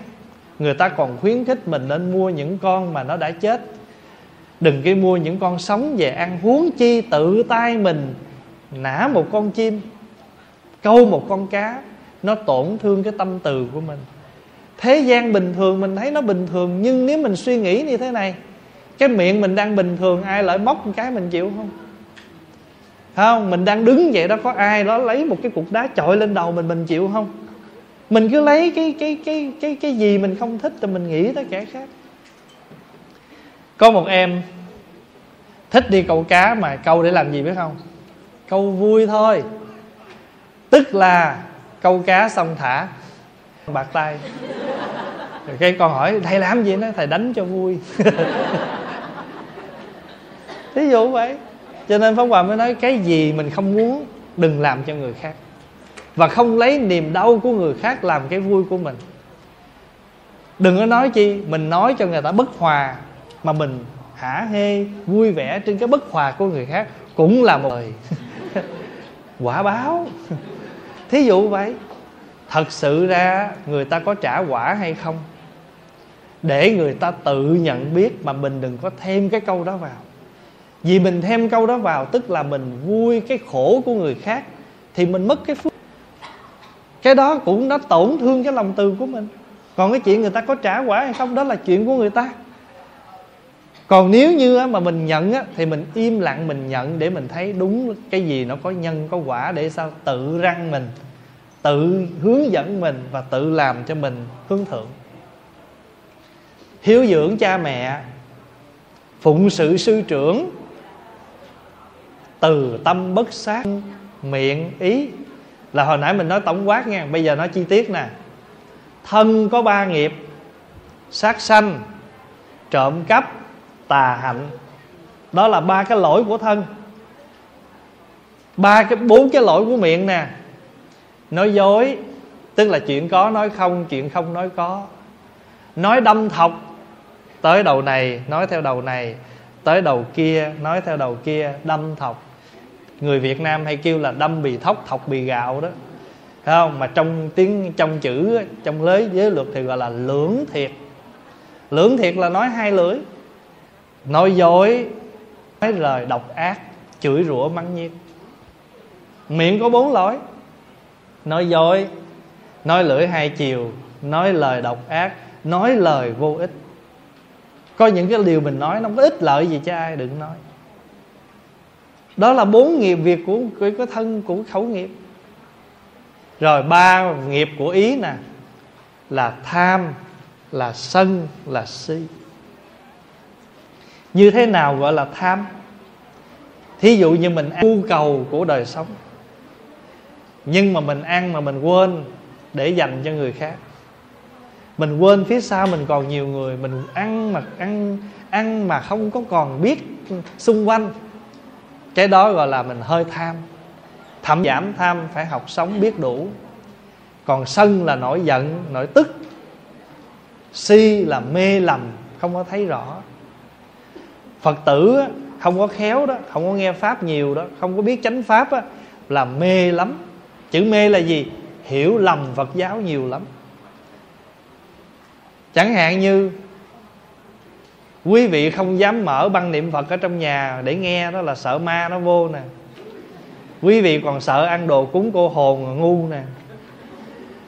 A: người ta còn khuyến khích mình nên mua những con mà nó đã chết. Đừng cái mua những con sống về ăn huống chi tự tay mình nã một con chim, câu một con cá, nó tổn thương cái tâm từ của mình. Thế gian bình thường mình thấy nó bình thường, nhưng nếu mình suy nghĩ như thế này, cái miệng mình đang bình thường, ai lại móc một cái mình chịu không? Không? Mình đang đứng vậy đó, có ai đó lấy một cái cục đá chọi lên đầu mình mình chịu không? Mình cứ lấy cái cái cái cái cái gì mình không thích thì mình nghĩ tới kẻ khác. Có một em thích đi câu cá mà câu để làm gì biết không? Câu vui thôi. Tức là câu cá xong thả, bạc tay. Rồi cái con hỏi, thầy làm gì? Nó thầy đánh cho vui. [laughs] Thí dụ vậy. Cho nên phóng hòa mới nói, cái gì mình không muốn, đừng làm cho người khác và không lấy niềm đau của người khác làm cái vui của mình. Đừng có nói chi, mình nói cho người ta bất hòa mà mình hả hê, vui vẻ trên cái bất hòa của người khác cũng là một lời [laughs] quả báo. [laughs] Thí dụ vậy, thật sự ra người ta có trả quả hay không? Để người ta tự nhận biết mà mình đừng có thêm cái câu đó vào. Vì mình thêm câu đó vào, tức là mình vui cái khổ của người khác, thì mình mất cái phước cái đó cũng nó tổn thương cái lòng từ của mình. Còn cái chuyện người ta có trả quả hay không, đó là chuyện của người ta. Còn nếu như mà mình nhận thì mình im lặng mình nhận để mình thấy đúng cái gì nó có nhân, có quả để sao tự răng mình, tự hướng dẫn mình và tự làm cho mình hướng thượng. Hiếu dưỡng cha mẹ, phụng sự sư trưởng, từ tâm bất sát, miệng ý là hồi nãy mình nói tổng quát nha, bây giờ nói chi tiết nè. Thân có ba nghiệp, sát sanh, trộm cắp, tà hạnh. Đó là ba cái lỗi của thân. Ba cái, bốn cái lỗi của miệng nè. Nói dối, tức là chuyện có nói không, chuyện không nói có. Nói đâm thọc, tới đầu này nói theo đầu này, tới đầu kia nói theo đầu kia, đâm thọc người việt nam hay kêu là đâm bì thóc, thọc bì gạo đó. Thấy không? Mà trong tiếng, trong chữ, trong lưới giới luật thì gọi là lưỡng thiệt. Lưỡng thiệt là nói hai lưỡi. Nói dối, nói lời độc ác, chửi rủa, mắng nhiếc. Miệng có bốn lỗi nói dối, nói lưỡi hai chiều, nói lời độc ác, nói lời vô ích. Có những cái điều mình nói nó có ích lợi gì cho ai, đừng nói đó là bốn nghiệp việc của của cái thân, của khẩu nghiệp. Rồi ba nghiệp của ý nè, là tham, là sân, là si. Như thế nào gọi là tham? Thí dụ như mình ăn nhu cầu của đời sống, nhưng mà mình ăn mà mình quên để dành cho người khác. Mình quên phía sau mình còn nhiều người, mình ăn mà ăn ăn mà không có còn biết xung quanh cái đó gọi là mình hơi tham. Thậm giảm tham phải học sống biết đủ. Còn sân là nổi giận nổi tức. Si là mê lầm không có thấy rõ. Phật tử không có khéo đó không có nghe pháp nhiều đó không có biết chánh pháp đó, là mê lắm. Chữ mê là gì? Hiểu lầm phật giáo nhiều lắm. Chẳng hạn như quý vị không dám mở băng niệm phật ở trong nhà để nghe, đó là sợ ma nó vô nè. Quý vị còn sợ ăn đồ cúng cô hồn ngu nè.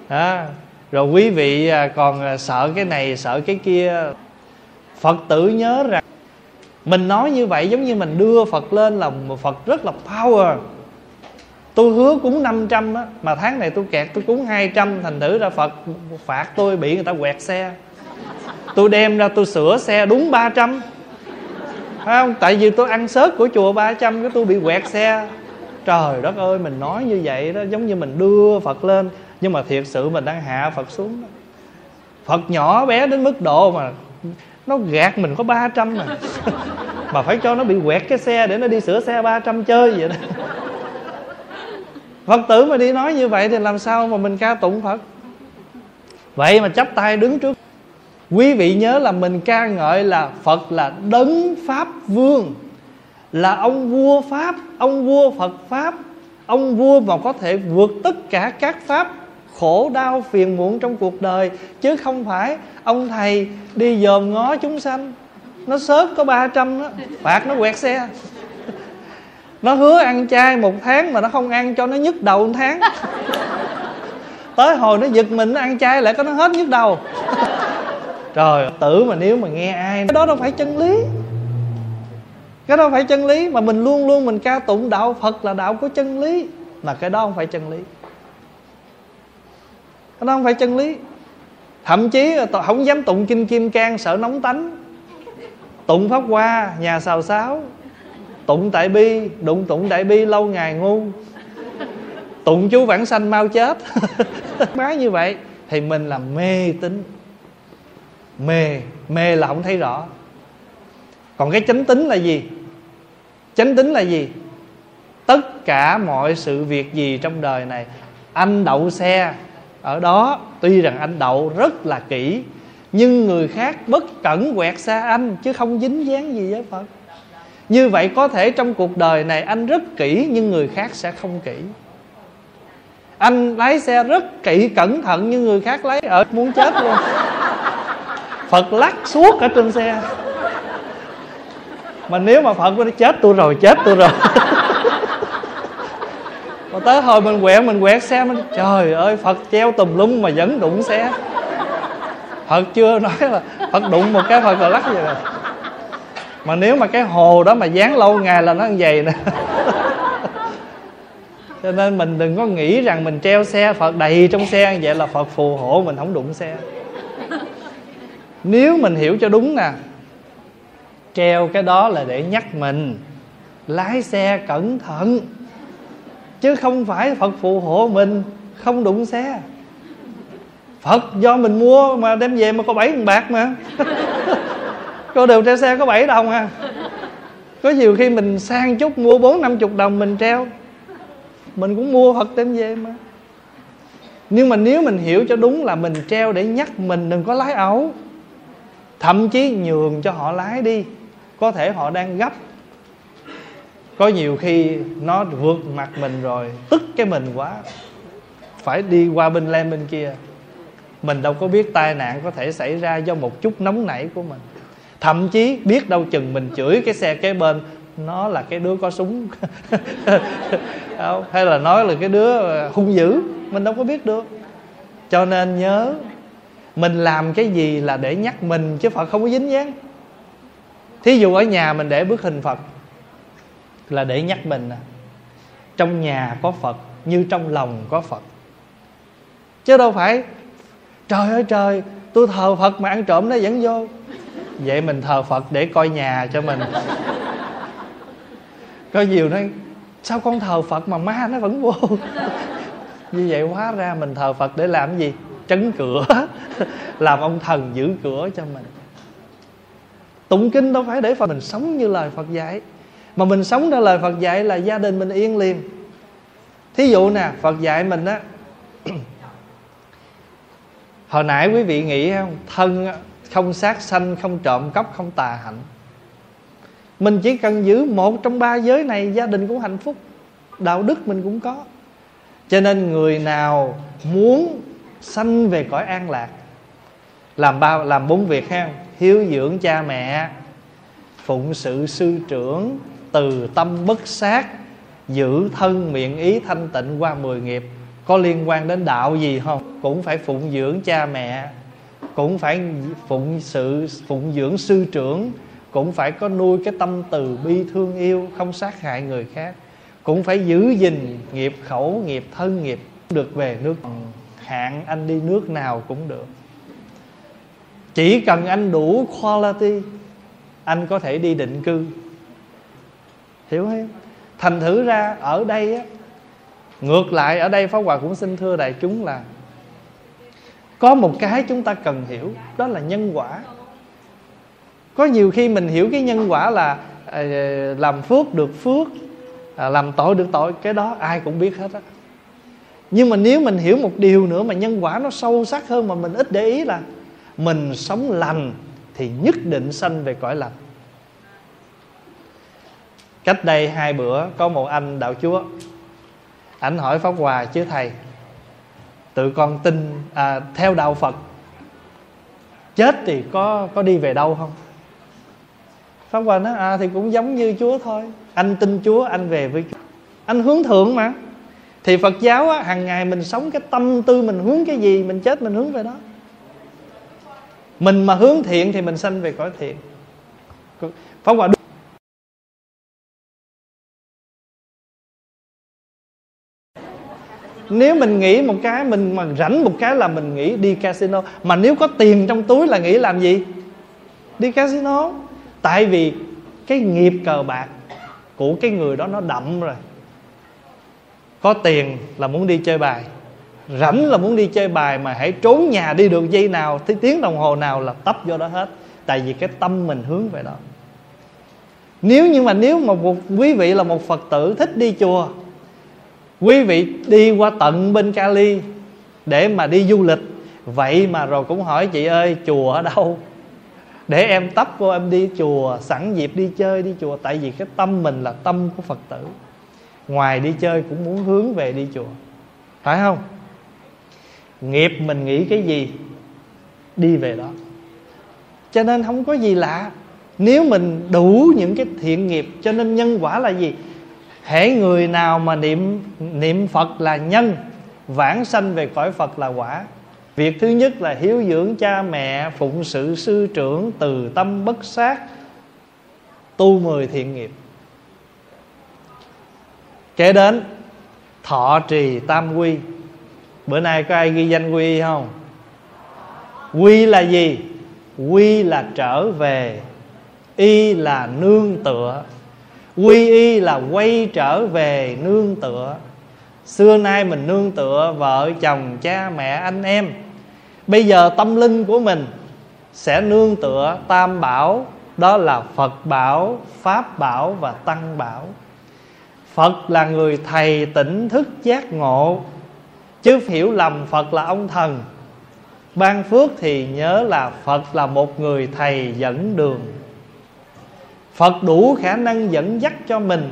A: Đó. Rồi quý vị à, còn à, sợ cái này, sợ cái kia. Phật tử nhớ rằng, mình nói như vậy giống như mình đưa phật lên là một phật rất là power. Tôi hứa cúng 500 á, mà tháng này tôi kẹt, tôi cúng 200 thành thử ra phật, phạt tôi bị người ta quẹt xe tôi đem ra tôi sửa xe đúng 300 phải không? Tại vì tôi ăn sớt của chùa 300 cái tôi bị quẹt xe. Trời đất ơi, mình nói như vậy đó, giống như mình đưa phật lên. Nhưng mà thiệt sự mình đang hạ phật xuống đó. phật nhỏ bé đến mức độ mà nó gạt mình có 300 mà. [laughs] Mà phải cho nó bị quẹt cái xe để nó đi sửa xe 300 chơi vậy đó. Phật tử mà đi nói như vậy thì làm sao mà mình ca tụng phật? Vậy mà chắp tay đứng trước quý vị nhớ là mình ca ngợi là phật là đấng pháp vương, là ông vua pháp, ông vua phật pháp, ông vua mà có thể vượt tất cả các pháp, khổ, đau, phiền muộn trong cuộc đời. Chứ không phải ông thầy đi dòm ngó chúng sanh. Nó sớt có 300 đó phạt nó quẹt xe. Nó hứa ăn chay một tháng mà nó không ăn cho nó nhức đầu một tháng. Tới hồi nó giật mình nó ăn chay lại có nó hết nhức đầu trời tử mà nếu mà nghe ai cái đó đâu phải chân lý. Cái đó phải chân lý, mà mình luôn luôn mình ca tụng đạo phật là đạo của chân lý. Mà cái đó không phải chân lý. Cái đó không phải chân lý. Thậm chí không dám tụng kinh kim cang sợ nóng tánh. Tụng pháp hoa, nhà xào xáo. Tụng tại bi, đụng tụng đại bi lâu ngày ngu. Tụng chú vãng sanh mau chết. [laughs] Má như vậy thì mình là mê tín mê mê là không thấy rõ. Còn cái chánh tính là gì? Chánh tính là gì? Tất cả mọi sự việc gì trong đời này, anh đậu xe ở đó, tuy rằng anh đậu rất là kỹ, nhưng người khác bất cẩn quẹt xa anh chứ không dính dáng gì với phật. Như vậy có thể trong cuộc đời này anh rất kỹ, nhưng người khác sẽ không kỹ. Anh lái xe rất kỹ cẩn thận, nhưng người khác lấy ở muốn chết luôn phật lắc suốt ở trên xe. Mà nếu mà phật nó chết tôi rồi, chết tôi rồi. [laughs] Mà tới hồi mình quẹt mình quẹt xe, mình trời ơi, phật treo tùm lum mà vẫn đụng xe. Phật chưa nói là phật đụng một cái phật là lắc vậy. Rồi mà nếu mà cái hồ đó mà dán lâu ngày là nó như vậy nè. [laughs] Cho nên mình đừng có nghĩ rằng mình treo xe, phật đầy trong xe vậy là phật phù hộ mình không đụng xe nếu mình hiểu cho đúng nè, treo cái đó là để nhắc mình, lái xe cẩn thận. Chứ không phải phật phù hộ mình, không đụng xe. Phật do mình mua mà đem về mà có bảy đồng bạc mà. [laughs] Cô đều treo xe có bảy đồng à. Có nhiều khi mình sang chút mua bốn năm chục đồng mình treo. Mình cũng mua phật đem về mà. Nhưng mà nếu mình hiểu cho đúng là mình treo để nhắc mình đừng có lái ẩu thậm chí nhường cho họ lái đi. Có thể họ đang gấp. Có nhiều khi nó vượt mặt mình rồi, tức cái mình quá. Phải đi qua bên len bên kia. Mình đâu có biết tai nạn có thể xảy ra do một chút nóng nảy của mình. Thậm chí biết đâu chừng mình chửi cái xe kế bên, nó là cái đứa có súng. [laughs] Hay là nói là cái đứa ờ, hung dữ. Mình đâu có biết được. Cho nên nhớ mình làm cái gì là để nhắc mình chứ phật không có dính dáng. Thí dụ ở nhà mình để bức hình phật là để nhắc mình à. trong nhà có phật, như trong lòng có phật. Chứ đâu phải, trời ơi, trời, tôi thờ phật mà ăn trộm nó vẫn vô. Vậy mình thờ phật để coi nhà cho mình. Có nhiều nói, sao con thờ phật mà ma nó vẫn vô? [laughs] Như vậy hóa ra mình thờ phật để làm gì? Trấn cửa, [laughs] làm ông thần giữ cửa cho mình. Tụng kinh đâu phải để phật mình sống như lời phật dạy. Mà mình sống theo lời phật dạy là gia đình mình yên liền. Thí dụ nè, phật dạy mình á, [clears throat] hồi nãy quý vị nghĩ không? Thân không sát sanh, không trộm cắp, không tà hạnh. Mình chỉ cần giữ một trong ba giới này, gia đình cũng hạnh phúc, đạo đức mình cũng có. Cho nên người nào muốn sanh về cõi an lạc. Làm ba làm bốn việc ha. Hiếu dưỡng cha mẹ, phụng sự sư trưởng, từ tâm bất sát, giữ thân miệng ý thanh tịnh qua mười nghiệp. Có liên quan đến đạo gì không? Cũng phải phụng dưỡng cha mẹ, cũng phải phụng sự, phụng dưỡng sư trưởng, cũng phải có nuôi cái tâm từ bi thương yêu, không sát hại người khác. Cũng phải giữ gìn nghiệp khẩu, nghiệp thân, nghiệp được về nước hạn anh đi nước nào cũng được. Chỉ cần anh đủ quality, anh có thể đi định cư. Hiểu không? Thành thử ra, ở đây á, ngược lại, ở đây pháp hòa cũng xin thưa đại chúng là có một cái chúng ta cần hiểu, đó là nhân quả. Có nhiều khi mình hiểu cái nhân quả là à, làm phước được phước à, làm tội được tội, cái đó ai cũng biết hết á nhưng mà nếu mình hiểu một điều nữa mà nhân quả nó sâu sắc hơn mà mình ít để ý là mình sống lành thì nhất định sanh về cõi lành. Cách đây hai bữa có một anh đạo chúa. Ảnh hỏi pháp hòa chứ thầy tự con tin à, theo đạo phật chết thì có có đi về đâu không? Pháp hòa nói à thì cũng giống như chúa thôi. Anh tin chúa anh về với chúa. Anh hướng thượng mà thì phật giáo á, hàng ngày mình sống cái tâm tư mình hướng cái gì, mình chết mình hướng về đó. Mình mà hướng thiện thì mình sanh về cõi thiện. Pháp hòa nếu mình nghĩ một cái, mình mà rảnh một cái là mình nghĩ đi casino. Mà nếu có tiền trong túi là nghĩ làm gì? Đi casino. Tại vì cái nghiệp cờ bạc của cái người đó nó đậm rồi có tiền là muốn đi chơi bài, rảnh là muốn đi chơi bài mà hãy trốn nhà đi được giây nào tới tiếng đồng hồ nào là tấp vô đó hết. Tại vì cái tâm mình hướng về đó. Nếu nhưng mà nếu mà một quý vị là một phật tử thích đi chùa, quý vị đi qua tận bên Cali để mà đi du lịch, vậy mà rồi cũng hỏi chị ơi, chùa ở đâu? Để em tấp vô em đi chùa, sẵn dịp đi chơi, đi chùa. Tại vì cái tâm mình là tâm của phật tử ngoài đi chơi cũng muốn hướng về đi chùa. Phải không? Nghiệp mình nghĩ cái gì, đi về đó. Cho nên không có gì lạ. Nếu mình đủ những cái thiện nghiệp, cho nên nhân quả là gì? Hễ người nào mà niệm niệm phật là nhân, vãng sanh về cõi phật là quả. Việc thứ nhất là hiếu dưỡng cha mẹ, phụng sự sư trưởng, từ tâm bất sát, tu mười thiện nghiệp kế đến, thọ trì tam quy. Bữa nay có ai ghi danh quy không? Quy là gì? Quy là trở về, y là nương tựa. Quy y là quay trở về nương tựa. Xưa nay mình nương tựa vợ, chồng, cha, mẹ, anh em. Bây giờ tâm linh của mình sẽ nương tựa tam bảo, đó là phật bảo, pháp bảo và tăng bảo phật là người thầy tỉnh thức giác ngộ. Chứ hiểu lầm phật là ông thần. Ban phước thì nhớ là phật là một người thầy dẫn đường. Phật đủ khả năng dẫn dắt cho mình,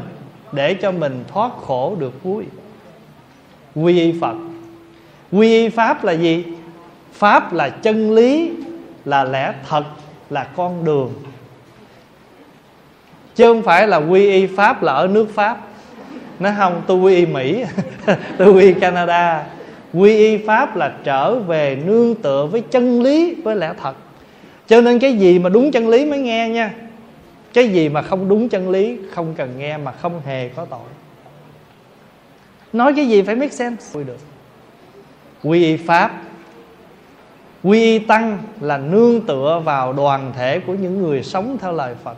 A: để cho mình thoát khổ được vui. Quy y phật. Quy y pháp là gì? Pháp là chân lý, là lẽ thật, là con đường. Chứ không phải là quy y pháp là ở nước pháp nó không, tôi quy y mỹ. [laughs] Tôi quy y canada. Quy y pháp là trở về nương tựa với chân lý, với lẽ thật. Cho nên cái gì mà đúng chân lý mới nghe nha. Cái gì mà không đúng chân lý, không cần nghe mà không hề có tội. Nói cái gì phải make sense? Quy được. Quy y pháp, quy y tăng là nương tựa vào đoàn thể của những người sống theo lời phật.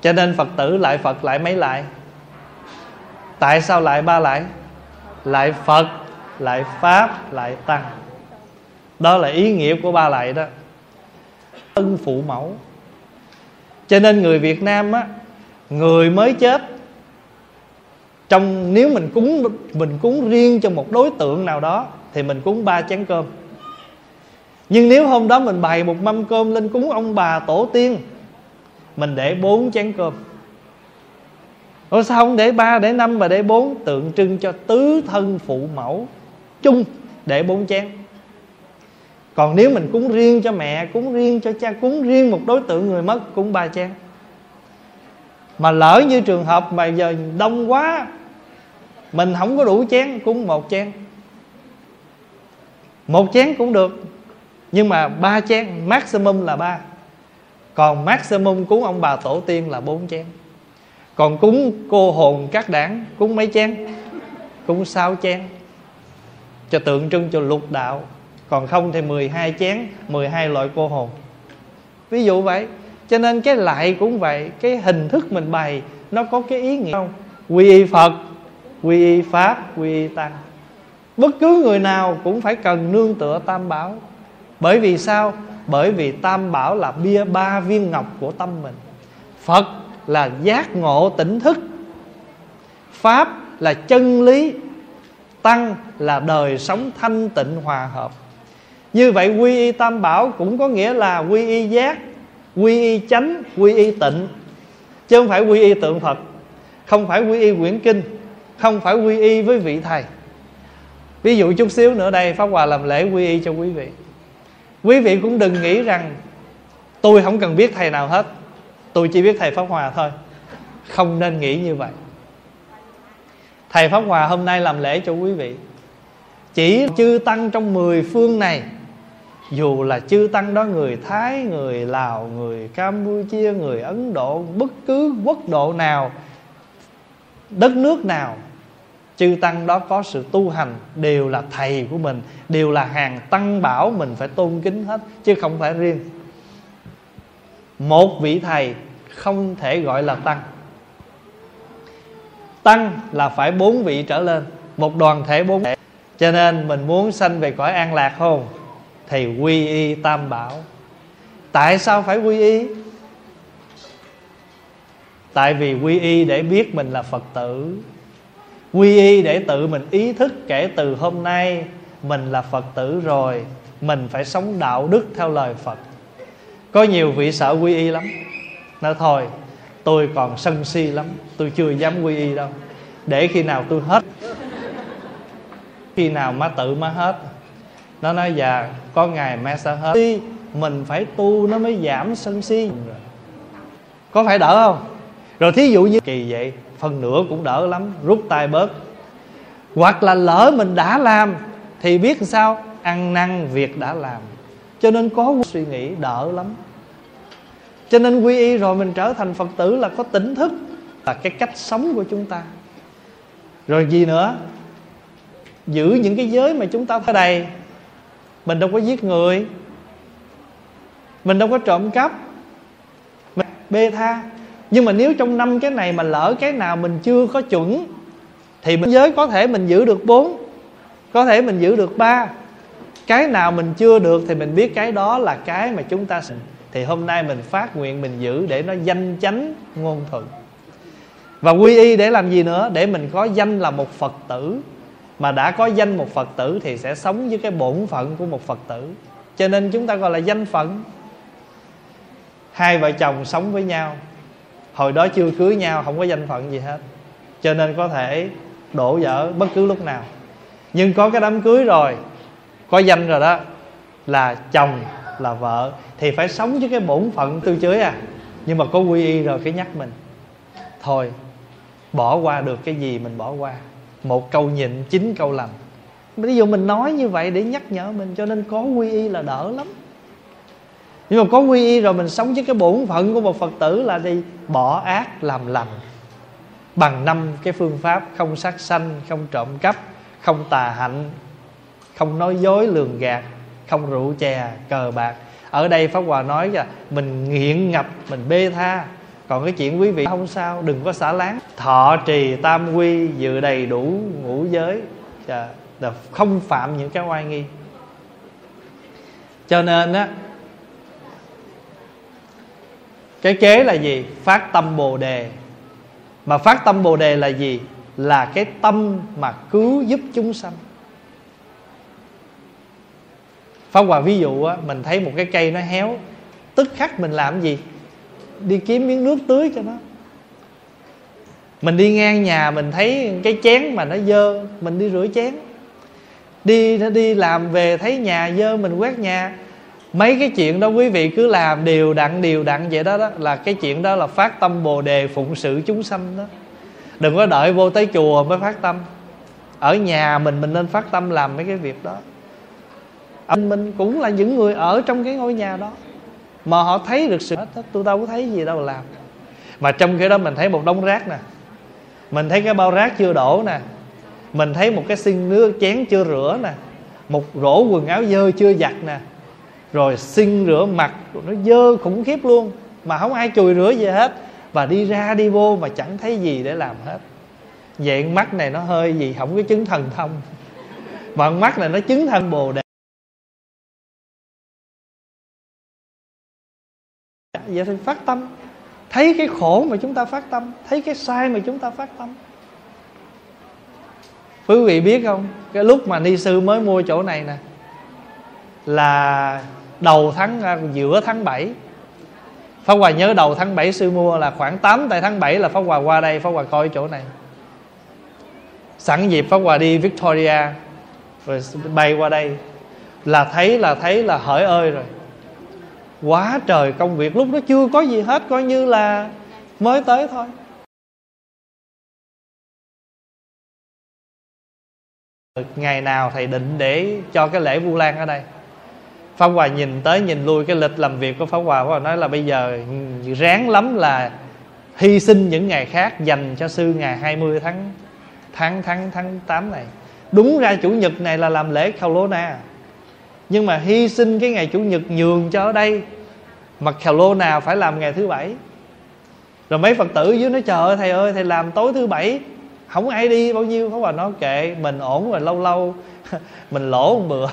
A: Cho nên phật tử lại phật lại mấy lại? Tại sao lại ba lại? Lại phật, lại pháp, lại tăng. Đó là ý nghĩa của ba lại đó. Ân phụ mẫu. Cho nên người việt nam á, người mới chết, trong, nếu mình cúng mình cúng riêng cho một đối tượng nào đó, thì mình cúng ba chén cơm. Nhưng nếu hôm đó mình bày một mâm cơm lên cúng ông bà tổ tiên, mình để bốn chén cơm. Ủa sao không để ba, để năm mà để bốn tượng trưng cho tứ thân phụ mẫu chung để bốn chén? Còn nếu mình cúng riêng cho mẹ, cúng riêng cho cha, cúng riêng một đối tượng người mất, cúng ba chén. Mà lỡ như trường hợp mà giờ đông quá, mình không có đủ chén, cúng một chén. Một chén cũng được, nhưng mà ba chén, maximum là ba. Còn maximum cúng ông bà tổ tiên là bốn chén còn cúng cô hồn các đảng, cúng mấy chén? Cúng sáu chén. Cho tượng trưng cho lục đạo. Còn không thì 12 chén 12 loại cô hồn. Ví dụ vậy. Cho nên cái lại cũng vậy. Cái hình thức mình bày, nó có cái ý nghĩa không? Quy y phật, quy y pháp, quy y tăng. Bất cứ người nào cũng phải cần nương tựa tam bảo. Bởi vì sao? Bởi vì tam bảo là bia ba viên ngọc của tâm mình. Phật là giác ngộ tỉnh thức. Pháp là chân lý, tăng là đời sống thanh tịnh hòa hợp. Như vậy quy y tam bảo cũng có nghĩa là quy y giác, quy y chánh, quy y tịnh. Chứ không phải quy y tượng phật, không phải quy y quyển kinh, không phải quy y với vị thầy. Ví dụ chút xíu nữa đây, pháp hòa làm lễ quy y cho quý vị. Quý vị cũng đừng nghĩ rằng tôi không cần biết thầy nào hết tôi chỉ biết thầy pháp hòa thôi. Không nên nghĩ như vậy. Thầy pháp hòa hôm nay làm lễ cho quý vị. Chỉ chư tăng trong mười phương này, dù là chư tăng đó người thái, người lào, người campuchia, người ấn độ, bất cứ quốc độ nào, đất nước nào, chư tăng đó có sự tu hành đều là thầy của mình, đều là hàng tăng bảo mình phải tôn kính hết, chứ không phải riêng một vị thầy không thể gọi là tăng. Tăng là phải bốn vị trở lên, một đoàn thể bốn thể. Cho nên mình muốn sanh về cõi an lạc không? Thì quy y tam bảo. Tại sao phải quy y? Tại vì quy y để biết mình là phật tử. Quy y để tự mình ý thức kể từ hôm nay mình là phật tử rồi, mình phải sống đạo đức theo lời phật có nhiều vị sợ quy y lắm. Nói thôi, tôi còn sân si lắm. Tôi chưa dám quy y đâu. Để khi nào tôi hết. Khi nào má tự má hết. Nó nói dạ có ngày má sẽ hết. Mình phải tu nó mới giảm sân si. Có phải đỡ không? Rồi thí dụ như kỳ vậy, phần nửa cũng đỡ lắm. Rút tay bớt. Hoặc là lỡ mình đã làm, thì biết sao? Ăn năn việc đã làm cho nên có suy nghĩ đỡ lắm. Cho nên quy y rồi mình trở thành phật tử là có tỉnh thức, là cái cách sống của chúng ta. Rồi gì nữa? Giữ những cái giới mà chúng ta ở đây. Mình đâu có giết người. Mình đâu có trộm cắp. Mình bê tha. Nhưng mà nếu trong năm cái này mà lỡ cái nào mình chưa có chuẩn, thì mình giới có thể mình giữ được bốn, có thể mình giữ được ba cái nào mình chưa được thì mình biết cái đó là cái mà chúng ta thì hôm nay mình phát nguyện mình giữ để nó danh chánh ngôn thuận. Và quy y để làm gì nữa? Để mình có danh là một phật tử. Mà đã có danh một phật tử thì sẽ sống với cái bổn phận của một phật tử. Cho nên chúng ta gọi là danh phận. Hai vợ chồng sống với nhau. Hồi đó chưa cưới nhau, không có danh phận gì hết. Cho nên có thể đổ vỡ bất cứ lúc nào. Nhưng có cái đám cưới rồi có danh rồi đó. Là chồng, là vợ. Thì phải sống với cái bổn phận tư chới à. Nhưng mà có quy y rồi cái nhắc mình. Thôi, bỏ qua được cái gì mình bỏ qua. Một câu nhịn, chín câu lành. Ví dụ mình nói như vậy để nhắc nhở mình, cho nên có quy y là đỡ lắm. Nhưng mà có quy y rồi mình sống với cái bổn phận của một phật tử là đi bỏ ác làm lành. Bằng năm cái phương pháp không sát sanh, không trộm cắp, không tà hạnh không nói dối lường gạt, không rượu chè, cờ bạc. Ở đây pháp hòa nói là mình nghiện ngập, mình bê tha. Còn cái chuyện quý vị không sao, đừng có xả láng. Thọ trì tam quy, dự đầy đủ ngũ giới. Là không phạm những cái oai nghi. Cho nên á, cái kế là gì? Phát tâm bồ đề. Mà phát tâm bồ đề là gì? Là cái tâm mà cứu giúp chúng sanh phong Hòa ví dụ á, mình thấy một cái cây nó héo Tức khắc mình làm gì? Đi kiếm miếng nước tưới cho nó. Mình đi ngang nhà Mình thấy cái chén mà nó dơ Mình đi rửa chén. Đi nó đi làm về thấy nhà dơ Mình quét nhà. Mấy cái chuyện đó quý vị cứ làm đều đặn đều đặn vậy đó, đó Là cái chuyện đó là phát tâm bồ đề Phụng sự chúng sanh đó. Đừng có đợi vô tới chùa mới phát tâm. Ở nhà mình mình nên phát tâm làm mấy cái việc đó anh mình cũng là những người ở trong cái ngôi nhà đó. Mà họ thấy được sự hết tôi đâu có thấy gì đâu làm. Mà trong cái đó mình thấy một đống rác nè. Mình thấy cái bao rác chưa đổ nè. Mình thấy một cái xin nước chén chưa rửa nè. Một rổ quần áo dơ chưa giặt nè. Rồi xin rửa mặt nó dơ khủng khiếp luôn. Mà không ai chùi rửa gì hết. Và đi ra đi vô mà chẳng thấy gì để làm hết. Vậy mắt này nó hơi gì, không có chứng thần thông. Mà mắt này nó chứng thần bồ đề. Dạ, vậy thì phát tâm. Thấy cái khổ mà chúng ta phát tâm, thấy cái sai mà chúng ta phát tâm. Quý vị biết không? Cái lúc mà ni sư mới mua chỗ này nè, là đầu tháng à, giữa tháng 7 Pháp Hòa nhớ đầu tháng 7 sư mua là khoảng 8 tại tháng 7 là Pháp Hòa qua đây, Pháp Hòa coi chỗ này. Sẵn dịp Pháp Hòa đi Victoria, Rồi bay qua đây. Là thấy là thấy, là hỡi ơi rồi quá trời công việc, lúc đó chưa có gì hết, coi như là mới tới thôi. Ngày nào thầy định để cho cái lễ vu lan ở đây? Pháp hòa nhìn tới, nhìn lui cái lịch làm việc của pháp hòa pháp hòa nói là bây giờ ráng lắm là hy sinh những ngày khác dành cho sư ngày 20 tháng tháng tháng tháng 8 này. Đúng ra chủ nhật này là làm lễ khao lô na nhưng mà hy sinh cái ngày chủ nhật nhường cho ở đây, mặc khảo lô nào phải làm ngày thứ bảy. Rồi mấy phật tử dưới nói, trời ơi, thầy ơi, thầy làm tối thứ bảy, không ai đi, bao nhiêu? Không bà nói, kệ, mình ổn rồi, lâu lâu, [laughs] mình lỗ một bữa.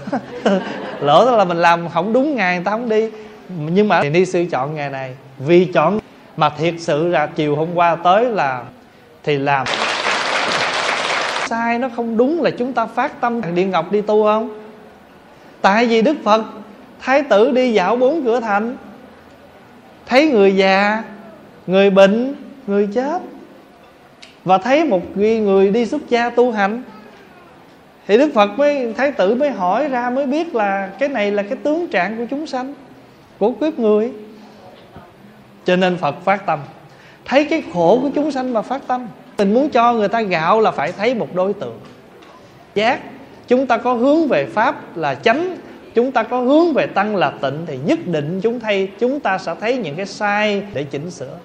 A: [laughs] Lỗ đó là mình làm không đúng ngày, người ta không đi. Nhưng mà thì ni sư chọn ngày này, vì chọn mà thiệt sự là chiều hôm qua tới là thì làm. Sai, nó không đúng là chúng ta phát tâm. Điện ngọc đi tu không? Tại vì đức phật, thái tử đi dạo bốn cửa thành. Thấy người già, người bệnh, người chết. Và thấy một người đi xuất gia tu hành. Thì đức phật mới, thái tử mới hỏi ra, mới biết là cái này là cái tướng trạng của chúng sanh, của kiếp người. Cho nên phật phát tâm. Thấy cái khổ của chúng sanh mà phát tâm. Mình muốn cho người ta gạo là phải thấy một đối tượng. Giác chúng ta có hướng về pháp là chánh, chúng ta có hướng về tăng là tịnh thì nhất định chúng thay, chúng ta sẽ thấy những cái sai để chỉnh sửa.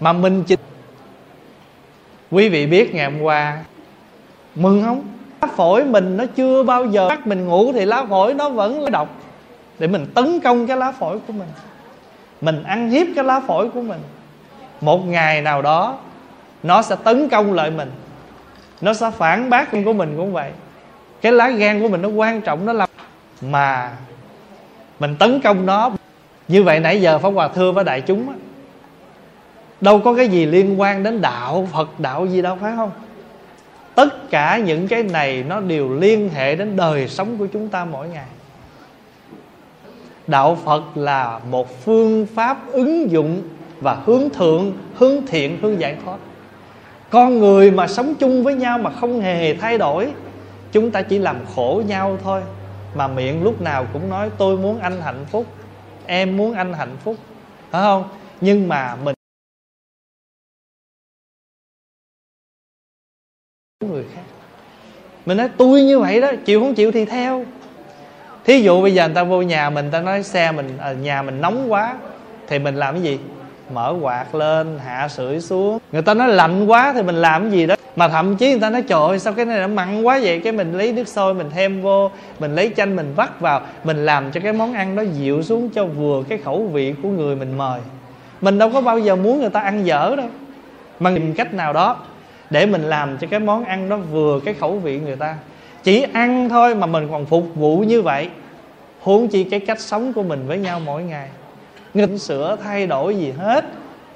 A: Mà mình chỉnh quý vị biết ngày hôm qua, mừng không? Lá phổi mình nó chưa bao giờ bắt mình ngủ thì lá phổi nó vẫn độc để mình tấn công cái lá phổi của mình. Mình ăn hiếp cái lá phổi của mình. Một ngày nào đó, nó sẽ tấn công lại mình. Nó sẽ phản bác của mình cũng vậy cái lá gan của mình nó quan trọng nó làm mà mình tấn công nó. Như vậy nãy giờ pháp hòa thưa với đại chúng á, đâu có cái gì liên quan đến đạo phật đạo gì đâu phải không? Tất cả những cái này nó đều liên hệ đến đời sống của chúng ta mỗi ngày. Đạo phật là một phương pháp ứng dụng và hướng thượng hướng thiện hướng giải thoát. Con người mà sống chung với nhau mà không hề thay đổi chúng ta chỉ làm khổ nhau thôi. Mà miệng lúc nào cũng nói, tôi muốn anh hạnh phúc, em muốn anh hạnh phúc. Phải không? Nhưng mà mình người khác. Mình nói, tôi như vậy đó, chịu không chịu thì theo. Thí dụ bây giờ người ta vô nhà mình ta nói, xe mình ở nhà mình nóng quá. Thì mình làm cái gì? Mở quạt lên, hạ sưởi xuống. Người ta nói lạnh quá thì mình làm cái gì đó? Mà thậm chí người ta nói, trời ơi, sao cái này nó mặn quá vậy? Cái mình lấy nước sôi mình thêm vô, mình lấy chanh mình vắt vào, mình làm cho cái món ăn đó dịu xuống cho vừa cái khẩu vị của người mình mời. Mình đâu có bao giờ muốn người ta ăn dở đâu. Mà tìm cách nào đó để mình làm cho cái món ăn đó vừa cái khẩu vị người ta. Chỉ ăn thôi mà mình còn phục vụ như vậy. Huống chi cái cách sống của mình với nhau mỗi ngày nghịch sửa thay đổi gì hết.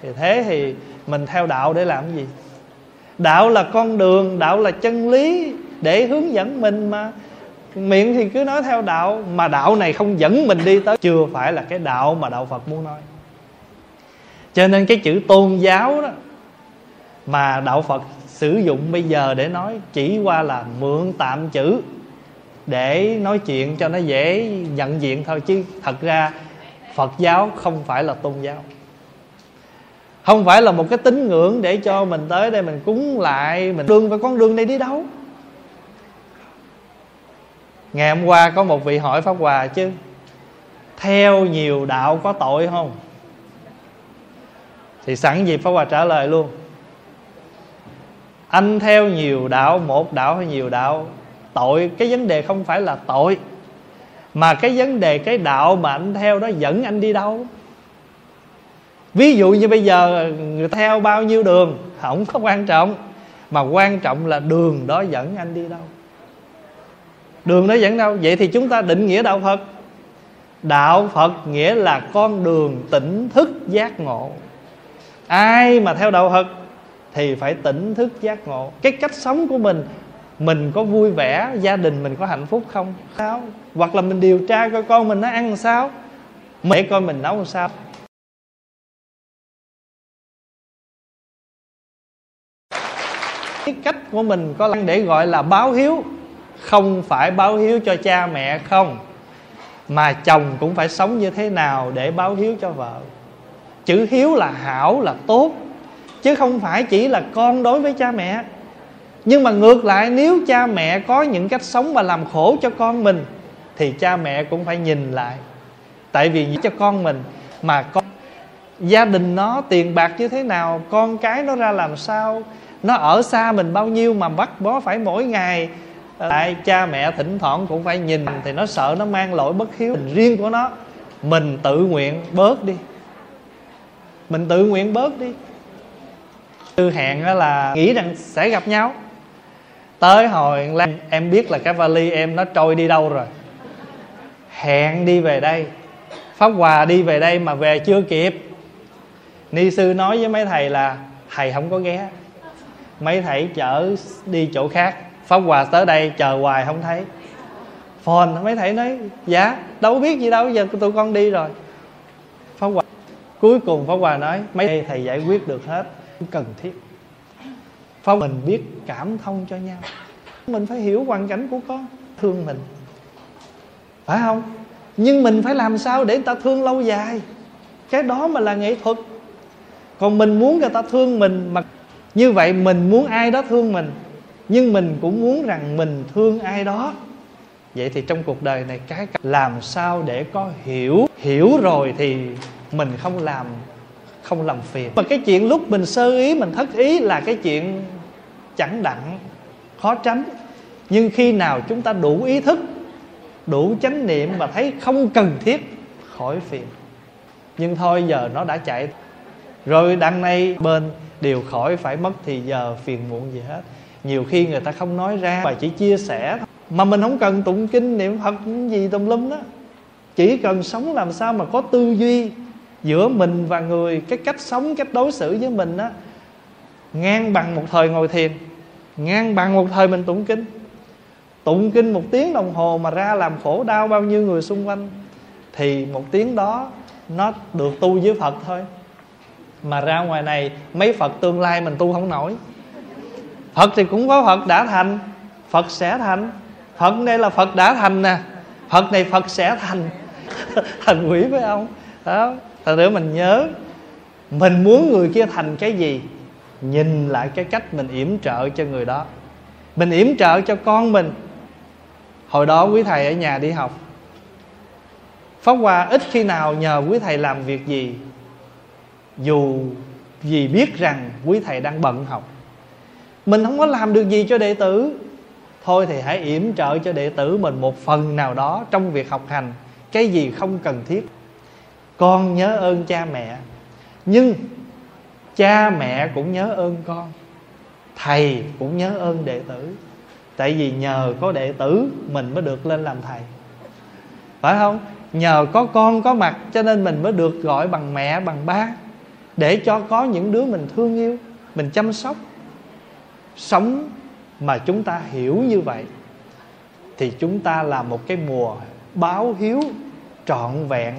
A: Thì thế thì mình theo đạo để làm gì? Đạo là con đường, đạo là chân lý để hướng dẫn mình mà. Miệng thì cứ nói theo đạo, mà đạo này không dẫn mình đi tới. Chưa phải là cái đạo mà đạo phật muốn nói. Cho nên cái chữ tôn giáo đó mà đạo phật sử dụng bây giờ để nói chỉ qua là mượn tạm chữ để nói chuyện cho nó dễ nhận diện thôi. Chứ thật ra phật giáo không phải là tôn giáo. Không phải là một cái tín ngưỡng để cho mình tới đây mình cúng lại, mình đương với con đường này đi đâu. Ngày hôm qua có một vị hỏi pháp hòa chứ, theo nhiều đạo có tội không? Thì sẵn dịp pháp hòa trả lời luôn, anh theo nhiều đạo, một đạo hay nhiều đạo, tội, cái vấn đề không phải là tội mà cái vấn đề, cái đạo mà anh theo đó dẫn anh đi đâu? Ví dụ như bây giờ người theo bao nhiêu đường, không có quan trọng. Mà quan trọng là đường đó dẫn anh đi đâu. Đường đó dẫn đâu? Vậy thì chúng ta định nghĩa đạo phật. Đạo phật nghĩa là con đường tỉnh thức giác ngộ. Ai mà theo đạo phật thì phải tỉnh thức giác ngộ. Cái cách sống của mình mình có vui vẻ, gia đình mình có hạnh phúc không? Sao? Hoặc là mình điều tra coi con mình nó ăn sao? Mẹ coi mình nấu sao? Cái cách của mình có để gọi là báo hiếu. Không phải báo hiếu cho cha mẹ không, mà chồng cũng phải sống như thế nào để báo hiếu cho vợ. Chữ hiếu là hảo, là tốt, chứ không phải chỉ là con đối với cha mẹ nhưng mà ngược lại, nếu cha mẹ có những cách sống mà làm khổ cho con mình, thì cha mẹ cũng phải nhìn lại. Tại vì cho con mình mà con, gia đình nó tiền bạc như thế nào, con cái nó ra làm sao, nó ở xa mình bao nhiêu mà bắt bó phải mỗi ngày. Lại cha mẹ thỉnh thoảng cũng phải nhìn thì nó sợ nó mang lỗi bất hiếu. Mình riêng của nó, mình tự nguyện bớt đi. Mình tự nguyện bớt đi. Tư hẹn là nghĩ rằng sẽ gặp nhau tới hồi em biết là cái vali em nó trôi đi đâu rồi. Hẹn đi về đây. Pháp hòa đi về đây mà về chưa kịp. Ni sư nói với mấy thầy là, thầy không có ghé. Mấy thầy chở đi chỗ khác. Pháp hòa tới đây chờ hoài không thấy. Phone mấy thầy nói dạ đâu biết gì đâu, giờ tụi con đi rồi. Pháp hòa, cuối cùng pháp hòa nói, mấy thầy giải quyết được hết cần thiết phong mình biết cảm thông cho nhau. Mình phải hiểu hoàn cảnh của con, thương mình. Phải không? Nhưng mình phải làm sao để người ta thương lâu dài? Cái đó mà là nghệ thuật. Còn mình muốn người ta thương mình mà như vậy mình muốn ai đó thương mình, nhưng mình cũng muốn rằng mình thương ai đó. Vậy thì trong cuộc đời này, cái làm sao để có hiểu hiểu rồi thì mình không làm không làm phiền. Mà cái chuyện lúc mình sơ ý, mình thất ý là cái chuyện chẳng đặng, khó tránh. Nhưng khi nào chúng ta đủ ý thức, đủ chánh niệm và thấy không cần thiết, khỏi phiền. Nhưng thôi giờ nó đã chạy. Rồi đằng này bên đều khỏi phải mất thì giờ phiền muộn gì hết. Nhiều khi người ta không nói ra và chỉ chia sẻ. Mà mình không cần tụng kinh niệm phật gì tùm lum đó. Chỉ cần sống làm sao mà có tư duy giữa mình và người, cái cách sống, cách đối xử với mình á, ngang bằng một thời ngồi thiền ngang bằng một thời mình tụng kinh. Tụng kinh một tiếng đồng hồ mà ra làm khổ đau bao nhiêu người xung quanh, thì một tiếng đó nó được tu với phật thôi. Mà ra ngoài này, mấy phật tương lai mình tu không nổi. Phật thì cũng có phật đã thành, phật sẽ thành. Phật đây là phật đã thành nè, phật này phật sẽ thành. [laughs] Thành quỷ với ông đó thật nữa mình nhớ, mình muốn người kia thành cái gì nhìn lại cái cách mình yểm trợ cho người đó. Mình yểm trợ cho con mình. Hồi đó quý thầy ở nhà đi học. Pháp hoa ít khi nào nhờ quý thầy làm việc gì. Dù vì biết rằng quý thầy đang bận học. Mình không có làm được gì cho đệ tử. Thôi thì hãy yểm trợ cho đệ tử mình một phần nào đó trong việc học hành. Cái gì không cần thiết. Con nhớ ơn cha mẹ. Nhưng cha mẹ cũng nhớ ơn con, thầy cũng nhớ ơn đệ tử. Tại vì nhờ có đệ tử, mình mới được lên làm thầy. Phải không? Nhờ có con có mặt, cho nên mình mới được gọi bằng mẹ, bằng ba, để cho có những đứa mình thương yêu, mình chăm sóc. Sống mà chúng ta hiểu như vậy, thì chúng ta là một cái mùa báo hiếu trọn vẹn,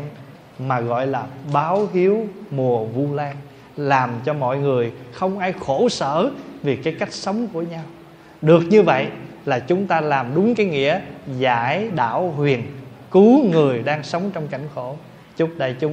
A: mà gọi là báo hiếu mùa vu lan làm cho mọi người không ai khổ sở vì cái cách sống của nhau. Được như vậy là chúng ta làm đúng cái nghĩa giải đảo huyền cứu người đang sống trong cảnh khổ. Chúc đại chúng